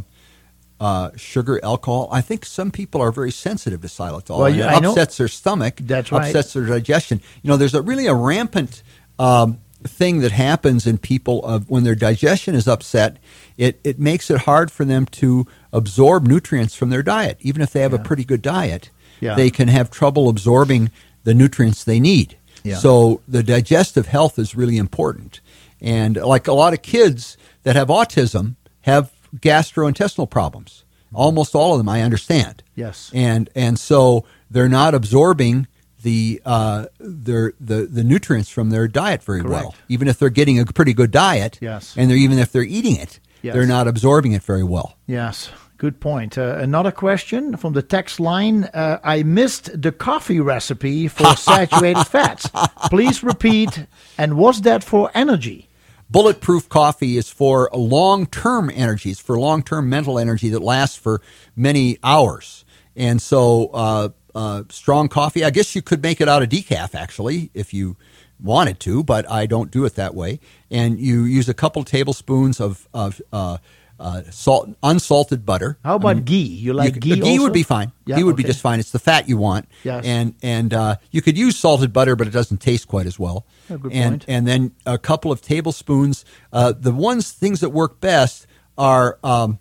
uh, sugar alcohol. I think some people are very sensitive to xylitol. Well, you- it upsets their stomach. That's right. Upsets their digestion. You know, there's a really a rampant um, thing that happens in people of when their digestion is upset. It it makes it hard for them to absorb nutrients from their diet, even if they have a pretty good diet. Yeah. They can have trouble absorbing the nutrients they need. Yeah. So the digestive health is really important. And like a lot of kids that have autism have gastrointestinal problems. Almost all of them, I understand. Yes. And and so they're not absorbing the uh, their the, the nutrients from their diet very well. Even if they're getting a pretty good diet. Yes. And they're even if they're eating it, Yes. they're not absorbing it very well. Yes, good point. Uh, another question from the text line. Uh, I missed the coffee recipe for saturated fats. Please repeat. And was that for energy? Bulletproof coffee is for long term energy. It's for long term mental energy that lasts for many hours. And so, uh, uh, strong coffee, I guess you could make it out of decaf actually if you wanted to, but I don't do it that way. And you use a couple tablespoons of, of uh, uh, salt, unsalted butter. How about ghee? You like c- ghee Ghee also? would be fine. Yeah, ghee would be just fine. It's the fat you want. Yes. And and uh, you could use salted butter, but it doesn't taste quite as well. Oh, good and point. and then a couple of tablespoons. Uh, the ones things that work best are um,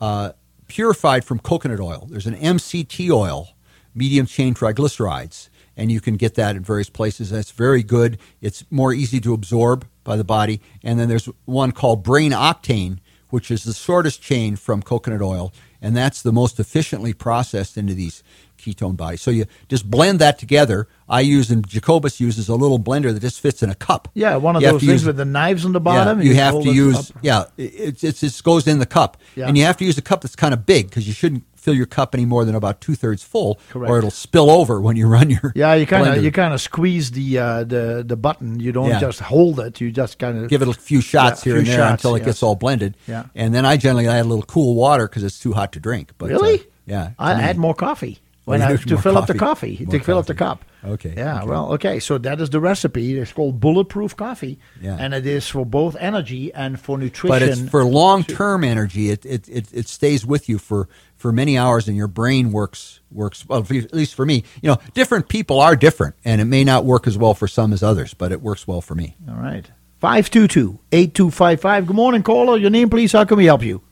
uh, purified from coconut oil. There's an MCT oil, medium chain triglycerides, and you can get that at various places. That's very good. It's more easy to absorb by the body. And then there's one called brain octane, which is the shortest chain from coconut oil, and that's the most efficiently processed into these ketone bodies. So you just blend that together. I use and Jacobus uses a little blender that just fits in a cup. Yeah, one of You those things use- with the knives on the bottom. yeah, and you have to use. Yeah, it, it, it just goes in the cup, Yeah. and you have to use a cup that's kind of big because you shouldn't fill your cup any more than about two thirds full, Correct. or it'll spill over when you run your. Yeah, you kind of you kind of squeeze the uh, the the button. You don't Yeah. just hold it. You just kind of give it a few shots Yeah, here and there shots, until it gets all blended. Yeah. and then I generally add a little cool water because it's too hot to drink. But uh, really? yeah, I to me. add more coffee when I, to fill up the coffee. coffee More to fill up the cup. Okay. Yeah. okay. Well, okay. So that is the recipe. It's called bulletproof coffee. Yeah. And it is for both energy and for nutrition. but it's for long term energy. It, it it it stays with you for for many hours, and your brain works works well. for- At least for me, you know, different people are different, and it may not work as well for some as others, but it works well for me. All right. 522-8255. Good morning, caller. Your name, please. How can we help you?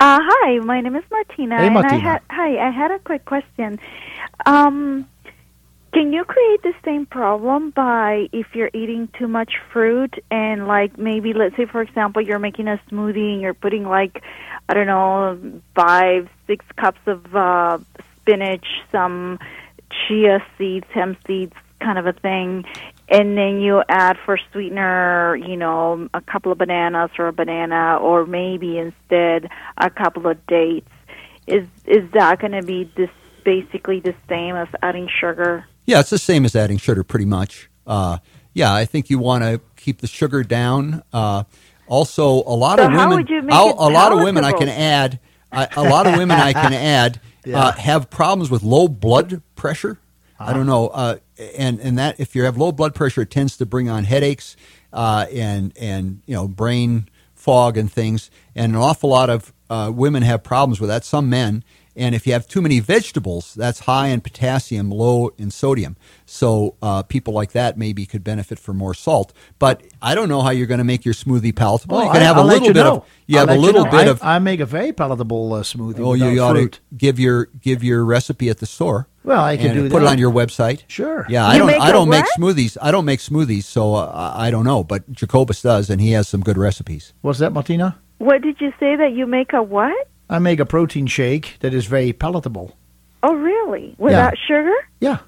Uh, hi, my name is Martina. Hey, and Martina. I had, hi, I had a quick question. Um, Can you create the same problem by if you're eating too much fruit and like maybe let's say for example you're making a smoothie and you're putting like I don't know five six cups of uh, spinach, some chia seeds, hemp seeds, kind of a thing, and then you add for sweetener, you know, a couple of bananas or a banana, or maybe instead a couple of dates. Is is that going to be this basically the same as adding sugar? Yeah, it's the same as adding sugar, pretty much. Uh, yeah, I think you want to keep the sugar down. Uh, also, a lot So of women, would you make I'll- a lot of women I can add. I, a lot of women I can add uh, have problems with low blood pressure. I don't know, uh, and and that if you have low blood pressure, it tends to bring on headaches uh, and and you know brain fog and things. And an awful lot of uh, women have problems with that. Some men. And if you have too many vegetables, that's high in potassium, low in sodium. So uh, people like that maybe could benefit from more salt. But I don't know how you're going to make your smoothie palatable. Well, you can I- have I'll a little bit know. of you I'll have a let you little know. bit I, of I make a very palatable uh, smoothie. Oh, you, ought fruit. to give your give your recipe at the store. Well, I can and do Put it on your website. Sure. Yeah, I don't. make I a don't make what? smoothies. I don't make smoothies, so uh, I I don't know. But Jacobus does, and he has some good recipes. What's that, Martina? What did you say that you make a what? I make a protein shake that is very palatable. Oh, really? Without sugar? Yeah.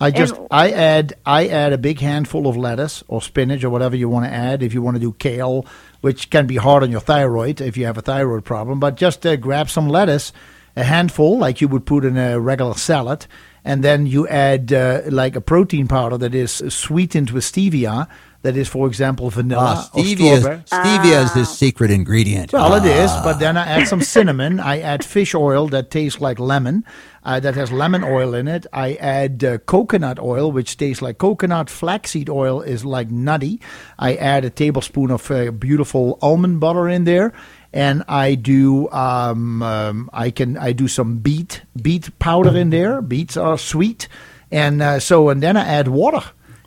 I just And- I add I add a big handful of lettuce or spinach or whatever you want to add. If you want to do kale, which can be hard on your thyroid if you have a thyroid problem, but just uh, grab some lettuce, a handful like you would put in a regular salad, and then you add uh, like a protein powder that is sweetened with stevia. That is, for example, vanilla Ah, or stevia, strawberry. stevia is his secret ingredient. Well, it is, Ah. but then I add some cinnamon. I add fish oil that tastes like lemon, uh, that has lemon oil in it. I add uh, coconut oil, which tastes like coconut. Flaxseed oil is like nutty. I add a tablespoon of uh, beautiful almond butter in there. And I do, um, um, I can, I do some beet, beet powder in there. Beets are sweet, and uh, so, and then I add water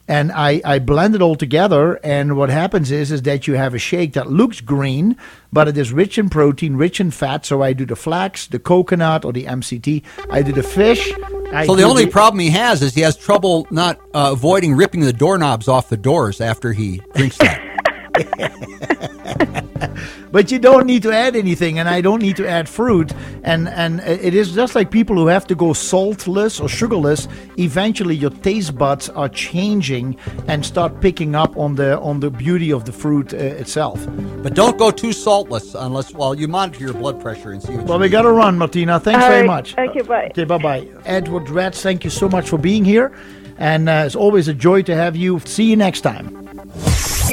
and I, I blend it all together and what happens is is that you have a shake that looks green but it is rich in protein rich in fat so i do the flax the coconut or the mct i do the fish I so the only problem he has is he has trouble not uh, avoiding ripping the doorknobs off the doors after he drinks that. but you don't need to add anything and i don't need to add fruit and and it is just like people who have to go saltless or sugarless eventually your taste buds are changing and start picking up on the on the beauty of the fruit uh, itself but don't go too saltless unless well you monitor your blood pressure and see what well you we gotta run martina thanks All very right. much Okay, bye. Okay, bye bye. Edward Dratz, thank you so much for being here. And uh, it's always a joy to have you. See you next time.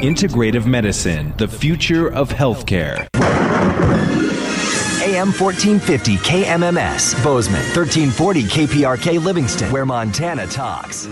Integrative medicine, the future of healthcare. AM 1450 KMMS, Bozeman, 1340 KPRK Livingston, where Montana talks.